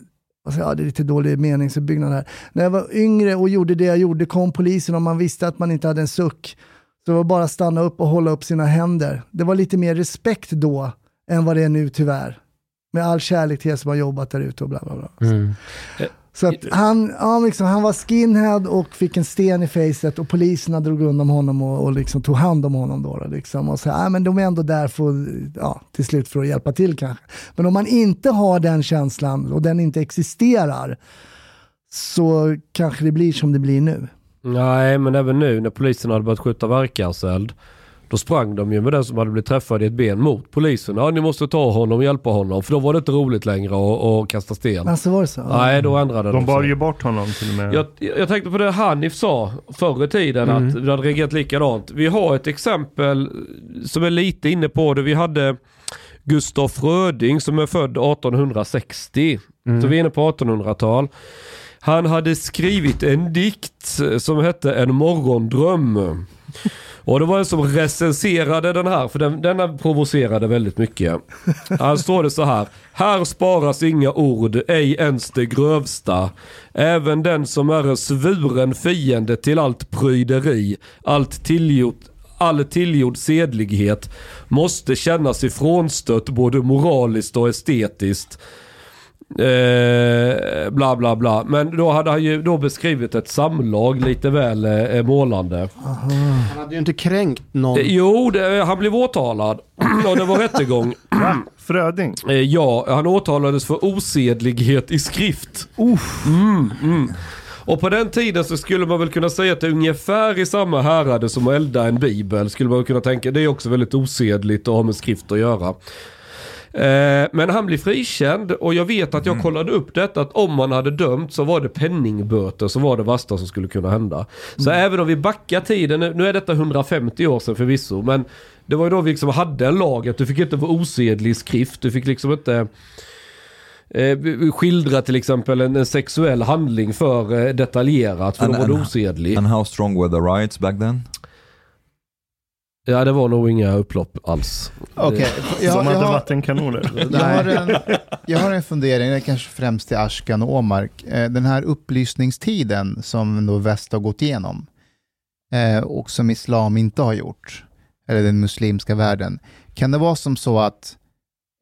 alltså, ja det är lite dålig meningsuppbyggnad här. När jag var yngre och gjorde det jag gjorde kom polisen och man visste att man inte hade en suck. Så det var bara att stanna upp och hålla upp sina händer. Det var lite mer respekt då än vad det är nu tyvärr. Med all kärlek till er som har jobbat där ute och bla bla bla. Mm. Så att han, ja, liksom, han var skinhead och fick en sten i facet och poliserna drog undan honom och, och liksom tog hand om honom. Då, då, liksom. Och så, ja, men de är ändå där för, ja, till slut för att hjälpa till kanske. Men om man inte har den känslan och den inte existerar så kanske det blir som det blir nu. Nej, men även nu när polisen hade börjat skjuta verkarseld. Då sprang de ju med den som hade blivit träffad i ett ben mot polisen. Ja, ni måste ta honom och hjälpa honom. För då var det inte roligt längre att, att kasta sten. Alltså var det så? Nej, då ändrade de, De bar sig. ju bort honom till och med. Jag, jag tänkte på det Hanif sa förr i tiden att vi hade reagerat likadant. Vi har ett exempel som är lite inne på det. Vi hade Gustaf Röding som är född 1860. Så vi är inne på 1800-tal. Han hade skrivit en dikt som hette En morgondröm. Och det var en som recenserade den här, för den, denna provocerade väldigt mycket. Här står det så här. Här sparas inga ord, ej ens det grövsta. Även den som är en svuren fiende till allt pryderi, allt tillgjort, all tillgjord sedlighet måste kännas ifrånstött både moraliskt och estetiskt. Eh, bla bla bla. Men då hade han ju då beskrivit ett samlag lite väl eh, målande. Han hade ju inte kränkt någon. Eh, Jo, det, han blev åtalad och det var rättegång. Fröding. Eh, Ja, han åtalades för osedlighet i skrift. Mm, mm. Och på den tiden så skulle man väl kunna säga att det är ungefär i samma härade som att elda en bibel. Skulle man kunna tänka. Det är också väldigt osedligt att ha med skrift att göra. Eh, Men han blir frikänd och jag vet att jag kollade upp detta att om man hade dömt så var det penningböter som var det värsta som skulle kunna hända. Så även om vi backar tiden, nu är detta 150 år sedan förvisso, men det var ju då vi liksom hade en lag att du fick inte vara osedlig i skrift, du fick liksom inte eh, skildra till exempel en, en sexuell handling för eh, detaljerat för And- då var and- osedlig. And how strong were the riots back then? Ja det var nog inga upplopp alls. Okej, jag, Som jag, hade har, vattenkanoner. jag, har en, jag har en fundering, det är kanske främst till Ashkan och Omark. Eh, Den här upplysningstiden som då väst har gått igenom eh, och som islam inte har gjort, eller den muslimska världen. Kan det vara som så att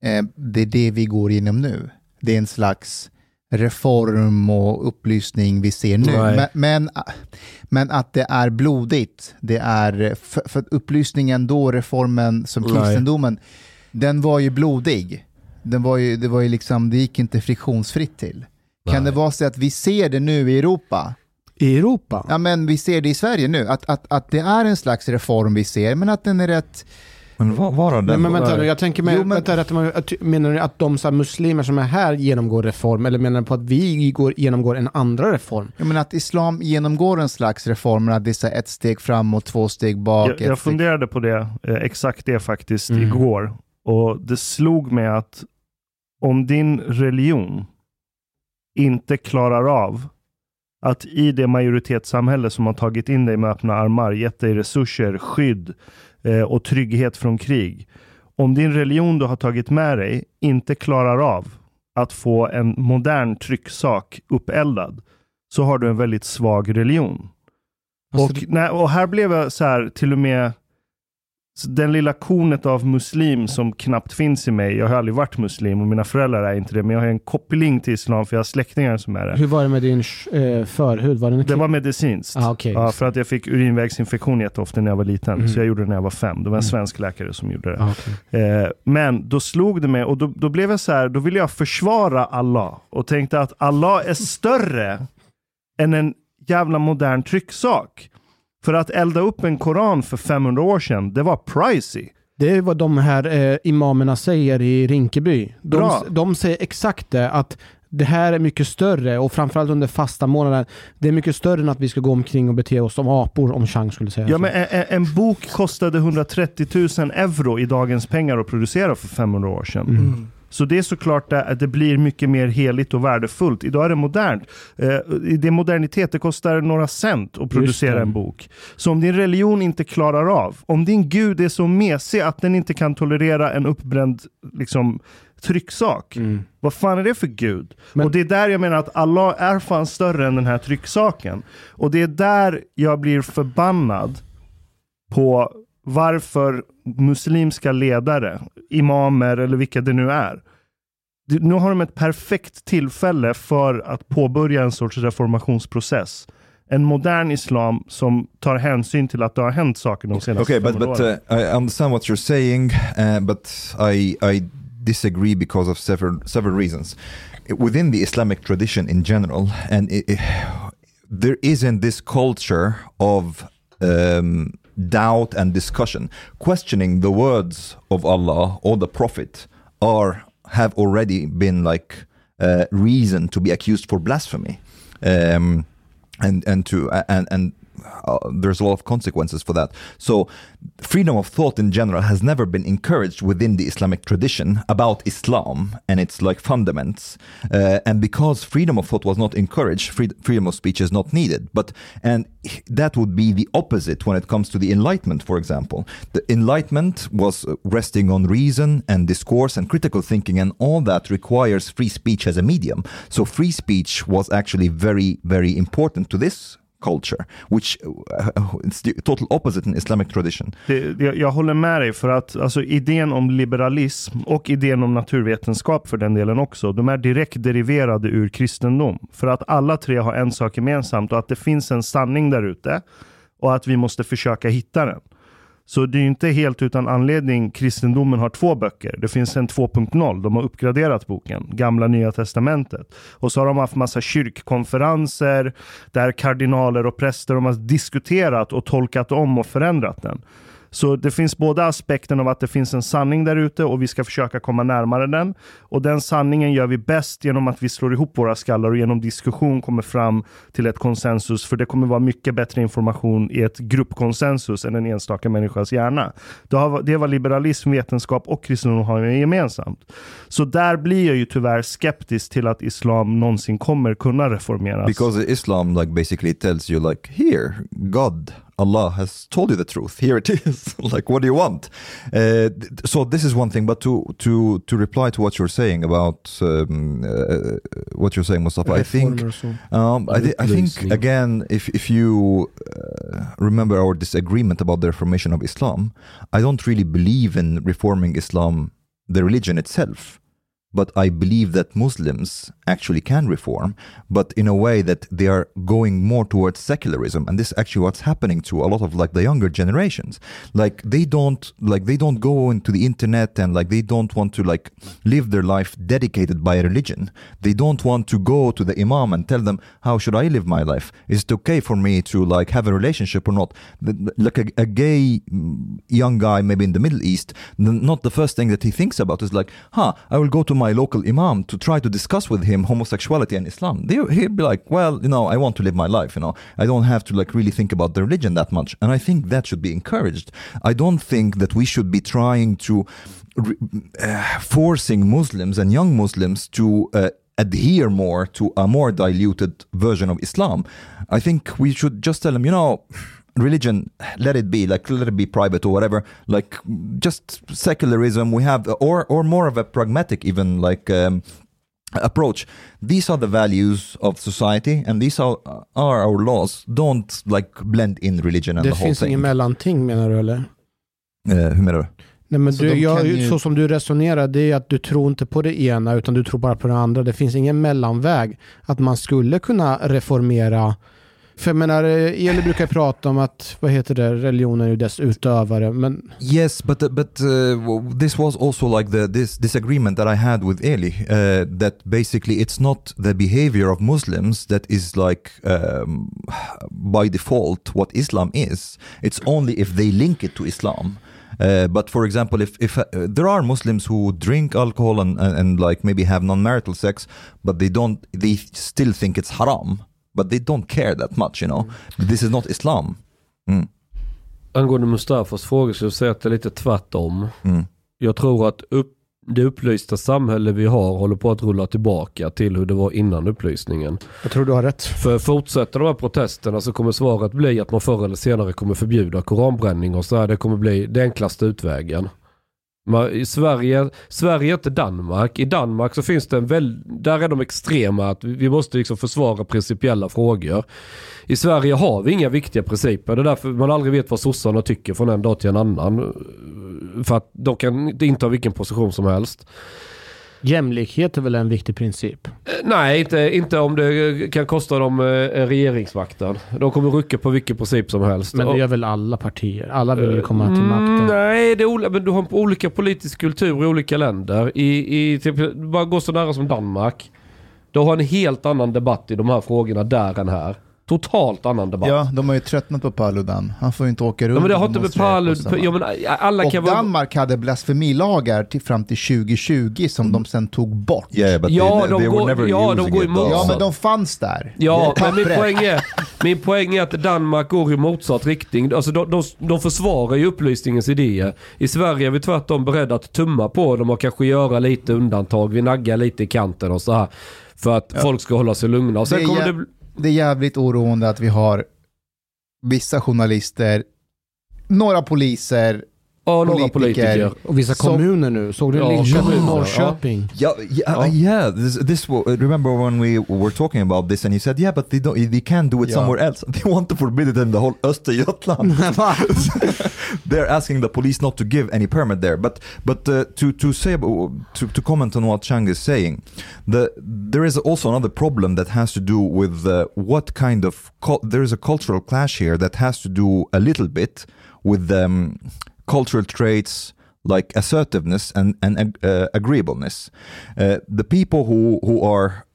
eh, det är det vi går igenom nu? Det är en slags reform och upplysning vi ser nu. Men, men, men att det är blodigt, det är, för, för upplysningen då, reformen som Nej. kristendomen, den var ju blodig. Den var ju, det, var ju liksom, det gick inte friktionsfritt till. Kan Nej. det vara så att vi ser det nu i Europa? I Europa? Ja, men vi ser det i Sverige nu, att, att, att det är en slags reform vi ser, men att den är rätt... Men vad var Nej, den? men vänta nu, Nej. jag tänker med, Jo, men- vänta, mig, menar du att de så här, muslimer som är här genomgår reform eller menar du på att vi går, genomgår en andra reform? Jag menar att islam genomgår en slags reform, att det är ett steg framåt, två steg bak. Jag, jag steg... funderade på det, eh, exakt det faktiskt, Mm. igår. Och det slog mig att om din religion inte klarar av att i det majoritetssamhälle som har tagit in dig med öppna armar, gett dig resurser, skydd och trygghet från krig. Om din religion du har tagit med dig inte klarar av att få en modern trycksak uppeldad, så har du en väldigt svag religion. Alltså, Och, nej, och här blev jag så här, till och med så den lilla kornet av muslim som knappt finns i mig. Jag har aldrig varit muslim och mina föräldrar är inte det. Men jag har en koppling till islam för jag har släktingar som är det. Hur var det med din eh, förhud? Var den Det var medicinskt. Ah, okej. ja, för att jag fick urinvägsinfektion jätteofta när jag var liten. Mm. Så jag gjorde det när jag var fem. Det var en Mm. svensk läkare som gjorde det. Ah, okej. Eh, men då slog det mig och då, då blev jag så här, då ville jag försvara Allah och tänkte att Allah är större än en jävla modern trycksak. För att elda upp en koran för 500 år sedan, det var pricey. Det är vad de här eh, imamerna säger i Rinkeby. De, Bra. de säger exakt det, att det här är mycket större och framförallt under fasta månaden. Det är mycket större än att vi ska gå omkring och bete oss som apor om Chang skulle säga Ja, så. men en, en- en bok kostade 130 000 euro i dagens pengar att producera för 500 år sedan. Mm. Så det är såklart det- att det blir mycket mer heligt och värdefullt. Idag är det modernt. Eh, det är modernitet, det kostar några cent att producera en bok. Så om din religion inte klarar av, om din gud är så mesig att den inte kan tolerera en uppbränd liksom, trycksak. Mm. Vad fan är det för gud? Men- och det är där jag menar att Allah är fan större än den här trycksaken. Och det är där jag blir förbannad på varför muslimska ledare, imamer eller vilka det nu är, nu har de ett perfekt tillfälle för att påbörja en sorts reformationsprocess. En modern islam som tar hänsyn till att det har hänt saker de senaste Okay, but 500 but åren. uh, I understand what you're saying, uh, but I I disagree because of several several reasons. Within the Islamic tradition in general, and i i- there isn't this culture of um, doubt and discussion, questioning the words of Allah or the Prophet are have already been like uh, reason to be accused for blasphemy. Um, and and to and and uh, there's a lot of consequences for that. So freedom of thought in general has never been encouraged within the Islamic tradition about Islam and its like fundaments. Uh, and because freedom of thought was not encouraged, free- freedom of speech is not needed. But and that would be the opposite when it comes to the Enlightenment, for example. The Enlightenment was resting on reason and discourse and critical thinking, and all that requires free speech as a medium. So free speech was actually very, very important to this culture, which uh, it's the total opposite in Islamic tradition. Det, jag, jag håller med dig för att alltså, idén om liberalism och idén om naturvetenskap för den delen också, de är direkt deriverade ur kristendom. För att alla tre har en sak gemensamt och att det finns en sanning där ute och att vi måste försöka hitta den. Så det är ju inte helt utan anledning kristendomen har två böcker. Det finns en 2.0, de har uppgraderat boken, Gamla Nya Testamentet. Och så har de haft massa kyrkkonferenser där kardinaler och präster de har diskuterat och tolkat om och förändrat den. Så det finns både aspekten av att det finns en sanning där ute och vi ska försöka komma närmare den. Och den sanningen gör vi bäst genom att vi slår ihop våra skallar och genom diskussion kommer fram till ett konsensus. För det kommer vara mycket bättre information i ett gruppkonsensus än en enstaka människas hjärna. Det, har, det är vad liberalism, vetenskap och kristendom har gemensamt. Så där blir jag ju tyvärr skeptisk till att islam någonsin kommer kunna reformeras. Because Islam like basically tells you like here God Allah has told you the truth. Here it is. like, what do you want? Uh, so this is one thing. But to to to reply to what you're saying about um, uh, what you're saying, Mustafa, I think Reformer och så. um, I, thi- I think again, if if you uh, remember our disagreement about the reformation of Islam, I don't really believe in reforming Islam, the religion itself. But I believe that Muslims actually can reform, but in a way that they are going more towards secularism, and this is actually what's happening to a lot of like the younger generations. Like they don't like they don't go into the internet and like they don't want to like live their life dedicated by religion. They don't want to go to the imam and tell them how should I live my life. Is it okay for me to like have a relationship or not? Like a, a gay mm, young guy, maybe in the Middle East, not the first thing that he thinks about is like, huh, I will go to my local imam to try to discuss with him homosexuality and Islam. They, he'd be like, well, you know, I want to live my life. You know, I don't have to like really think about the religion that much, and I think that should be encouraged. I don't think that we should be trying to uh, forcing Muslims and young Muslims to uh, adhere more to a more diluted version of Islam. I think we should just tell them, you know, religion, let it be, like let it be private or whatever. Like just secularism. We have, or or more of a pragmatic, even like. Um, approach these are the values of society and these are, are our laws don't like blend in religion and Det the whole finns thing ingen mellanting menar du eller? Eh, hur menar du? Nej, men Så du, jag, ju- Så som du resonerar, det är att du tror inte på det ena utan du tror bara på det andra. Det finns ingen mellanväg. Att man skulle kunna reformera. För jag menar, eh, Eli brukar prata om att, vad heter det, religionen är ju dess utövare. Men Yes, but uh, but uh, this was also like the this disagreement that I had with Eli. Uh, that basically it's not the behavior of Muslims that is like um, by default what Islam is. It's only if they link it to Islam. Uh, but for example, if if uh, there are Muslims who drink alcohol and, and and like maybe have non-marital sex, but they don't, they still think it's haram, but they don't care that much, you know. This is not Islam. Mm. Angående Mustafas fråga så jag säga att det är lite tvärtom. Mm. Jag tror att upp, det upplysta samhälle vi har håller på att rulla tillbaka till hur det var innan upplysningen. jag tror du har rätt. För fortsätter de här protesterna så kommer svaret bli att man förr eller senare kommer förbjuda koranbränning och så här. Det kommer bli den enklaste utvägen. Man, I Sverige, Sverige är inte Danmark. I Danmark så finns det en väl, där är de extrema att vi- måste liksom försvara principiella frågor. I Sverige har vi inga viktiga principer. Det är därför man aldrig vet vad sossarna tycker från en dag till en annan. För att de kan inte ha vilken position som helst. Jämlikhet är väl en viktig princip? Eh, Nej, inte, inte om det kan kosta dem eh, regeringsmakten. De kommer rucka på vilken princip som helst. Men det gör väl alla partier? Alla vill ju komma till Mm, makten. nej, det är men du har olika politisk kultur i olika länder. I, i, typ, bara gå så nära som Danmark. Du har en helt annan debatt i de här frågorna där än här. Totalt annan debatt. Ja, de har ju tröttnat på Paludan. Han får ju inte åka runt Ja, men det har inte med demonstrera Palud... på samma- Ja, men alla Och kan vara... Danmark hade blasfemilagar till, fram till 2020 som de sen tog bort. Yeah, but Ja, they, de they går- ja, de går emot. Ja, men de fanns där. Ja, men min poäng, är, min poäng är att Danmark går i motsatt riktning. Alltså de, de, de försvarar ju upplysningens idéer. I Sverige är vi tvärtom beredda att tumma på dem och kanske göra lite undantag. Vi naggar lite i kanten och så här. För att folk ska hålla sig lugna. Och sen Det kommer det... Det är jävligt oroande att vi har vissa journalister, några poliser, Ja, några politiker. politiker. Och vissa kommuner nu. Såg du Ja, Linköping och ja. Norrköping? Yeah, yeah, yeah. This, this. Remember when we were talking about this, and you said, "Yeah, but they don't. They can't do it Yeah. somewhere else. They want to forbid it in the whole Östergötland." they're asking the police not to give any permit there. But but uh, to to say to to comment on what Chang is saying, the there is also another problem that has to do with uh, what kind of there is a cultural clash here that has to do a little bit with um, cultural traits like assertiveness and and uh, agreeableness. Uh, the people who who are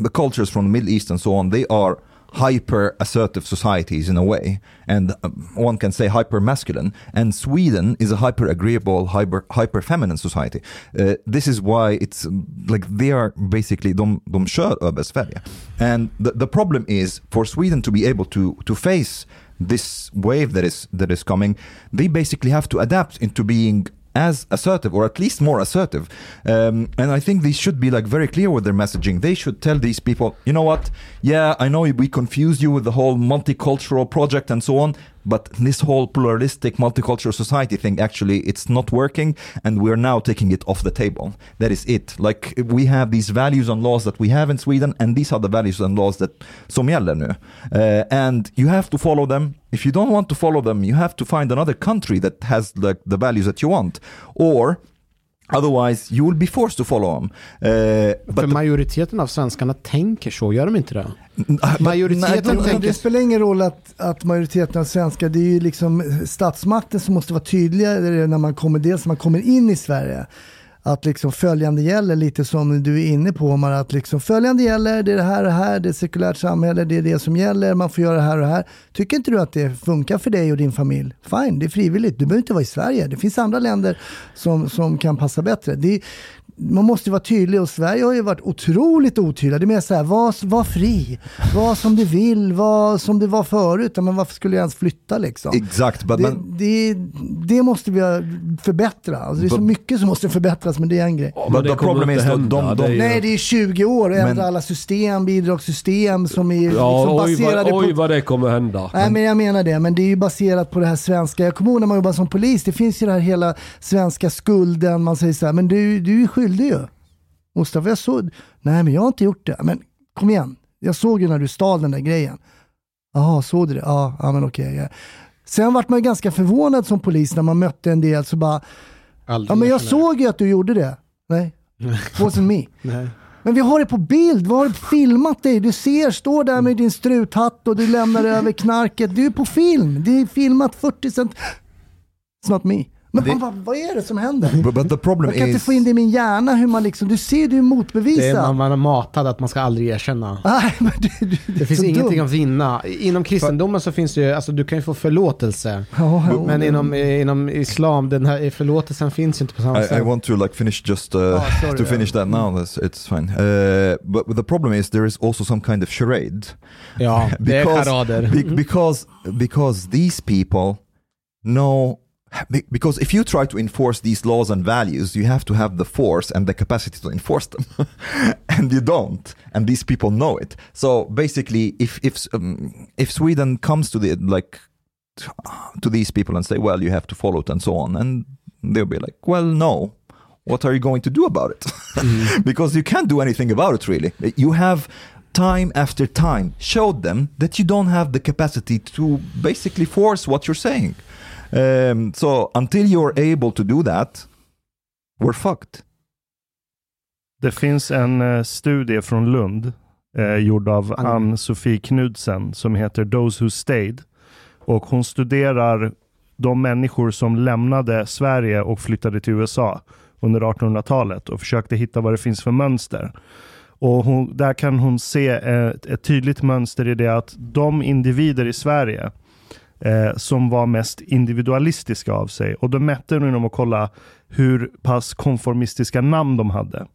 the cultures from the Middle East and so on, they are hyper assertive societies in a way, and um, one can say hyper masculine. And Sweden is a hyper agreeable, hyper hyper feminine society. Uh, this is why it's um, like they are basically de, de kör över Sverige. And the, the problem is for Sweden to be able to to face this wave that is that is coming, they basically have to adapt into being as assertive or at least more assertive. Um, and i think they should be like very clear with their messaging. They should tell these people you know what? Yeah i know we confused you with the whole multicultural project and so on but this whole pluralistic multicultural society thing actually it's not working and we're now taking it off the table. That is it. Like we have these values and laws that we have in sweden and these are the values and laws that som gäller nu. Uh, and you have to follow them. If you don't want to follow them you have to find another country that has like the values that you want. Or otherwise you will be forced to follow them uh, För but majoriteten av svenskarna tänker så, gör de inte det? majoriteten nej, tänker- Det spelar ingen roll att, att majoriteten av svenskar, det är ju liksom statsmakten som måste vara tydligare när man kommer, dels när man kommer in i Sverige. Att liksom följande gäller, lite som du är inne på Omar, att liksom följande gäller, det är det här och det här, det är ett sekulärt samhälle, det är det som gäller, man får göra det här och det här. Tycker inte du att det funkar för dig och din familj? Fine, det är frivilligt, du behöver inte vara i Sverige. Det finns andra länder som, som kan passa bättre. Det, man måste vara tydlig och Sverige har ju varit otroligt otydliga. Det är mer så här, var, var fri, var som du vill, var som det var förut. Men varför skulle jag ens flytta liksom? exakt Det, man, det, det måste vi förbättra. Alltså det är så mycket som måste förbättras, men det är en grej. Men the det kommer inte hända. de- de- ju- Nej, det är 20 år och ändra Men- alla system, bidragssystem som är liksom Ja, oj baserade vad, oj på... vad det kommer hända. Nej men jag menar det, men det är ju baserat på det här svenska. Jag kommer ihåg när man jobbade som polis, det finns ju det här hela svenska skulden, man säger så här, men du, du är skyldig ju. Mustafa, jag såg, nej men jag har inte gjort det. Men kom igen, jag såg ju när du stal den där grejen. Jaha, såg du det? Ja, ja men okej. ja. Sen vart man ganska förvånad som polis när man mötte en del så bara, Aldrig ja men jag såg ju att du gjorde det. Nej, wasn't me. Nej. Men vi har det på bild, vi har filmat dig. Du ser, står där med din struthatt och du lämnar över knarket. Du är på film, det är filmat 40 cent. It's not me. Men Det- bara, vad är det som händer? but, but the problem Jag kan inte is få in det i min hjärna hur man liksom, du ser du är Det är motbevisad. man, man är matad att man ska aldrig erkänna. Nej, men du, du, det, Det är finns ingenting dumt. att vinna. Inom kristendomen så finns det ju, alltså du kan ju få förlåtelse. Ja, ja, Men inom, inom islam, den här förlåtelsen finns ju inte på samma I, I sätt. want to like finish just uh, Oh, sorry, to yeah. finish that now. That's, it's fine. Uh, but the problem is there is also some kind of charade Ja, det är Because- charader. Be- because because these people know. Be- Because if you try to enforce these laws and values, you have to have the force and the capacity to enforce them, and you don't. And these people know it. So basically, if if um, if Sweden comes to the like to these people and say, "Well, you have to follow it," and so on, and they'll be like, "Well, no." What are you going to do about it? because you can't do anything about it, really. You have time after time showed them that you don't have the capacity to basically force what you're saying. Um, so until you're able to do that, we're fucked. Det finns en eh, studie från Lund eh, gjord av Ann- Ann-Sofie Knudsen som heter Those Who Stayed. Och hon studerar de människor som lämnade Sverige och flyttade till USA under 1800-talet och försökte hitta vad det finns för mönster. Och hon, där kan hon se ett, ett tydligt mönster i det att de individer i Sverige eh, som var mest individualistiska av sig, och då mätte hon genom att kolla hur pass konformistiska namn de hade.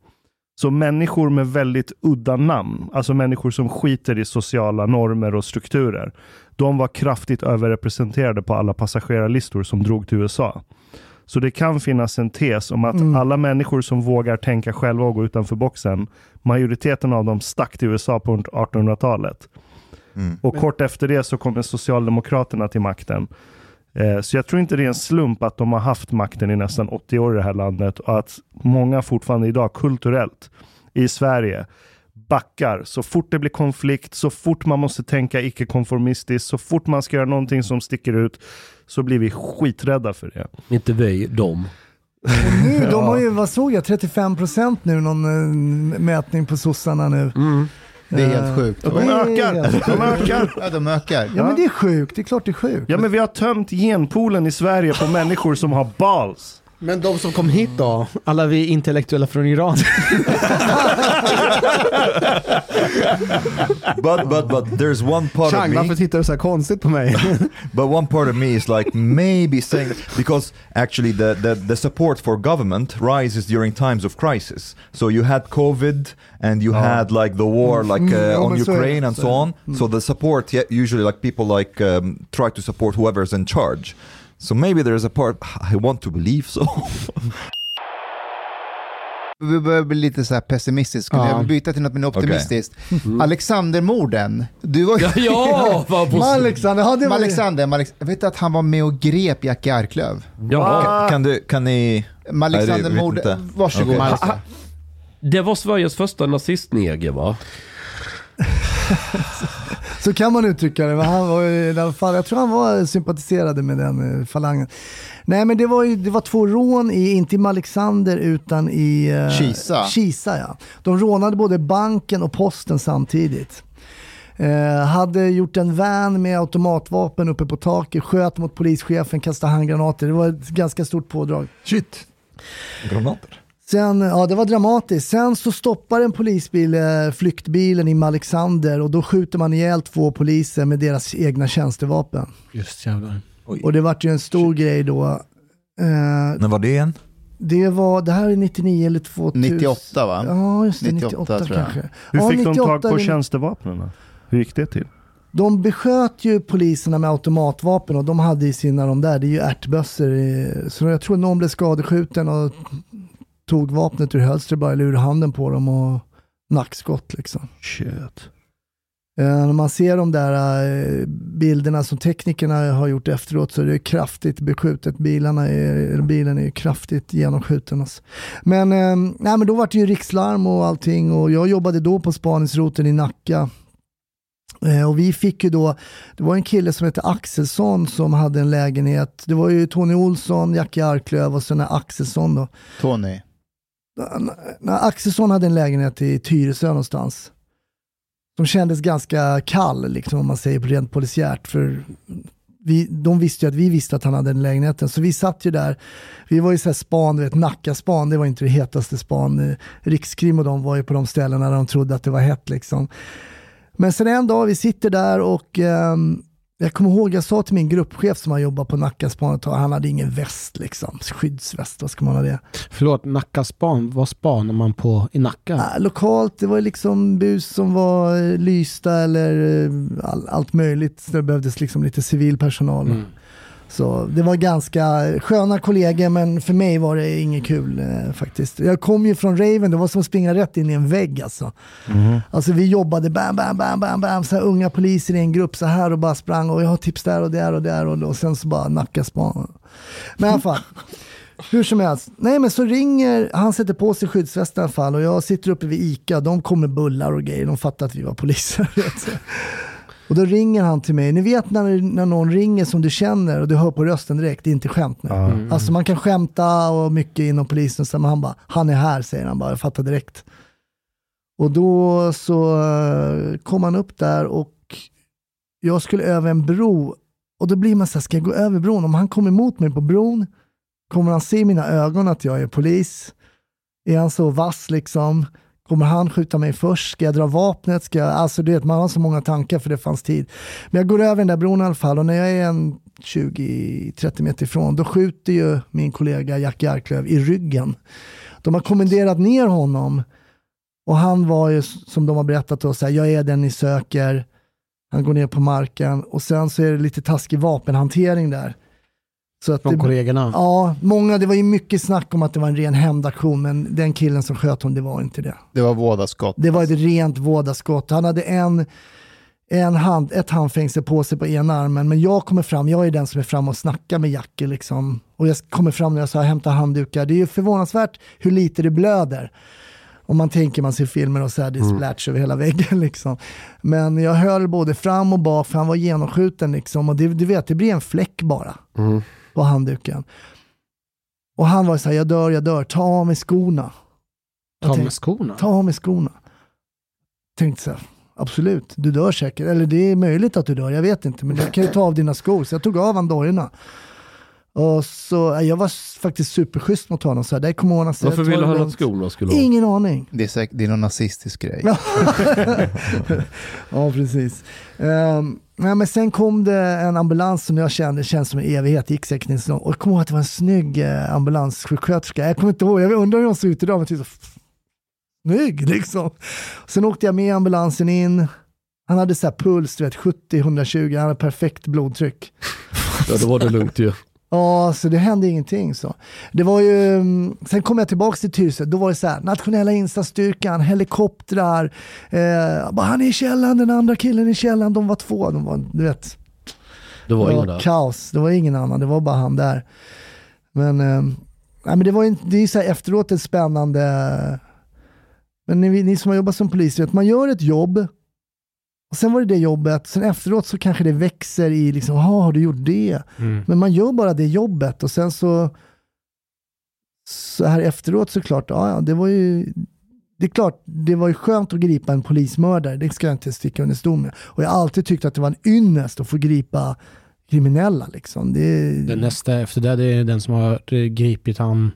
Så människor med väldigt udda namn, alltså människor som skiter i sociala normer och strukturer, de var kraftigt överrepresenterade på alla passagerarlistor som drog till USA. Så det kan finnas en tes om att Mm. alla människor som vågar tänka själva och gå utanför boxen, majoriteten av dem stack till USA på 1800-talet. Mm. Och kort efter det så kommer Socialdemokraterna till makten. Eh, Så jag tror inte det är en slump att de har haft makten i nästan 80 år i det här landet och att många fortfarande idag kulturellt i Sverige backar. Så fort det blir konflikt, så fort man måste tänka icke-konformistiskt, så fort man ska göra någonting som sticker ut, så blir vi skiträdda för det. Inte vi. Och nu, de har ju, vad såg jag, 35% nu, någon eh, mätning på sossarna nu. Det är helt sjukt. De ökar, de ökar. Ja, de ökar. Ja men det är sjukt, det är klart det är sjukt. Ja men vi har tömt genpoolen i Sverige på människor som har balls. Men de som kom hit då? Alla vi intellektuella från Iran. But but but there's one part Chang, of varför me. tittar du så här konstigt på mig? But one part of me is like maybe saying because actually the, the the support for government rises during times of crisis. So you had COVID and you had like the war like Mm, uh, ja, on. Ukraine and so on. So the support yeah, usually like people like um, try to support whoever's in charge. So maybe there's a part I want to believe so. Vi börjar bli lite så här pessimistisk. Kan Ja. jag byta till något mer optimistiskt? Alexandermorden. Du var Ja, ja vad på... Alexander, ja, det Med var Alexander, Alex, jag vet att han var med och grep Jackie Arklöv. Ja, kan, kan du, kan ni... Med inte. varsågod. Okej. Alistair. det var Sveriges första nazistneger va? Så kan man uttrycka det. Men han var i alla fall, jag tror han var sympatiserade med den eh, falangen. Nej men det var, ju, det var två rån, i, inte i Alexander utan i eh, Kisa. Kisa ja. De rånade både banken och posten samtidigt. Eh, hade gjort en van med automatvapen uppe på taket, sköt mot polischefen, kastade handgranater. Det var ett ganska stort pådrag. Shit. Granater. Sen, ja det var dramatiskt. Sen så stoppar en polisbil eh, flyktbilen i Alexander och då skjuter man ihjäl två poliser med deras egna tjänstevapen. Just jävlar. Och det vart ju en stor grej då. Eh, När var det igen? det var, det här är 99 eller 2000. 98 va? Ja just det, 98 98, tror jag. kanske. Hur ja, fick de 98 tag på tjänstevapnen? då? Hur gick det till? De besköt ju poliserna med automatvapen och de hade ju sina de där, det är ju ärtbössor. i- Så jag tror någon blev skadeskjuten och tog vapnet ur hölstret bara, eller ur handen på dem och nackskott liksom. Shit. Eh, när man ser de där eh, bilderna som teknikerna har gjort efteråt så är det kraftigt beskjutet. Bilarna är, bilen är kraftigt genomskjuten. Alltså. Men, eh, nej, men då var det ju rikslarm och allting och jag jobbade då på spaningsroten i Nacka. Och vi fick ju då, det var en kille som hette Axelsson som hade en lägenhet. Det var ju Tony Olsson, Jackie Arklöv och sen Axelsson då. Tony. När Axelsson hade en lägenhet i Tyresö någonstans. De kändes ganska kall, liksom, om man säger rent polisiärt. För vi, de visste ju att vi visste att han hade den lägenheten. Så vi satt ju där. Vi var ju så här span, du vet, Nacka-span, det var inte det hetaste span. Eh, Rikskrim och de var ju på de ställena där de trodde att det var hett. Liksom. Men sen en dag, vi sitter där och ehm, jag kommer ihåg, jag sa till min gruppchef som har jobbat på Nackaspanet, han hade ingen väst liksom, skyddsväst, vad ska man ha det? Förlåt, Nacka span. Vad spanar man på i Nacka? Ja, lokalt, det var liksom bus som var eh, lysta eller eh, all, allt möjligt. Det behövdes liksom lite civil personal. Mm. Så det var ganska sköna kollegor men för mig var det inget kul eh, faktiskt. Jag kom ju från Raven, det var som att springa rätt in i en vägg alltså. Alltså vi jobbade bam, bam, bam, bam, bam, så här unga poliser i en grupp så här och bara sprang och jag har tips där och där och där och, och sen så bara nacka span. Men i alla fall. Hur som helst. Nej men så ringer, han sätter på sig skyddsvästen i alla fall och jag sitter uppe vid ICA, de kommer bullar och grejer, de fattar att vi var poliser. Och då ringer han till mig, ni vet när, när någon ringer som du känner och du hör på rösten direkt, det är inte skämt nu. Alltså man kan skämta och mycket inom polisen, så, men han bara, han är här säger han bara, jag fattar direkt. Och då så eh, kom han upp där och jag skulle över en bro och då blir man så här, ska jag gå över bron? Om han kommer emot mig på bron, kommer han se i mina ögon att jag är polis? Är han så vass liksom? Kommer han skjuta mig först? Ska jag dra vapnet? Ska jag, alltså du vet, man har så många tankar för det fanns tid. Men jag går över den där bron i alla fall och när jag är en 20-30 meter ifrån, då skjuter ju min kollega Jackie Arklöv i ryggen. De har kommenderat ner honom och han var ju, som de har berättat då, så här, jag är den ni söker. Han går ner på marken och sen så är det lite taskig vapenhantering där. Så att Från det, kollegorna? Ja, många, det var ju mycket snack om att det var en ren hämndaktion, men den killen som sköt honom, det var inte det. Det var vådaskott. Det var ett rent vådaskott. Han hade en, en hand, ett handfängsel på sig på ena armen, men jag kommer fram, jag är den som är fram och snackar med Jackie liksom. Och jag kommer fram när jag sa hämta handdukar. Det är ju förvånansvärt hur lite det blöder. Om man tänker man ser filmer och så här, det är Mm. splash över hela väggen liksom. Men jag höll både fram och bak för han var genomskjuten liksom och det, du vet, det blir en fläck bara Mm. På handduken. Och han var så här, jag dör, jag dör, ta av mig skorna. Ta tänkte, med skorna. ta av mig skorna. Tänkte så här, absolut, du dör säkert. Eller det är möjligt att du dör, jag vet inte. Men du kan ju ta av dina skor. Så jag tog av han dojorna. Och så, äh, jag var faktiskt superschysst mot honom. Så här, det kommer ordna sig. Varför ville han att lugnt." skorna skulle ha? Ingen aning. Det är, säkert, det är någon nazistisk grej. Ja. ja, precis. Um, nej, men sen kom det en ambulans som jag kände känns som en evighet, gick säkert inte så långt. Och jag kommer ihåg att det var en snygg eh, ambulanssjuksköterska. Jag kommer inte ihåg, jag undrar hur hon såg ut idag, men typ så, snygg liksom. Sen åkte jag med ambulansen in. Han hade så här puls, du vet 70-120, han hade perfekt blodtryck. Ja, då var det lugnt ju. Ja, så det hände ingenting. Så. Det var ju, mm, sen kom jag tillbaka till Tyresö, då var det så här, nationella insatsstyrkan, helikoptrar, eh, bara, han är i källaren, den andra killen i källaren, de var två, de var, du vet, Det var det ingen var där. kaos, det var ingen annan, det var bara han där. Men, eh, nej, men det var ju inte- det är så här efteråt ett spännande, men ni, ni som har jobbat som polis vet, man gör ett jobb, och sen var det det jobbet, sen efteråt så kanske det växer i liksom, "Jaha, har du gjort det? Mm. Men man gör bara det jobbet och sen så, så här efteråt såklart, ja, ja det var ju, det är klart, det var ju skönt att gripa en polismördare, det ska jag inte sticka under stol med. Och jag har alltid tyckt att det var en ynnest att få gripa kriminella liksom. Det, Den nästa efter det, det är den som har gripit han,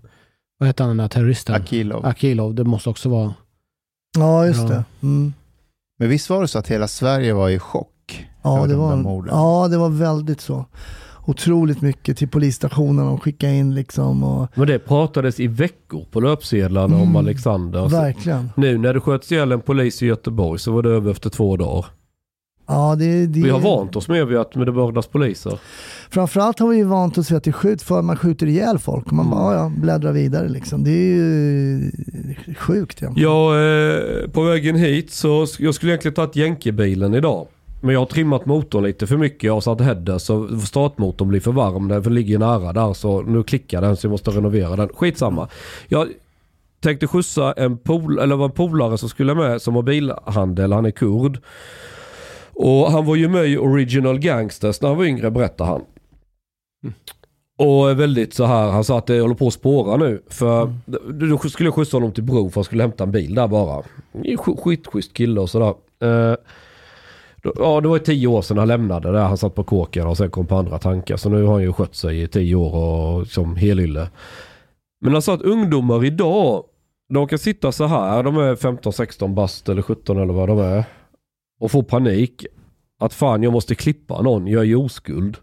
vad heter han den där terroristen? Akilov. Akilov. Det måste också vara, ja, just Ja. det. Mm. Men visst var det så att hela Sverige var i chock? Ja, det de var, morden? ja, det var väldigt så. Otroligt mycket till polisstationen och skicka in liksom. Och, Men det pratades i veckor på löpsedlarna om Mm. Alexander. Så verkligen. nu när det sköts ihjäl en polis i Göteborg så var det över efter två dagar. Ja, det, det, Vi har vant oss med att det mördas poliser. Framförallt har vi ju vant oss vid att det skjuts för att man skjuter ihjäl folk och man Mm. bara, ja, bläddrar vidare liksom. Det är ju sjukt egentligen. Ja, eh, på vägen hit så jag skulle egentligen tagit jänkebilen idag. Men jag har trimmat motorn lite för mycket. Jag har satt header så startmotorn blir för varm. Den ligger nära där så nu klickar den så jag måste renovera den. Skitsamma. Jag tänkte skjutsa en pol eller en polare som skulle med som har bilhandel. Han är kurd. Och han var ju med i Original Gangsters när han var yngre berättar han. Och är väldigt så här, han sa att det håller på att spåra nu. För då skulle jag skjutsa honom till Bro för han skulle hämta en bil där bara. Sk- Skitschysst kille och sådär. Eh, då- Ja det var ju tio år sedan han lämnade där. Han satt på kåken och sen kom på andra tankar. Så nu har han ju skött sig i tio år och som helylle. Men han sa att ungdomar idag, de kan sitta så här. De är 15, 16 bast eller 17 eller vad de är. Och få panik. Att fan jag måste klippa någon, jag är ju oskuld.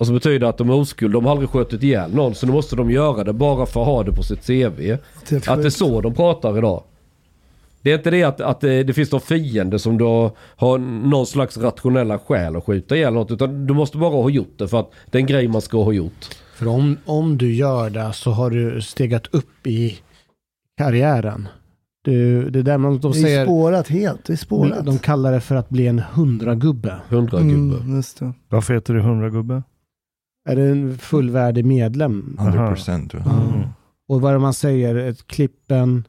Och så betyder det att de är oskuld, de har aldrig skjutit ihjäl någon. Så nu måste de göra det bara för att ha det på sitt CV. Helt Att det är så de pratar idag. Det är inte det att, att det, det finns någon fiende som då har någon slags rationella skäl att skjuta ihjäl något. Utan du måste bara ha gjort det för att det är en grej man ska ha gjort. för om, om du gör det så har du stegat upp i karriären. Du, det är där man, de det är säger, spårat helt, det är spårat. de kallar det för att bli en hundragubbe. Hundra gubbe. mm, just det. Varför heter det 100 gubbe? Är det en fullvärdig medlem? 100% tror jag. Mm. Och vad är det man säger? Ett klippen,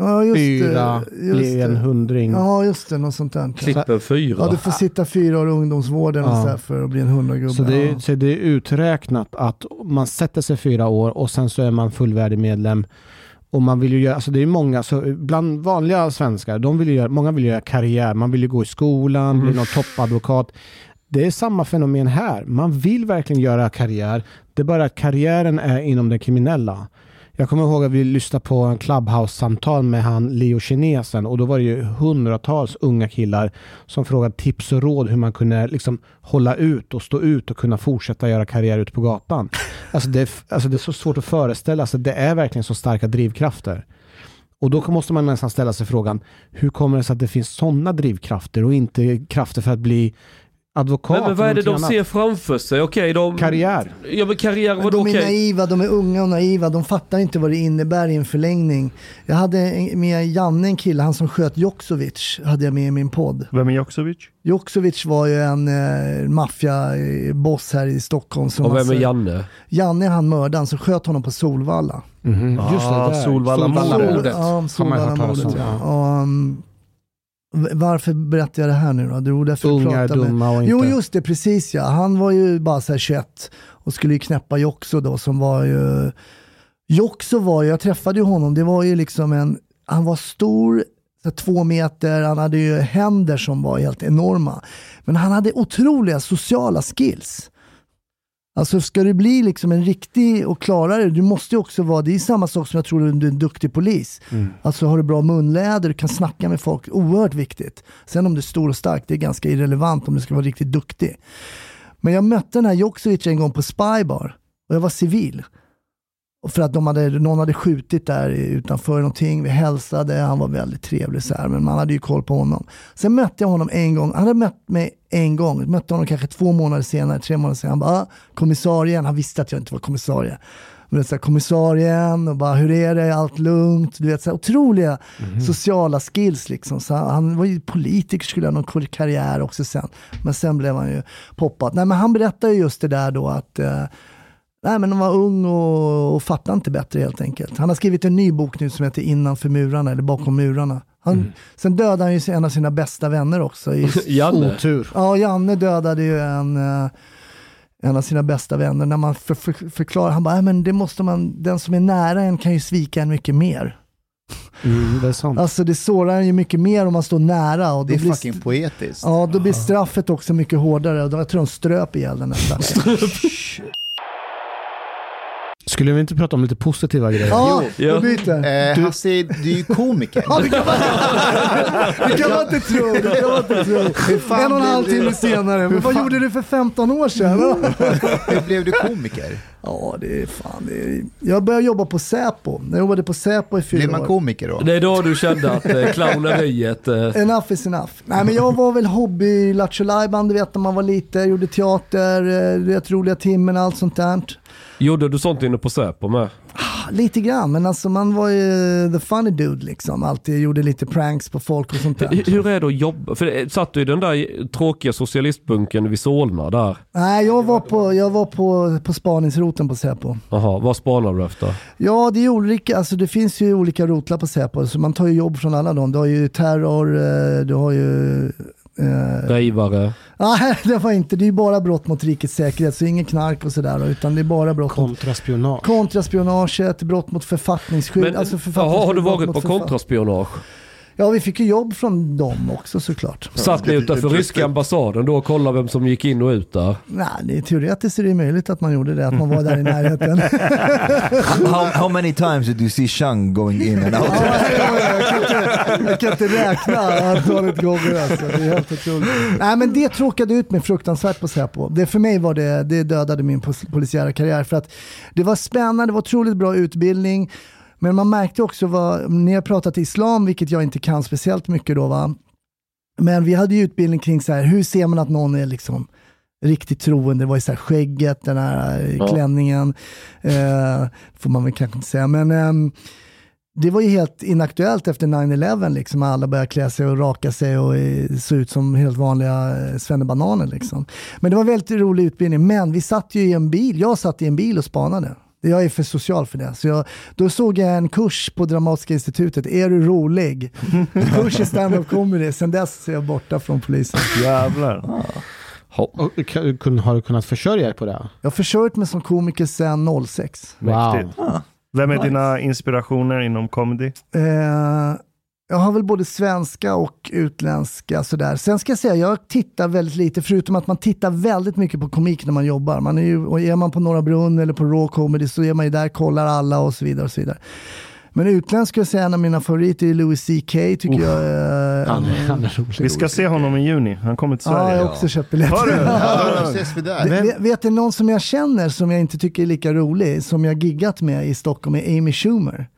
Ja, just fyra, det. Just blir en det. hundring. Ja, just det. Något sånt där. Klippen fyra. Ja, du får sitta fyra år i ungdomsvården och Ja. så här för att bli en hundragubbe. Så det, ja. är, så det är uträknat att man sätter sig fyra år och sen så är man fullvärdig medlem. Och man vill ju göra, alltså det är många, så bland vanliga svenskar, de vill ju göra, många vill göra karriär, man vill ju gå i skolan, bli någon toppadvokat. Det är samma fenomen här. Man vill verkligen göra karriär. Det är bara att karriären är inom det kriminella. Jag kommer ihåg att vi lyssnade på en Clubhouse-samtal med han Leo Kinesen och då var det ju hundratals unga killar som frågade tips och råd hur man kunde liksom hålla ut och stå ut och kunna fortsätta göra karriär ute på gatan. Alltså det, alltså det är så svårt att föreställa sig. Det är verkligen så starka drivkrafter. Och då måste man nästan ställa sig frågan, hur kommer det sig att det finns sådana drivkrafter och inte krafter för att bli advokat. Men, men vad är det de annat. ser framför sig? Okej, de... Karriär. Ja men karriär, Men vadå de är okej? naiva, de är unga och naiva. De fattar inte vad det innebär i en förlängning. Jag hade med Janne, en kille, han som sköt Joksovic, hade jag med i min podd. Vem är Joksovic? Joksovic var ju en eh, maffiaboss här i Stockholm. Som Och vem är alltså- Janne? Janne är han mördaren som sköt honom på Solvalla. Mhm, Just det, Ah, där. Solvallamordet. Ja, man hört talas Solvallamordet om, ja. ja. Um, varför berättar jag det här nu då? Jo, därför Unga, pratar med- dumma och inte... Jo just det, precis ja. Han var ju bara så här 21 och skulle ju knäppa Joxo då som var ju... Joxo var ju, jag träffade ju honom, det var ju liksom en... Han var stor, så två meter, han hade ju händer som var helt enorma. Men han hade otroliga sociala skills. Alltså ska du bli liksom en riktig och klara det, du måste ju också vara, det är samma sak som jag tror du är en duktig polis. Alltså har du bra munläder, du kan snacka med folk, oerhört viktigt. Sen om du är stor och stark, det är ganska irrelevant om du ska vara riktigt duktig. Men jag mötte den här Joksovic en gång på Spybar och jag var civil. Och för att de hade, någon hade skjutit där utanför någonting, vi hälsade, han var väldigt trevlig så här, men man hade ju koll på honom. Sen mötte jag honom en gång, han hade mött mig en gång, jag mötte honom kanske två månader senare, tre månader senare, han bara, ah, kommissarien, han visste att jag inte var kommissarie. Men så här, kommissarien och bara, hur är det, allt lugnt? Du vet, så här, otroliga sociala skills liksom. Så han, var ju politiker, skulle ha någon karriär också sen. Men sen blev han ju poppad. Nej men han berättade ju just det där då att eh, Nej men han var ung och, och fattade inte bättre helt enkelt. Han har skrivit en ny bok nu som heter Innanför murarna, eller Bakom murarna. Han, Sen dödade han ju en av sina bästa vänner också. I, Janne? Otur. ja, Janne dödade ju en, eh, en av sina bästa vänner. När man för, för, förklarar, han bara, "Nej, men det måste man, den som är nära en kan ju svika en mycket mer. Mm, det är sant. Alltså det sårar en ju mycket mer om man står nära. Och Det är blir fucking poetiskt. Ja, då blir straffet också mycket hårdare. Jag tror de ströp ihjäl den här stackaren. Skulle vi inte prata om lite positiva grejer? Ja, vi byter. Eh, Hasse, du är ju komiker. Ja, det kan man, det kan man inte tro. Det kan man inte tro. fan En och en halv blev timme senare. Men vad gjorde du för 15 år sedan? Hur blev du komiker? Ja, det är fan. Det är... Jag började jobba på Säpo. Jag jobbade på Säpo i Blev fyra man år. det då? Det är då du kände att eh, clowneriet... Eh, Enough is enough. Nej men jag var väl hobby lattjo du vet när man var liten, gjorde teater, eh, vet roliga timmen och allt sånt där. Gjorde du sånt inne på Säpo med? Lite grann, men alltså man var ju the funny dude liksom. Alltid gjorde lite pranks på folk och sånt där. Hur är det att jobba? För det- satt du i den där tråkiga socialistbunken vid Solna där? Nej, jag var på, jag var på, på spaningsroten på Säpo. Jaha, vad spanar du efter? Ja, det är olika, alltså det finns ju olika rotlar på Säpo, så man tar ju jobb från alla dem. Du har ju terror, eh, du har ju... Eh, Rejvare? nej, det var inte, det är bara brott mot rikets säkerhet, så ingen knark och sådär, utan det är bara brott mot Kontraspionage. kontraspionaget, brott mot författningsskydd. Men, alltså jaha, har du varit mot på författ- kontraspionage? Ja, vi fick ju jobb från dem också såklart. Satt ni utanför ryska ambassaden då och kollade vem som gick in och ut där? Nej, det är teoretiskt är det möjligt att man gjorde det, att man var där i närheten. how, how many times did you see Shang going in and out? Ja, ja, ja, jag, kan inte, jag kan inte räkna antalet gånger alltså. Det är helt otroligt. Nej men det tråkade ut mig fruktansvärt på Säpo. Det, för mig var det, det dödade min pol- polisiära karriär. För att det var spännande, det var otroligt bra utbildning. Men man märkte också, vad, ni har pratat islam, vilket jag inte kan speciellt mycket då va. Men vi hade ju utbildning kring så här, hur ser man att någon är liksom riktigt troende. Det var ju så här skägget, den här eh, Ja. klänningen. Eh, får man väl kanske inte säga. Men ehm, det var ju helt inaktuellt efter 9-11 liksom. Alla började klä sig och raka sig och eh, se ut som helt vanliga eh, svennebananer liksom. Men det var en väldigt rolig utbildning. Men vi satt ju i en bil, jag satt i en bil och spanade. Jag är för social för det. Så jag, då såg jag en kurs på Dramatiska institutet, Är du rolig? kurs i stand-up comedy. Sen dess är jag borta från polisen. Jävlar. Ha. Och, kun- har du kunnat försörja dig på det? Jag har försörjt mig som komiker sedan 06. Mäktigt. Vem är Nice. dina inspirationer inom comedy? Eh, jag har väl både svenska och utländska sådär. Sen ska jag säga, jag tittar väldigt lite, förutom att man tittar väldigt mycket på komik när man jobbar. Man är, ju, och är man på Norra Brunn eller på Raw Comedy så är man ju där, kollar alla och så vidare. Och så vidare. Men utländsk skulle jag säga en av mina favoriter är Louis CK, tycker Uff. jag. är- Han, han är rolig. Vi ska se honom i juni. Han kommer till Ja, jag Sverige. har också köpt biljetter. Har du? Ja, då ses vi där. Vet, vet- vet du någon som jag känner som jag inte tycker är lika rolig, som jag giggat med i Stockholm, är Amy Schumer.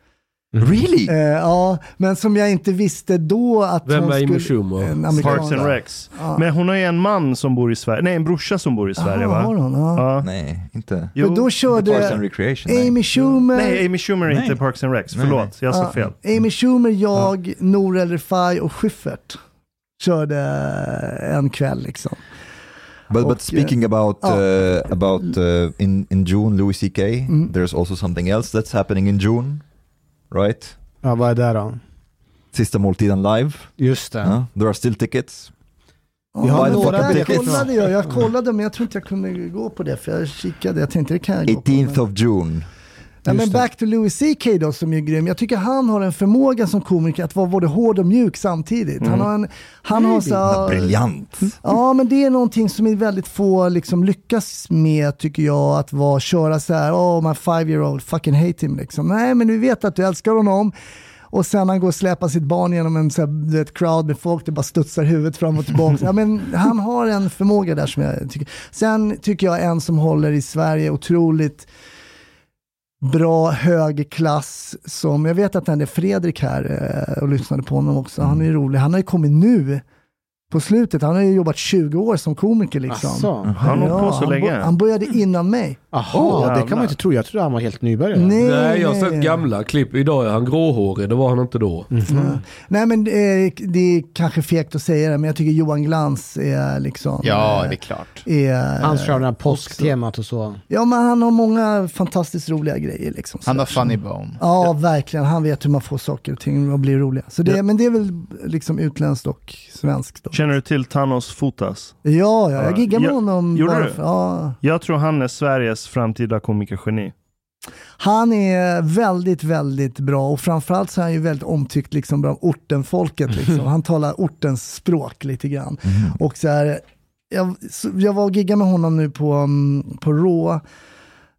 Really? Eh, ja, men som jag inte visste då att Vem hon är Amy. Schumer? Parks and Recs. Ja. Men hon har ju en man som bor i Sverige, nej en brorsa som bor i Sverige Aha, va? har hon? Ja. Ja. Nej, inte. Jo. Men då Parks körde and Recreation. nej. Amy Schumer, Nej, Amy Schumer är inte. Parks and Recs. Nej, Förlåt, jag sa Ja. fel. Amy Schumer, jag, Nour El Refai och Schyffert körde en kväll liksom. But, but speaking about ja. uh, about uh, in in June, Louis CK. Mm. There's also something else that's happening in June, right? Ja, vad är det då? Sista måltiden live. Just det. Yeah. There are still tickets. Vi har By the några jag kollade, jag, jag kollade men jag tror inte jag kunde gå på det för jag kikade, jag tänkte det kan jag gå på. 18th of June. Ja, men back to Louis CK då som är grym. Jag tycker han har en förmåga som komiker att vara både hård och mjuk samtidigt. Han har en, han har så, Ja, briljant. Ja men det är någonting som är väldigt få liksom lyckas med tycker jag. Att vara, köra så här, oh my five year old fucking hate him liksom. Nej men du vet att du älskar honom. Och sen han går och släpar sitt barn genom en så här, vet, crowd med folk, det bara studsar huvudet fram och tillbaka. ja, men han har en förmåga där som jag tycker. Sen tycker jag en som håller i Sverige otroligt bra hög klass som, jag vet att den är Fredrik här eh, och lyssnade på honom också, han är ju rolig. Han har ju kommit nu på slutet, han har ju jobbat 20 år som komiker liksom. Asså. Han har hållit på så länge. han började innan mig. Jaha, det kan man inte tro. Jag trodde han var helt nybörjare. Nej, Nej, jag har sett gamla klipp. Idag är han gråhårig, det var han inte då. Mhm. Ja. Nej men eh, det är kanske fegt att säga det, men jag tycker Johan Glans är liksom... Ja, eh, det är klart. är, Han kör det här påsktemat och så. Ja men han har många fantastiskt roliga grejer liksom. Han har funny bone. Ja, verkligen. Han vet hur man får saker och ting att bli roliga. Så det, Ja. Men det är väl liksom utländskt och svenskt. Då. Känner du till Thanos Fotas? Ja, ja, jag giggade med Ja, honom. gjorde du? ja. Jag tror han är Sveriges framtida komikergeni. Han är väldigt, väldigt bra och framförallt så är han ju väldigt omtyckt liksom bland ortenfolket. Liksom. Han talar ortens språk lite grann. Och så här, jag, jag var och giggade med honom nu på, mm, på Raw,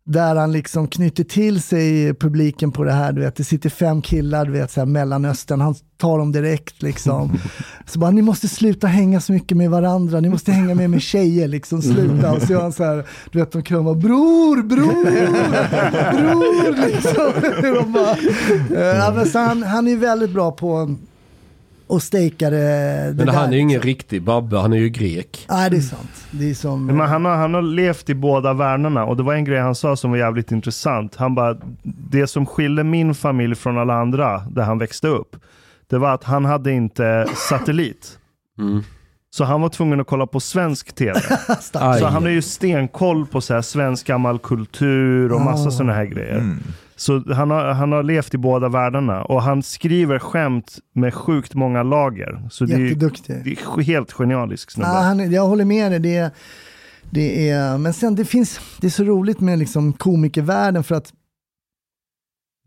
där han liksom knyter till sig publiken på det här, du vet, det sitter fem killar, du vet, så här, Mellanöstern, han tar dem direkt liksom. Så bara, ni måste sluta hänga så mycket med varandra, ni måste hänga med med tjejer, liksom, sluta. Och så gör han så här, du vet, de kramar, bror, bror, bror, liksom. De bara, ja, men så han, han är väldigt bra på att stejka det, det Men där, han är ju ingen liksom. riktig Babbe, han är ju grek. Nej, det är sant. Det är som... Men han, har, han har levt i båda världarna och det var en grej han sa som var jävligt intressant. Han bara, det som skiljer min familj från alla andra där han växte upp, det var att han hade inte satellit. Mm. Så han var tvungen att kolla på svensk tv. Så han har ju stenkoll på så här svensk gammal kultur och massa Ah. sådana här grejer. Mm. Så han har, han har levt i båda världarna och han skriver skämt med sjukt många lager. Så det är, det är helt genialisk snubbe. Ja, han, är- jag håller med dig. Det, är- det är, men sen det finns, det är så roligt med liksom komikervärlden för att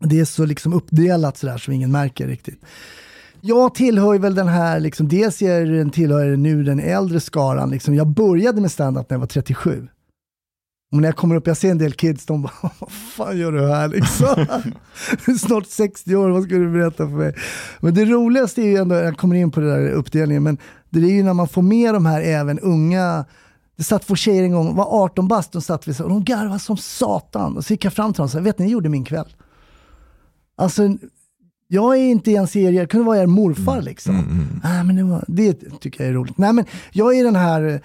det är så liksom uppdelat sådär som ingen märker riktigt. Jag tillhör väl den här, liksom, dels är tillhör jag nu den äldre skaran. Liksom. Jag började med stand-up när jag var 37. Och när jag kommer upp, jag ser en del kids, de bara vad fan gör du här liksom? Snart 60 år, vad ska du berätta för mig? Men det roligaste är ju ändå, jag kommer in på det där uppdelningen, men det är ju när man får med de här även unga det satt två tjejer en gång, var 18 bast, de satt vid så och de garvade som satan. Och så gick jag fram till dem och sa, vet ni, ni gjorde min kväll. Alltså, jag är inte ens er, jag kunde vara er morfar liksom. Mm. Nej, men det, var, det tycker jag är roligt. Nej, men jag är den här,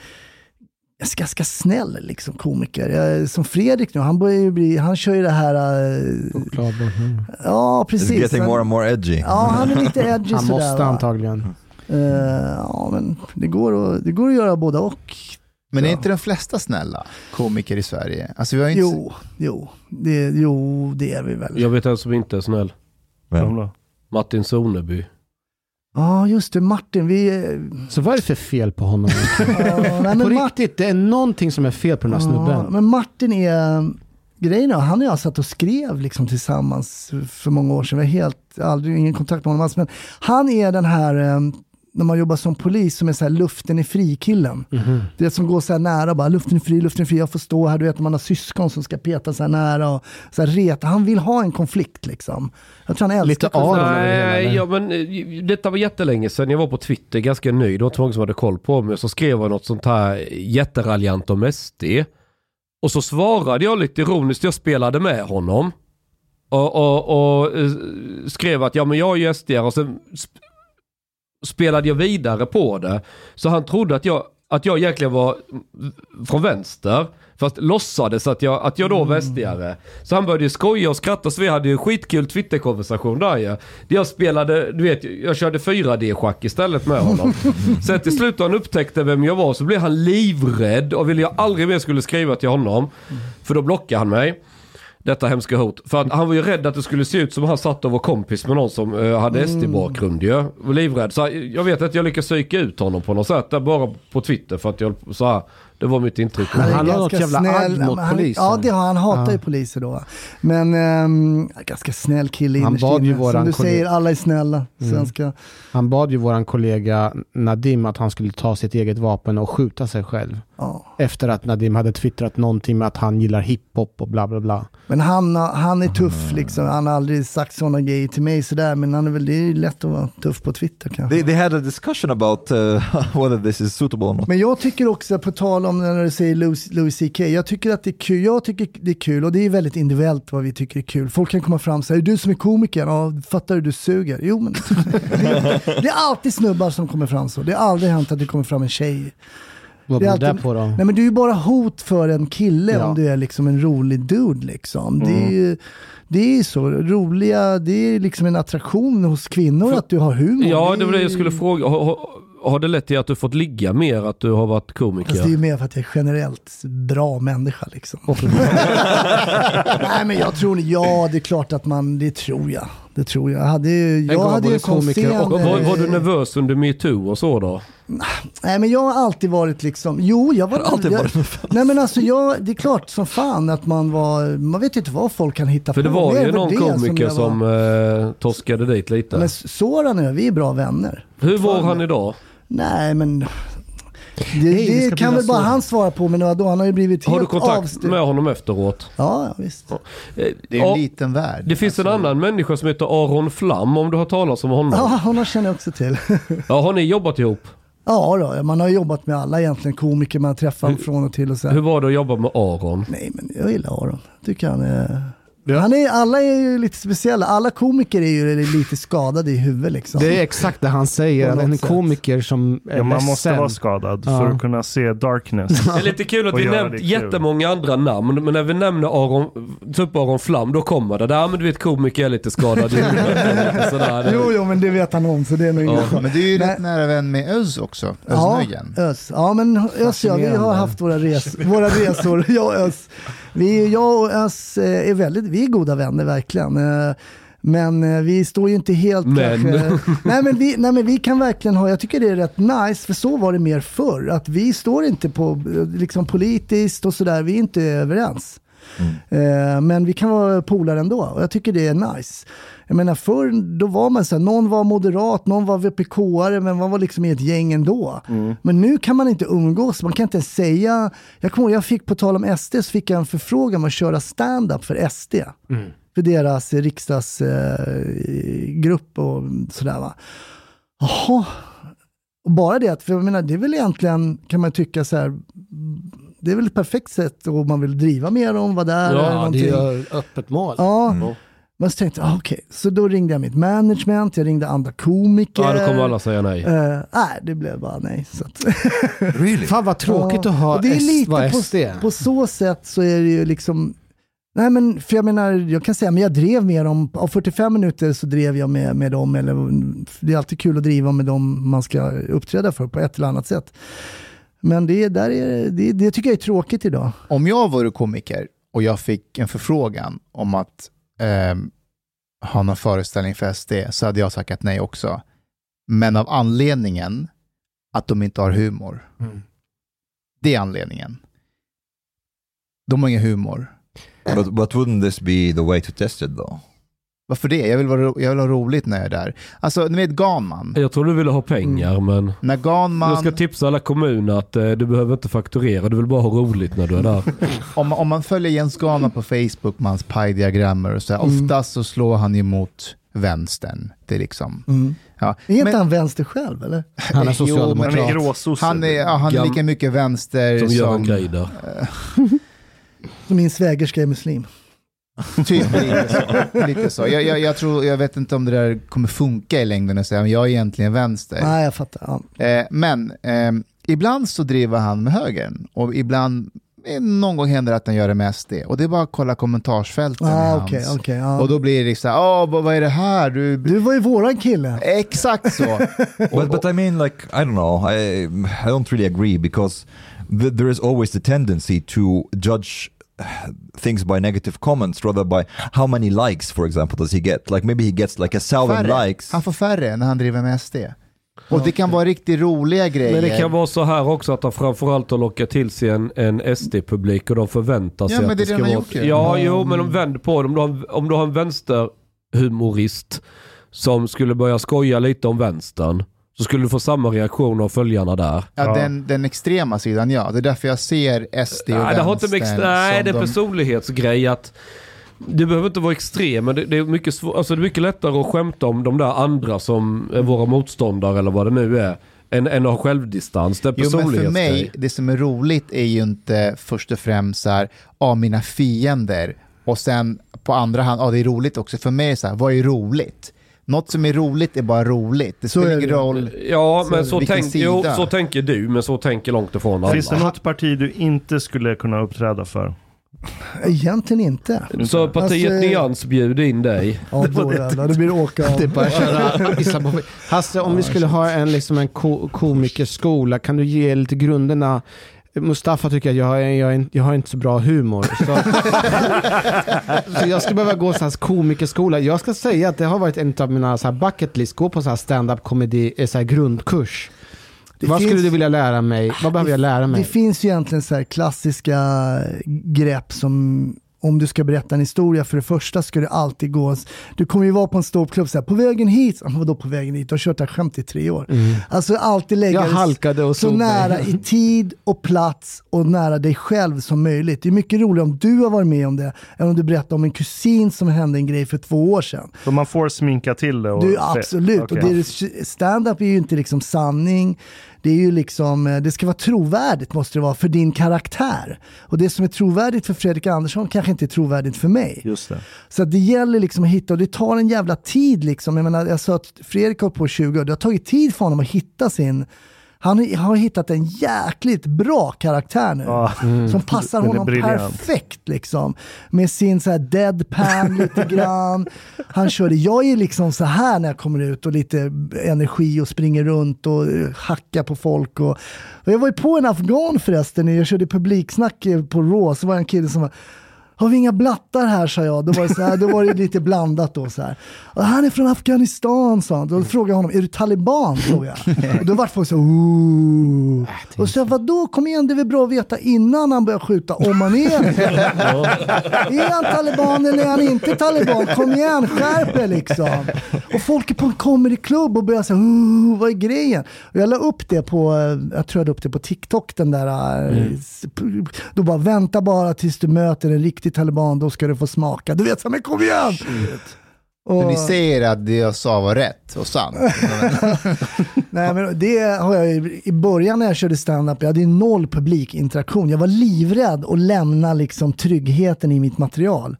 jag är ganska snäll liksom, komiker. Jag, som Fredrik nu, han börjar ju bli, han kör ju det här, eh, ja It's precis. getting Han- more and more edgy. Ja, han är lite edgy Han sådär. måste va? antagligen. Eh, ja, men det går, att, det går att göra båda och. Men är inte de flesta snälla komiker i Sverige? Alltså vi har inte... Jo, jo, det, jo, det är vi väl. Ja, Jag vet en som inte är snäll. Vem? Martin Soneby. Just det, Martin. Vi, eh, Så vad är det för fel på honom? ja, nej, på riktigt, det är någonting som är fel på den här ja, snubben. men Martin är, grejen är, han och jag satt och skrev liksom tillsammans för många år sedan. Vi har helt, aldrig, ingen kontakt med honom alls. Men han är den här, eh, när man jobbar som polis, som är så här luften är fri-killen. Mhm. Det som går så här nära, bara luften är fri, luften är fri, jag får stå här, du vet man har syskon som ska peta så här nära och så här reta. Han vill ha en konflikt liksom. Jag tror han älskar Lite. Aron över det hela, Nej, eller? ja, men detta var jättelänge sedan. Jag var på Twitter ganska nöjd. Det var inte många som hade koll på mig. Så skrev jag något sånt här jätteraljant om SD. Och så svarade jag lite ironiskt. Jag spelade med honom. Och, och, och eh, skrev att ja men jag är ju SD och sen spelade jag vidare på det. Så han trodde att jag, att jag egentligen var från vänster. Fast låtsades att jag, att jag då var SD-are. Så han började skoja och skratta så vi hade ju en skitkul Twitter-konversation där ju. Jag spelade, du vet, jag körde 4D-schack istället med honom. Sen till slut när han upptäckte vem jag var så blev han livrädd och ville jag aldrig mer skulle skriva till honom. För då blockade han mig. Detta hemska hot. För att han var ju rädd att det skulle se ut som han satt och var kompis med någon som eh, hade SD-bakgrund ju. Var livrädd. Så jag vet att jag lyckades psyka ut honom på något sätt. Där bara på Twitter för att jag så här, Det var mitt intryck. Är han har något jävla agg mot han, polisen. Ja, det har han. Han hatar Ja. ju poliser då. Men ehm, ganska snäll kille Han bad ju inne. Som våran du kollega- säger, alla är snälla. Mm. Svenska. Han bad ju våran kollega Nadim att han skulle ta sitt eget vapen och skjuta sig själv. Ja. Efter att Nadim hade twittrat någonting med att han gillar hiphop och bla bla bla. Men han, han är tuff liksom. Han har aldrig sagt sådana grejer till mig sådär. Men han är väl, det är lätt att vara tuff på Twitter kanske. They, they had a discussion about uh, whether this is suitable or not. Men jag tycker också, på tal om när du säger Louis, Louis CK, jag tycker att det är kul. Jag tycker det är kul och det är väldigt individuellt vad vi tycker är kul. Folk kan komma fram och säga, är du som är komiker? Ja, fattar du, du suger. Jo, men det, det är alltid snubbar som kommer fram så. Det har aldrig hänt att det kommer fram en tjej. Vad beror det alltid- på då? Nej men du är ju bara hot för en kille Ja. om du är liksom en rolig dude liksom. Det är ju det är ju så, roliga, det är liksom en attraktion hos kvinnor att du har humor. Ja, det var det jag skulle fråga. Har, det lett till att du fått ligga mer, att du har varit komiker? Fast det är ju mer för att jag är generellt bra människa liksom. Nej men jag tror, ja det är klart att man, det tror jag. Det tror jag. Jag hade ju, jag hade ju komiker och var, var du eh, nervös under metoo och så då? Nej men jag har alltid varit liksom, jo jag var Har alltid jag, varit Nej men alltså jag, det är klart som fan att man var, man vet inte vad folk kan hitta För på. Det var är ju någon komiker jag som, var- eh, torskade dit lite. Men Soran och jag, vi är bra vänner. Hur var han idag? Nej men det, ska det kan väl bara han svara på, men vadå, han har ju blivit Har du helt kontakt avstyrt. med honom efteråt? Ja, ja visst. Det är en ja, liten värld. det finns en Alltså, annan människa som heter Aron Flam, om du har talat om honom. Ja, honom känner jag också till. Ja, har ni jobbat ihop? Ja, då, man har jobbat med alla egentligen komiker man träffar från och till och så. Hur var det att jobba med Aron? Nej, men jag gillar Aron. Tycker han är... Han är, alla är ju lite speciella. Alla komiker är ju lite skadade i huvudet liksom. Det är exakt det han säger. En komiker som är Ja, man måste ledsen. vara skadad Ja. för att kunna se darkness. Det är lite kul att vi nämnt jättemånga andra namn, men när vi nämner Aron, typ Aron Flam, då kommer det där, men du vet komiker är lite skadad i huvudet. sådär. Jo, jo, men det vet han om så det är nog Ja. Men du är ju rätt nära vän med Öz också, Ja, Öznöjen. Ös. Ja, men Ös ja, vi har haft våra, res, våra resor. Jag och Ös. Vi, jag och Ös eh, är väldigt, vi är goda vänner verkligen. Eh, Men eh, vi står ju inte helt Men. kanske... Nej men, vi, nej men vi kan verkligen ha, jag tycker det är rätt nice, för så var det mer förr. Att vi står inte på, liksom politiskt och sådär, vi är inte överens. Eh, Men vi kan vara polare ändå och jag tycker det är nice. Jag menar förr, då var man så här, någon var moderat, någon var VPK-are, men man var liksom i ett gäng ändå. Men nu kan man inte umgås, man kan inte ens säga, jag kommer jag fick på tal om SD, så fick jag en förfrågan om att köra stand-up för SD. För deras eh, riksdagsgrupp och sådär va. Jaha, bara det att, för jag menar, det är väl egentligen, kan man tycka så här, det är väl ett perfekt sätt om man vill driva med dem, vara där. eller Ja, det är öppet mål. Ja, men så tänkte jag, ah, okej, så då ringde jag mitt management, jag ringde andra komiker. Ja, då kommer alla säga nej. Eh, nej, det blev bara nej. Så att, Really? Fan vad tråkigt Ja, att ha och det är lite på, SD. på så sätt så är det ju liksom, nej men för jag menar, jag kan säga, men jag drev med dem, av 45 minuter så drev jag med, med dem, eller det är alltid kul att driva med dem man ska uppträda för på ett eller annat sätt. Men det, där är, det, det tycker jag är tråkigt idag. Om jag vore komiker och jag fick en förfrågan om att ehm, ha någon föreställning för SD så hade jag tackat nej också. Men av anledningen att de inte har humor. Mm. Det är anledningen. De har ingen humor. But, but wouldn't this be the way to test it though? Varför det? Jag vill, vara, ro- jag vill ha roligt när jag är där. Alltså, ni vet Ganman. Jag tror du ville ha pengar, men När Ganman, jag ska tipsa alla kommuner att eh, du behöver inte fakturera, du vill bara ha roligt när du är där. om, om man följer Jens Ganman på Facebook med hans paj-diagrammer och så här, Mm. oftast så slår han ju mot vänstern. Det är liksom, ja. Är inte Men- han vänster själv eller? Han är Jo, men- socialdemokrat. Han är gråsosse. Han är, ja, han är lika mycket vänster Som som... Göran Greider. Min svägerska är muslim. Typ lite så. Lite så. Jag, jag, jag, tror, jag vet inte om det där kommer funka i längden att säga, men jag är egentligen vänster. Nej, jag fattar. Ja. Eh, men eh, ibland så driver han med högern och ibland, eh, någon gång händer det att han gör det med SD. Och det är bara att kolla kommentarsfälten i Ah, hans. okej, okej, ja. Och då blir det liksom, åh, vad vad är det här? Du, Du var ju våran kille. Exakt så. But, but I mean, like, I don't know. I, I don't really agree because th- there is always the tendency to judge things by negative comments rather by how many likes, for example, does he get? Like maybe he gets like a thousand Färre. likes. Han får färre när han driver med SD. Och det kan vara riktigt roliga grejer. Men det kan vara så här också att han framförallt har lockat till sig en, en SD-publik och de förväntar sig Ja, att det det ska vara... gjort. Ja, jo, men de vänder på det. Om du har, om du har en vänsterhumorist som skulle börja skoja lite om vänstern så skulle du få samma reaktion av följarna där. Ja, Ja. Den, den extrema sidan, ja. Det är därför jag ser SD och Nej, det har inte med nej, det är de- personlighetsgrej att det behöver inte vara extrem, men det, det, är mycket svår, alltså det är mycket lättare att skämta om de där andra som är våra motståndare eller vad det nu är, än, än att ha självdistans. Det är Jo, men för mig, det som är roligt är ju inte först och främst så här, ah, mina fiender och sen på andra hand, ah, det är roligt också. För mig är det så här, vad är roligt? Något som är roligt är bara roligt. Det Så spelar är ingen det. roll. Ja, men så, tänk, jo, så tänker du, men så tänker långt ifrån alla. Finns det något parti du inte skulle kunna uppträda för? Egentligen inte. Så partiet Alltså- Nyans bjuder in dig. Ja, då jävlar, det blir åka. Det är bara köra. Hasse, om vi skulle ha en, liksom en ko komikerskola, kan du ge lite grunderna? Mustafa tycker att jag, har- jag, jag har inte så bra humor. Så, så jag skulle behöva gå så här komikerskola. Jag ska säga att det har varit en av mina så här bucket list, gå på så här stand-up komedi, eh, så här grundkurs. Det Vad finns- skulle du vilja lära mig? Vad behöver jag lära mig? Det finns ju egentligen så här klassiska grepp som om du ska berätta en historia, för det första ska du alltid gå, du kommer ju vara på en ståuppklubb så här, på vägen hit, vadå på vägen hit? Du har kört det här skämt i tre år. Alltså alltid lägga så såg nära i tid och plats och nära dig själv som möjligt. Det är mycket roligare om du har varit med om det, än om du berättar om en kusin som hände en grej för två år sedan. Så man får sminka till det? Och Du, absolut. Okej. Och det är, stand-up är ju inte liksom sanning. Det är ju liksom, eh, det ska vara trovärdigt måste det vara för din karaktär. Och det som är trovärdigt för Fredrik Andersson kanske inte är trovärdigt för mig. Just det. Så det gäller liksom att hitta, och det tar en jävla tid liksom. Jag menar, jag sa att Fredrik har på 20 år, det har tagit tid för honom att hitta sin han har hittat en jäkligt bra karaktär nu. Ja. Som passar honom perfekt liksom. Med sin så här deadpan lite grann. Han kör det. Jag är liksom så här när jag kommer ut och lite energi och springer runt och eh, hackar på folk. Och, och jag var ju på en afghan förresten, jag körde publiksnack på Raw, så var det en kille som var har vi inga blattar här, sa jag. Då var det, så här, då var det lite blandat då. Så här. Han är från Afghanistan, sa han. Då frågade jag honom, är du taliban? Frågade jag. Och då vart folk så Ooh. Och så vadå, kom igen, det är väl bra att veta innan han börjar skjuta, om han är Är han taliban eller är han inte taliban? Kom igen, skärp er liksom. Och folk är på en comedyklubb och börjar säga, vad är grejen? Och jag la upp det på, eh, jag tror jag la upp det på TikTok, den där, eh, s- då bara vänta bara tills du möter en riktig taliban, då ska du få smaka. Du vet, så, men kom igen! Så Och, ni säger att det jag sa var rätt och sant. nej, men det har jag ju- i början när jag körde stand-up, jag hade ju noll publikinteraktion. Jag var livrädd att lämna liksom tryggheten i mitt material.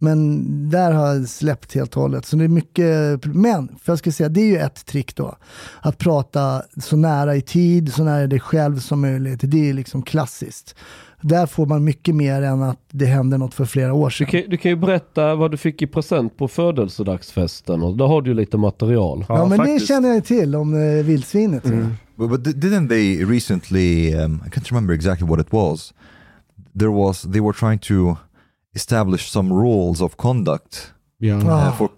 Men där har jag släppt helt och hållet. Så det är mycket, men för jag ska säga, det är ju ett trick då. Att prata så nära i tid, så nära dig själv som möjligt. Det är liksom klassiskt. Där får man mycket mer än att det hände något för flera år Du sedan. kan, du kan ju berätta vad du fick i present på födelsedagsfesten och där har du ju lite material. Ja, Ja, men faktiskt. det känner jag till om eh, vildsvinet. But, but di- didn't they recently? Um, I can't remember exactly what it was. There was they were trying to establish some rules of conduct Ja. uh, for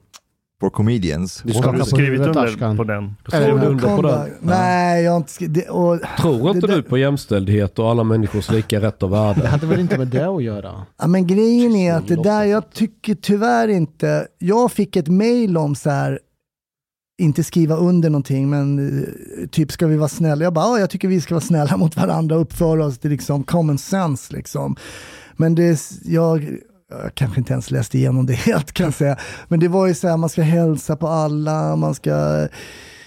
for comedians. Du Har du på skrivit under Ashkan. på den? Skriver du under på den? Nej, jag har inte skrivit. det- och- Tror inte Det du på jämställdhet och alla människors lika rätt och Det värde? hade väl inte med det att göra? Ja, men grejen är att det där, jag tycker tyvärr inte, jag fick ett mail om så här, inte skriva under någonting, men eh, typ ska vi vara snälla? Jag bara, ja, jag tycker vi ska vara snälla mot varandra och uppföra oss till liksom common sense liksom. Men det, jag jag kanske inte ens läste igenom det helt kan jag säga. Men det var ju så här, man ska hälsa på alla, man ska...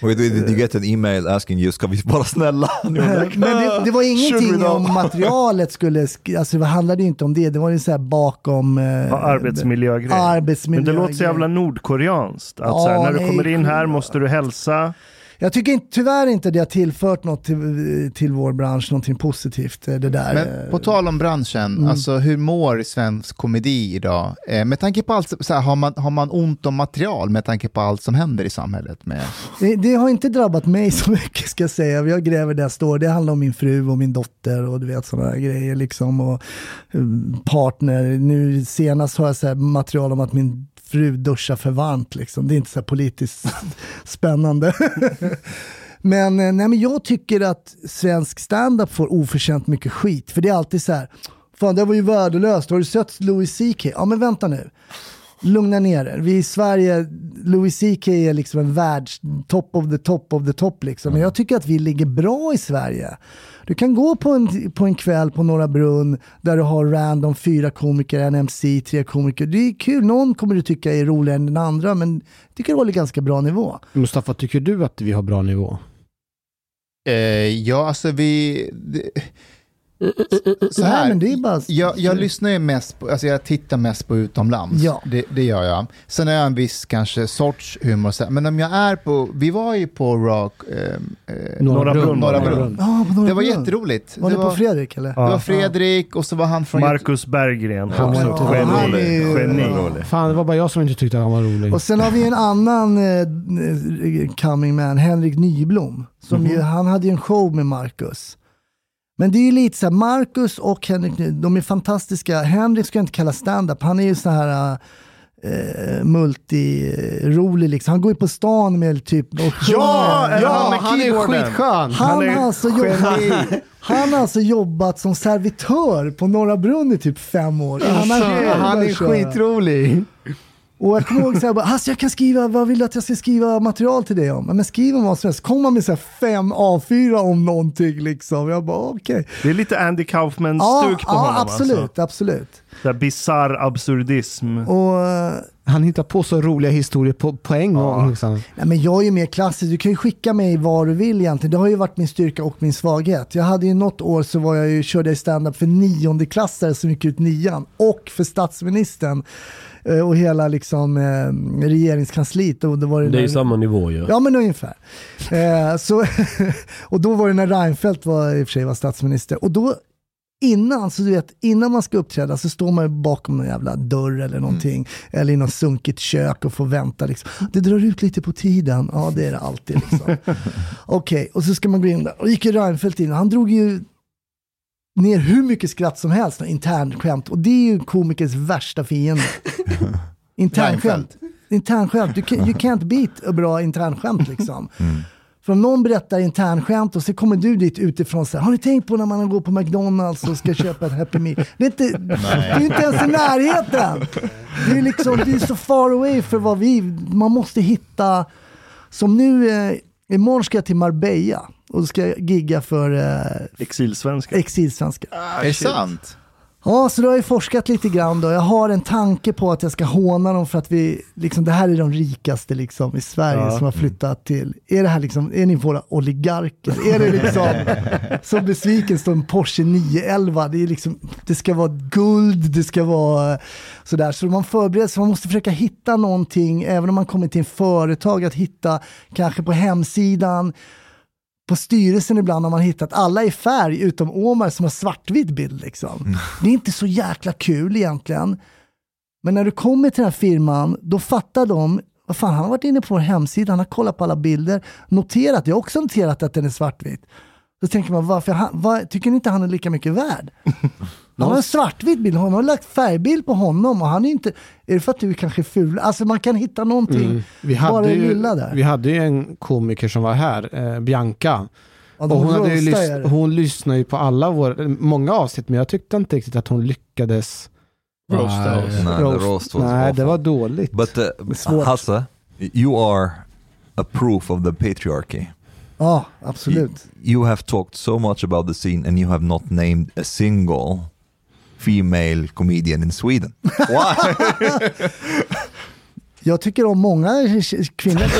Wait, wait, did you get an email asking you, ska vi vara snälla? Like, Men det, det var "Should we ingenting though?" om materialet skulle, sk- alltså det handlade ju inte om det, det var ju så här bakom... Eh, Ja, arbetsmiljögrej. arbetsmiljö. Men det låter så jävla nordkoreanskt. Att Ja, så här, när du nej, kommer in här måste du hälsa. Jag tycker inte, tyvärr inte det har tillfört något till, till vår bransch, någonting positivt. eh, Det där. Men på tal om branschen, Mm. alltså hur mår svensk komedi idag? Eh, med tanke på allt, så här, har, man, har man ont om material med tanke på allt som händer i samhället? Med, Det, det har inte drabbat mig så mycket ska jag säga. Jag gräver där jag står. Det handlar om min fru och min dotter och du vet sådana grejer liksom. Och eh, partner. Nu senast har jag så material om att min fru duschar för varmt liksom. Det är inte så här politiskt spännande. Men, eh, nej, men jag tycker att svensk standup får oförtjänt mycket skit. För det är alltid så här, fan det var ju värdelöst, har du sett Louis CK? Ja men vänta nu. Lugna ner er. Vi i Sverige, Louis CK är liksom en världs top of the top of the top liksom. Men jag tycker att vi ligger bra i Sverige. Du kan gå på en, på en kväll på Norra Brunn där du har random fyra komiker, en MC, tre komiker. Det är kul, någon kommer du tycka är roligare än den andra men jag tycker det håller ganska bra nivå. Mustafa, tycker du att vi har bra nivå? eh, ja, alltså vi... Det, så Nej, här, men det är bara... jag, jag lyssnar ju mest på, alltså jag tittar mest på utomlands. Ja. Det, det gör jag. Sen har jag en viss kanske sorts humor. Men om jag är på, vi var ju på Rock, eh, eh, Norra Brunn. Norra Brunn. Norra Det var jätteroligt. Var det, var, på Fredrik eller? det var Fredrik och så var han från... Marcus Berggren. Han var också. Geni. rolig. Geni. Fan, det var bara jag som inte tyckte att han var rolig. Och sen har vi en annan eh, coming man, Henrik Nyblom. Som Mhm. ju, han hade ju en show med Marcus. Men det är ju lite så här, Marcus och Henrik, de är fantastiska. Henrik ska jag inte kalla stand-up, han är ju så här eh, multi-rolig liksom. Han går ju på stan med typ och Ja, sjunger. är han han är skitskön! Han, Han är har alltså jobbat, han har alltså jobbat som servitör på Norra Brunn i typ fem år. Alltså, han är började köra. skitrolig. Och jag kommer ihåg så här, bara, alltså jag kan skriva, vad vill du att jag ska skriva material till dig om? Men skriv om vad som helst. Kom man med så här fem A4 om någonting liksom. Jag bara okej. Det är lite Andy Kaufman-stuk Ja, på ja honom. absolut, Alltså. absolut. Där bizarr absurdism. Och, eh, Han hittar på så roliga historier på, på en gång. Liksom. nej, men jag är ju mer klassisk, du kan ju skicka mig vad du vill egentligen. Det har ju varit min styrka och min svaghet. Jag hade ju något år så var jag ju, körde jag stand-up för niondeklassare som gick ut nian och för statsministern och hela liksom, eh, regeringskansliet. Och det, var Det är ju när- samma nivå ju. Ja men ungefär. Eh, så, och då var det när Reinfeldt var, i och för sig var statsminister. Och då innan, så du vet, innan man ska uppträda så står man bakom någon jävla dörr eller någonting. Eller i något sunkigt kök och får vänta. Liksom. Det drar ut lite på tiden. Ja det är det alltid. Liksom. Okej, och så ska man gå in där. Och gick ju Reinfeldt in. Han drog ju ner hur mycket skratt som helst. Internskämt. Och det är ju komikers värsta fiende. Internskämt. Internskämt. Du, can- you can't beat a bra internskämt liksom. För om någon berättar internskämt och så kommer du dit utifrån så här, har ni tänkt på när man går på McDonalds och ska köpa ett Happy Meal? Det är inte, det är inte ens i närheten. Det är liksom, det är så far away för vad vi, man måste hitta, som nu, eh, imorgon ska jag till Marbella och ska jag gigga för eh, Exilsvenska. exilsvenskar. är det sant? Ja, så då har jag forskat lite grann då. Jag har en tanke på att jag ska håna dem för att vi, liksom, det här är de rikaste liksom, i Sverige Ja. som har flyttat till. Är det här liksom, är ni våra oligarker? är det liksom, så besviken står en Porsche 911. Det, är liksom, det ska vara guld, det ska vara sådär. Så man förbereder sig, man måste försöka hitta någonting, även om man kommer till en företag, att hitta kanske på hemsidan, på styrelsen ibland har man hittat alla i färg utom Omar som har svartvit bild. Liksom. Det är inte så jäkla kul egentligen. Men när du kommer till den här firman, då fattar de, vad fan, han har varit inne på vår hemsida, han har kollat på alla bilder, noterat, jag har också noterat att den är svartvit. Då tänker man, varför han, var, tycker ni inte han är lika mycket värd? Han har en svartvit bild, han har lagt färgbild på honom och han är inte, är det för att du kanske är ful? Alltså man kan hitta någonting, Mm. Vi bara hade, det ju, lilla där. vi hade ju en komiker som var här, eh, Bianca. Ja, Och hon, hade ju roastar lys- er. hon lyssnade ju på alla våra, många avsnitt, men jag tyckte inte riktigt att hon lyckades Roasta Nej, oss. Nej, the roast was Nej, det var dåligt. But uh. Hasse, you are a proof of the patriarchy. Ja, absolut. You have talked so much about the scene and you have not named a single female comedian in Sweden. Why? Jag tycker om många kvinnor.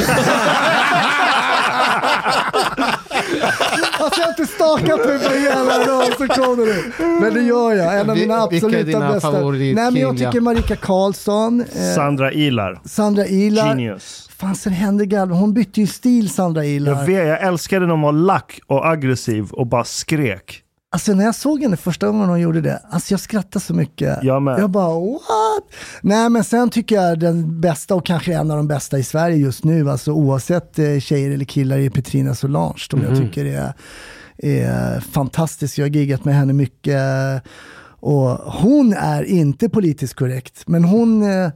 Alltså jag har inte stakat mig på hela dagen så kommer du. Men det gör jag. En av mina vilka är absoluta dina bästa. Nej men jag tycker Marika Karlsson, eh, Sandra Ilar. Sandra Ilar. Genius. Fan sen hände. Hon bytte ju stil Sandra Ilar. Jag, vet, jag älskade när hon var lack och aggressiv och bara skrek. Alltså när jag såg henne första gången hon gjorde det, alltså jag skrattade så mycket. Jag med. Jag bara what? Nej men sen tycker jag den bästa och kanske en av de bästa i Sverige just nu, alltså oavsett eh, tjejer eller killar, är Petrina Solange som jag tycker är, är fantastisk. Jag har giggat med henne mycket och hon är inte politiskt korrekt, men hon eh,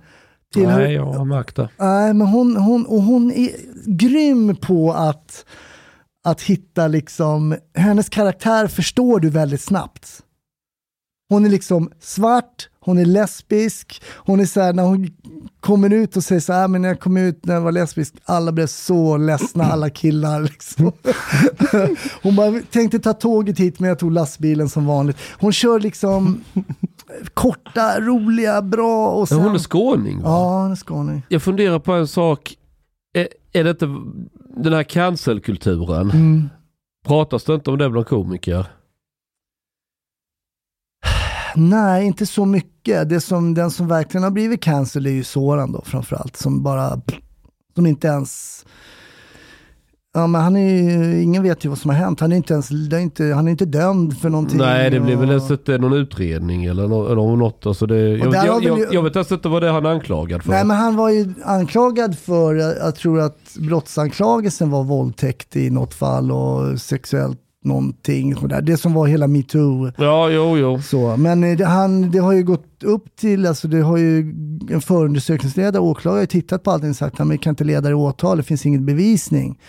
tillhör, Nej, jag har märkt det. Nej, men hon, hon, och hon är grym på att, att hitta liksom, hennes karaktär förstår du väldigt snabbt. Hon är liksom svart, hon är lesbisk, hon är så här när hon kommer ut och säger så här, men när jag kom ut när jag var lesbisk, alla blev så ledsna, alla killar liksom. Hon bara, tänkte ta tåget hit men jag tog lastbilen som vanligt. Hon kör liksom korta, roliga, bra och sen... hon är skåning va? Ja, hon är skåning. Jag funderar på en sak. Är, är det inte den här cancelkulturen? Mm. Pratas det inte om det bland komiker? Nej, inte så mycket. Det som, den som verkligen har blivit cancel är ju Soran då framförallt. Som bara, som inte ens... Ja men han är ju, ingen vet ju vad som har hänt. Han är inte ens, är inte, han är inte dömd för någonting. Nej, det blir väl ens inte någon utredning eller, nå- eller något. Alltså det, jag, har jag, jag, jag vet ens inte vad det är han är anklagad för. Nej men han var ju anklagad för, jag, jag tror att brottsanklagelsen var våldtäkt i något fall och sexuellt någonting. sådär. Det som var hela metoo. Ja, jo, jo. Så, men eh, det, han, det har ju gått upp till, alltså det har ju en förundersökningsledare, åklagare, tittat på allting och sagt att man kan inte leda det i åtal, det finns ingen bevisning.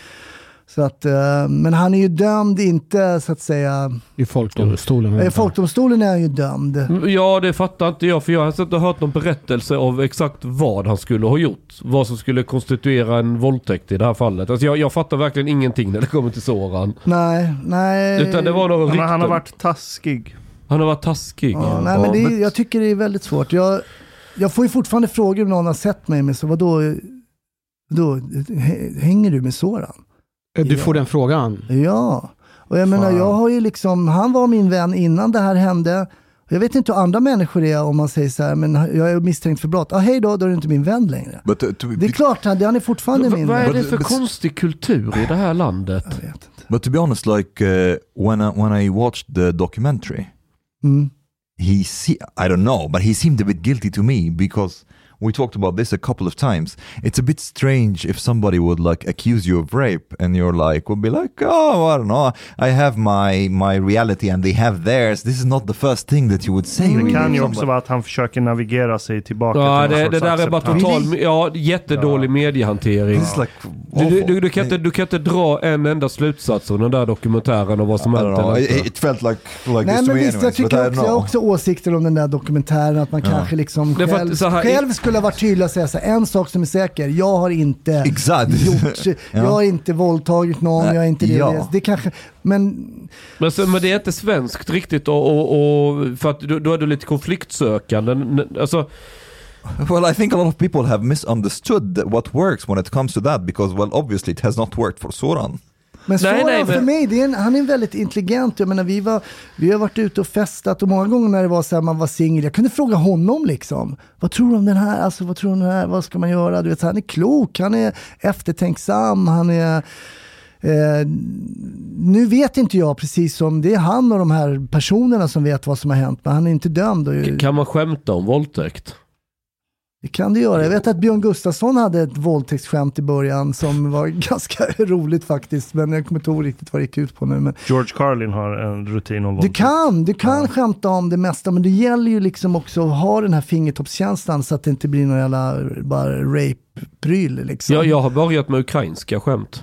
Så att, eh, men han är ju dömd, inte så att säga, I folkdomstolen. eh, folkdomstolen är han ju dömd. Ja, det fattar inte jag för jag har inte hört någon berättelse av exakt vad han skulle ha gjort. Vad som skulle konstituera en våldtäkt i det här fallet. Alltså jag, jag fattar verkligen ingenting när det kommer till Soran. Nej, nej. Utan det var några Han, har varit taskig. han har varit taskig. Ja, nej, men det, är- jag tycker det är väldigt svårt. Jag, jag får ju fortfarande frågor om någon har sett mig, men så vadå, då, hä- hänger du med Soran? Du får den frågan. Ja, och jag menar jag har ju liksom, han var min vän innan det här hände. Jag vet inte hur andra människor är om man säger så här, men jag är misstänkt för brott. Ja, hej då, då är du inte min vän längre. But uh, to, Det är klart, han, han är fortfarande V- min vad är vän. det för But- konstig kultur i det här landet? Jag vet inte. but to be honest, like uh, when I, when I watched the documentary, Mm. he se- I don't know, but he seemed a bit guilty to me because we talked about this a couple of times. It's a bit strange if somebody would like accuse you of rape and you're like would be like, oh, I don't know, I have my my reality and they have theirs. This is not the first thing that you would say. Det really kan ju också vara att han försöker navigera sig tillbaka Ja, till någon det, det där är bara total, ja, jättedålig mediehantering. This is like Du, du, awful. du, du, kan inte, du kan inte dra en enda slutsats av den där dokumentären och vad som hänt It, it felt like like Nej this to men me visst, jag anyways, tycker också, jag har också åsikter om den där dokumentären, att man kanske liksom så här- själv skulle ha varit tydlig och säga så här, en sak som är säker, jag har inte Exakt. gjort, jag har inte våldtagit någon, jag är inte det. Ja. Det, det kanske, men Men, så, men det är inte svenskt riktigt och, och, och för att då, då är du lite konfliktsökande. Alltså, Well, I think a lot of people have misunderstood what works when it comes to that because, well, obviously it has not worked for Soran. Men Nej, Soran nej, för men- mig, är en, han är väldigt intelligent. Jag menar, vi, var, vi har varit ute och festat och många gånger när det var så här, man var singel, jag kunde fråga honom liksom. Vad tror du om den här? Alltså, vad tror du om den här? Vad ska man göra? Du vet, så han är klok, han är eftertänksam, han är... Eh, nu vet inte jag precis om det är han och de här personerna som vet vad som har hänt, men han är inte dömd. Och, kan man skämta om våldtäkt? Det kan det göra. Jag vet att Björn Gustafsson hade ett våldtäktsskämt i början som var ganska roligt faktiskt, men jag kommer inte ihåg riktigt vad det gick ut på nu. Men George Carlin har en rutin om Du våldtäkt. kan, du kan skämta om det mesta, men det gäller ju liksom också att ha den här fingertoppskänslan så att det inte blir någon jävla bara rape-pryl liksom. Jag, jag har börjat med ukrainska skämt.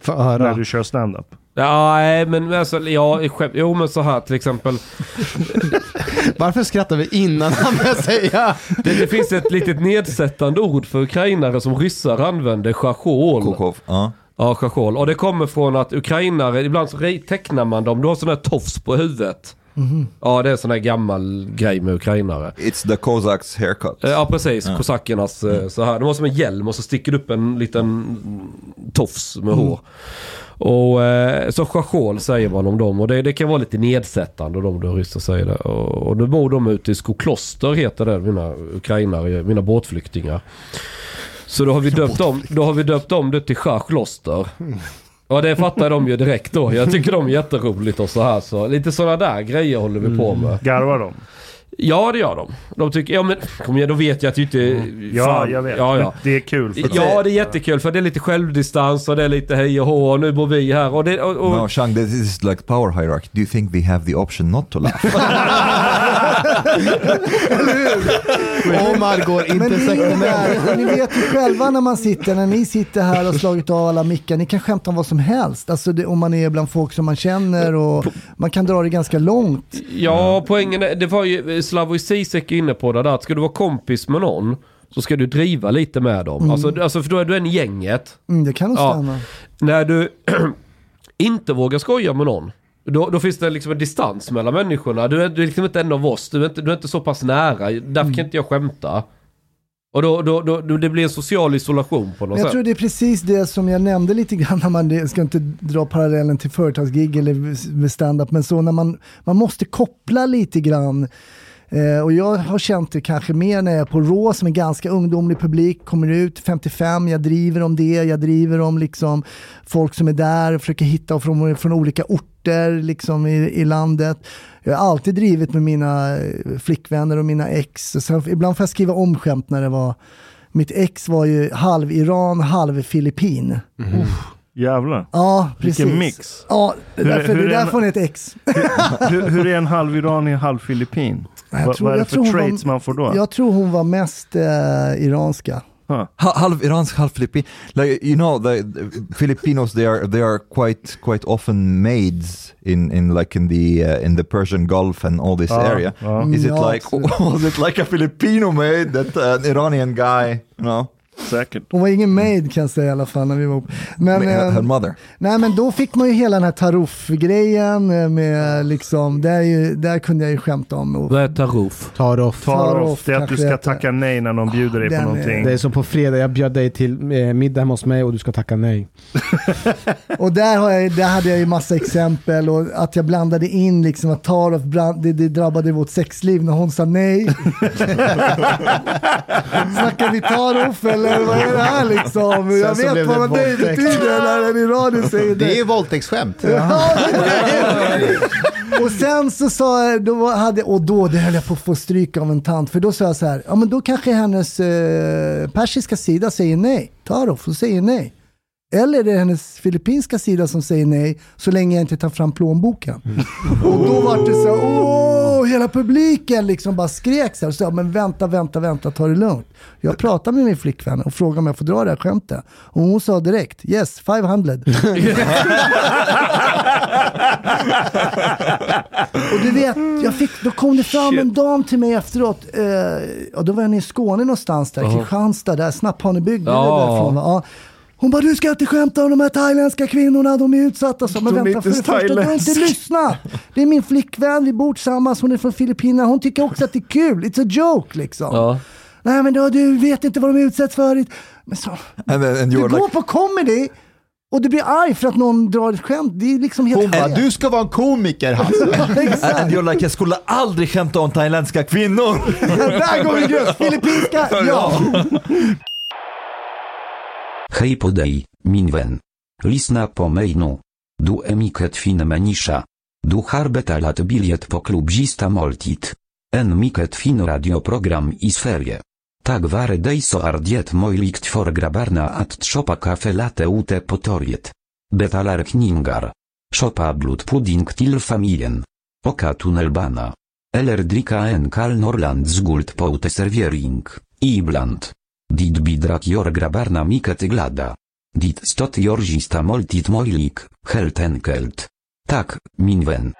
Få När höra. du kör stand-up. Ja, nej, men alltså, ja, skämt, jo men så här till exempel. Varför skrattar vi innan han börjar säga? Det, det finns ett litet nedsättande ord för ukrainare som ryssar använder, chachol. Kokov. Uh. Ja, chachol. Och det kommer från att ukrainare, ibland så re- tecknar man dem, du har sån här tofs på huvudet. Ja, det är en sån här gammal grej med ukrainare. It's the Cossacks haircut. Eh, Ja precis, Ja. kosackernas eh, så här. De har som en hjälm och så sticker det upp en liten tofs med hår. Och eh, så chachol säger man om dem och det, det kan vara lite nedsättande om de ryssar säger det. Och, och nu bor de ute i Skokloster heter det, mina ukrainare, mina båtflyktingar. Så då har vi döpt om, då har vi döpt om det till Schachloster. Ja det fattar de ju direkt då. Jag tycker de är jätteroligt och så här så. Lite sådana där grejer håller vi på med. Mm. Garvar de? Ja det gör de. De tycker, ja men kom igen då vet jag att du inte... Ja, fan. jag vet. Ja, ja. Det är kul. För Ja det är jättekul för det är lite självdistans och det är lite hej och hå och nu bor vi här och det... Och, och, No, Shang, this is like power hierarchy. Do you think we have the option not to laugh? Omar går Men det är det intersektionell. där, ni vet ju själva när man sitter, när ni sitter här och slagit av alla mickar, ni kan skämta om vad som helst. Alltså det, om man är bland folk som man känner och man kan dra det ganska långt. Ja poängen är, det var ju Slavoj Zizek inne på det där att ska du vara kompis med någon så ska du driva lite med dem. Alltså, alltså för då är du en gänget. Mm, det kan nog Ja. stämma. När du inte vågar skoja med någon. Då, då finns det liksom en distans mellan människorna. Du är, du är liksom inte en av oss. Du är inte, du är inte så pass nära. Därför kan inte jag skämta. Och då, då, då, då det blir en social isolation på något jag sätt. tror det är precis det som jag nämnde lite grann när man, jag ska inte dra parallellen till företagsgig eller stand-up, men så när man, man måste koppla lite grann. Eh, och jag har känt det kanske mer när jag är på Raw som är ganska ungdomlig publik, kommer ut 55, jag driver om det, jag driver om liksom folk som är där, försöker hitta från, från olika orter liksom i, i landet. Jag har alltid drivit med mina eh, flickvänner och mina ex. Och Sen, ibland får jag skriva om skämt när det var mitt ex var ju halv Iran, halv Filippin. Jävlar. Ja, precis. Vilken mix. Ja, Hur- därför, hur det är därför hon är ett ex. hur, hur är en halv iranier, halv filippin? Jag tror- vad är det jag för tror hon traits var- man får då? Jag tror hon var mest eh, iranska. Huh. Ha- half Iransk, half Philippine. Like you know, the, the Filipinos they are they are quite quite often maids in in like in the uh, in the Persian Gulf and all this Ja, area. ja. Is it Ja, like was it like a Filipino maid that uh, an Iranian guy? You know, Säkert. Hon var ingen maid kan jag säga i alla fall när vi var ihop. Men, her, eh, her mother. nej, men då fick man ju hela den här taruff-grejen eh, med liksom, där, är ju, där kunde jag ju skämta om. Och, Vad är taruf? Tar off. Tar Tar off, off det är att du ska tacka nej när någon bjuder dig på är- någonting. Det är som på fredag, jag bjöd dig till eh, middag hemma hos mig och du ska tacka nej. Och där, har jag, där hade jag ju massa exempel och att jag blandade in liksom att Tarof brand, det, det drabbade vårt sexliv när hon sa nej. Snackar vi Tarof eller vad är det här liksom? Jag så vet vad det betyder när en iranier säger Det är nej. ju våldtäktsskämt. Ja, och sen så sa jag, då hade, och då det höll jag på att få stryk av en tant, för då sa jag så här, ja men då kanske hennes eh, persiska sida säger nej, Tarof, och säger nej. Eller är det hennes filippinska sida som säger nej, så länge jag inte tar fram plånboken. Och då var det så här, åh, hela publiken liksom bara skrek så här, så men vänta, vänta, vänta, ta det lugnt. Jag pratade med min flickvän och frågade om jag får dra det här skämtet. Och hon sa direkt, yes, 500. Och du vet, jag fick, då kom det fram en dam till mig efteråt. Eh, ja, då var jag nere i Skåne någonstans där, Kristianstad, där Snapphanebygden. Eller därifrån? Ja. Hon bara, du ska inte skämta om de här thailändska kvinnorna, de är utsatta. Så, men De vänta, för inte det första, du har inte lyssnat. Det är min flickvän, vi bor tillsammans, hon är från Filippinerna. Hon tycker också att det är kul, it's a joke liksom. Ja. Nej men då, du vet inte vad de utsätts för. Men så, And and du går like, på comedy och du blir arg för att någon drar ett skämt. Det är liksom helt Hon bara, du ska vara en komiker Hasse. And you're like, jag skulle aldrig skämta om thailändska kvinnor. Där går vi grönt. Filippinska, ja. Hej podej, min vän. Lisna po mejnu. Du emiket fin menisza. Du harbeta lat biliet po klubzista moltit. En miket fin radioprogram i sferie. Tak ware dejso ardiet mojlikt for grabarna at tropa kafe late ute potoriet. Betalar kningar. Shopa blut pudding til familien. Oka tunnelbana. Eller drika en kal norland z guld poute serviering. Ibland. Dit bidrak jor grabarna miket glada. Dit stot jorzista moltit mojlik, helt enkelt. Tak, minwen.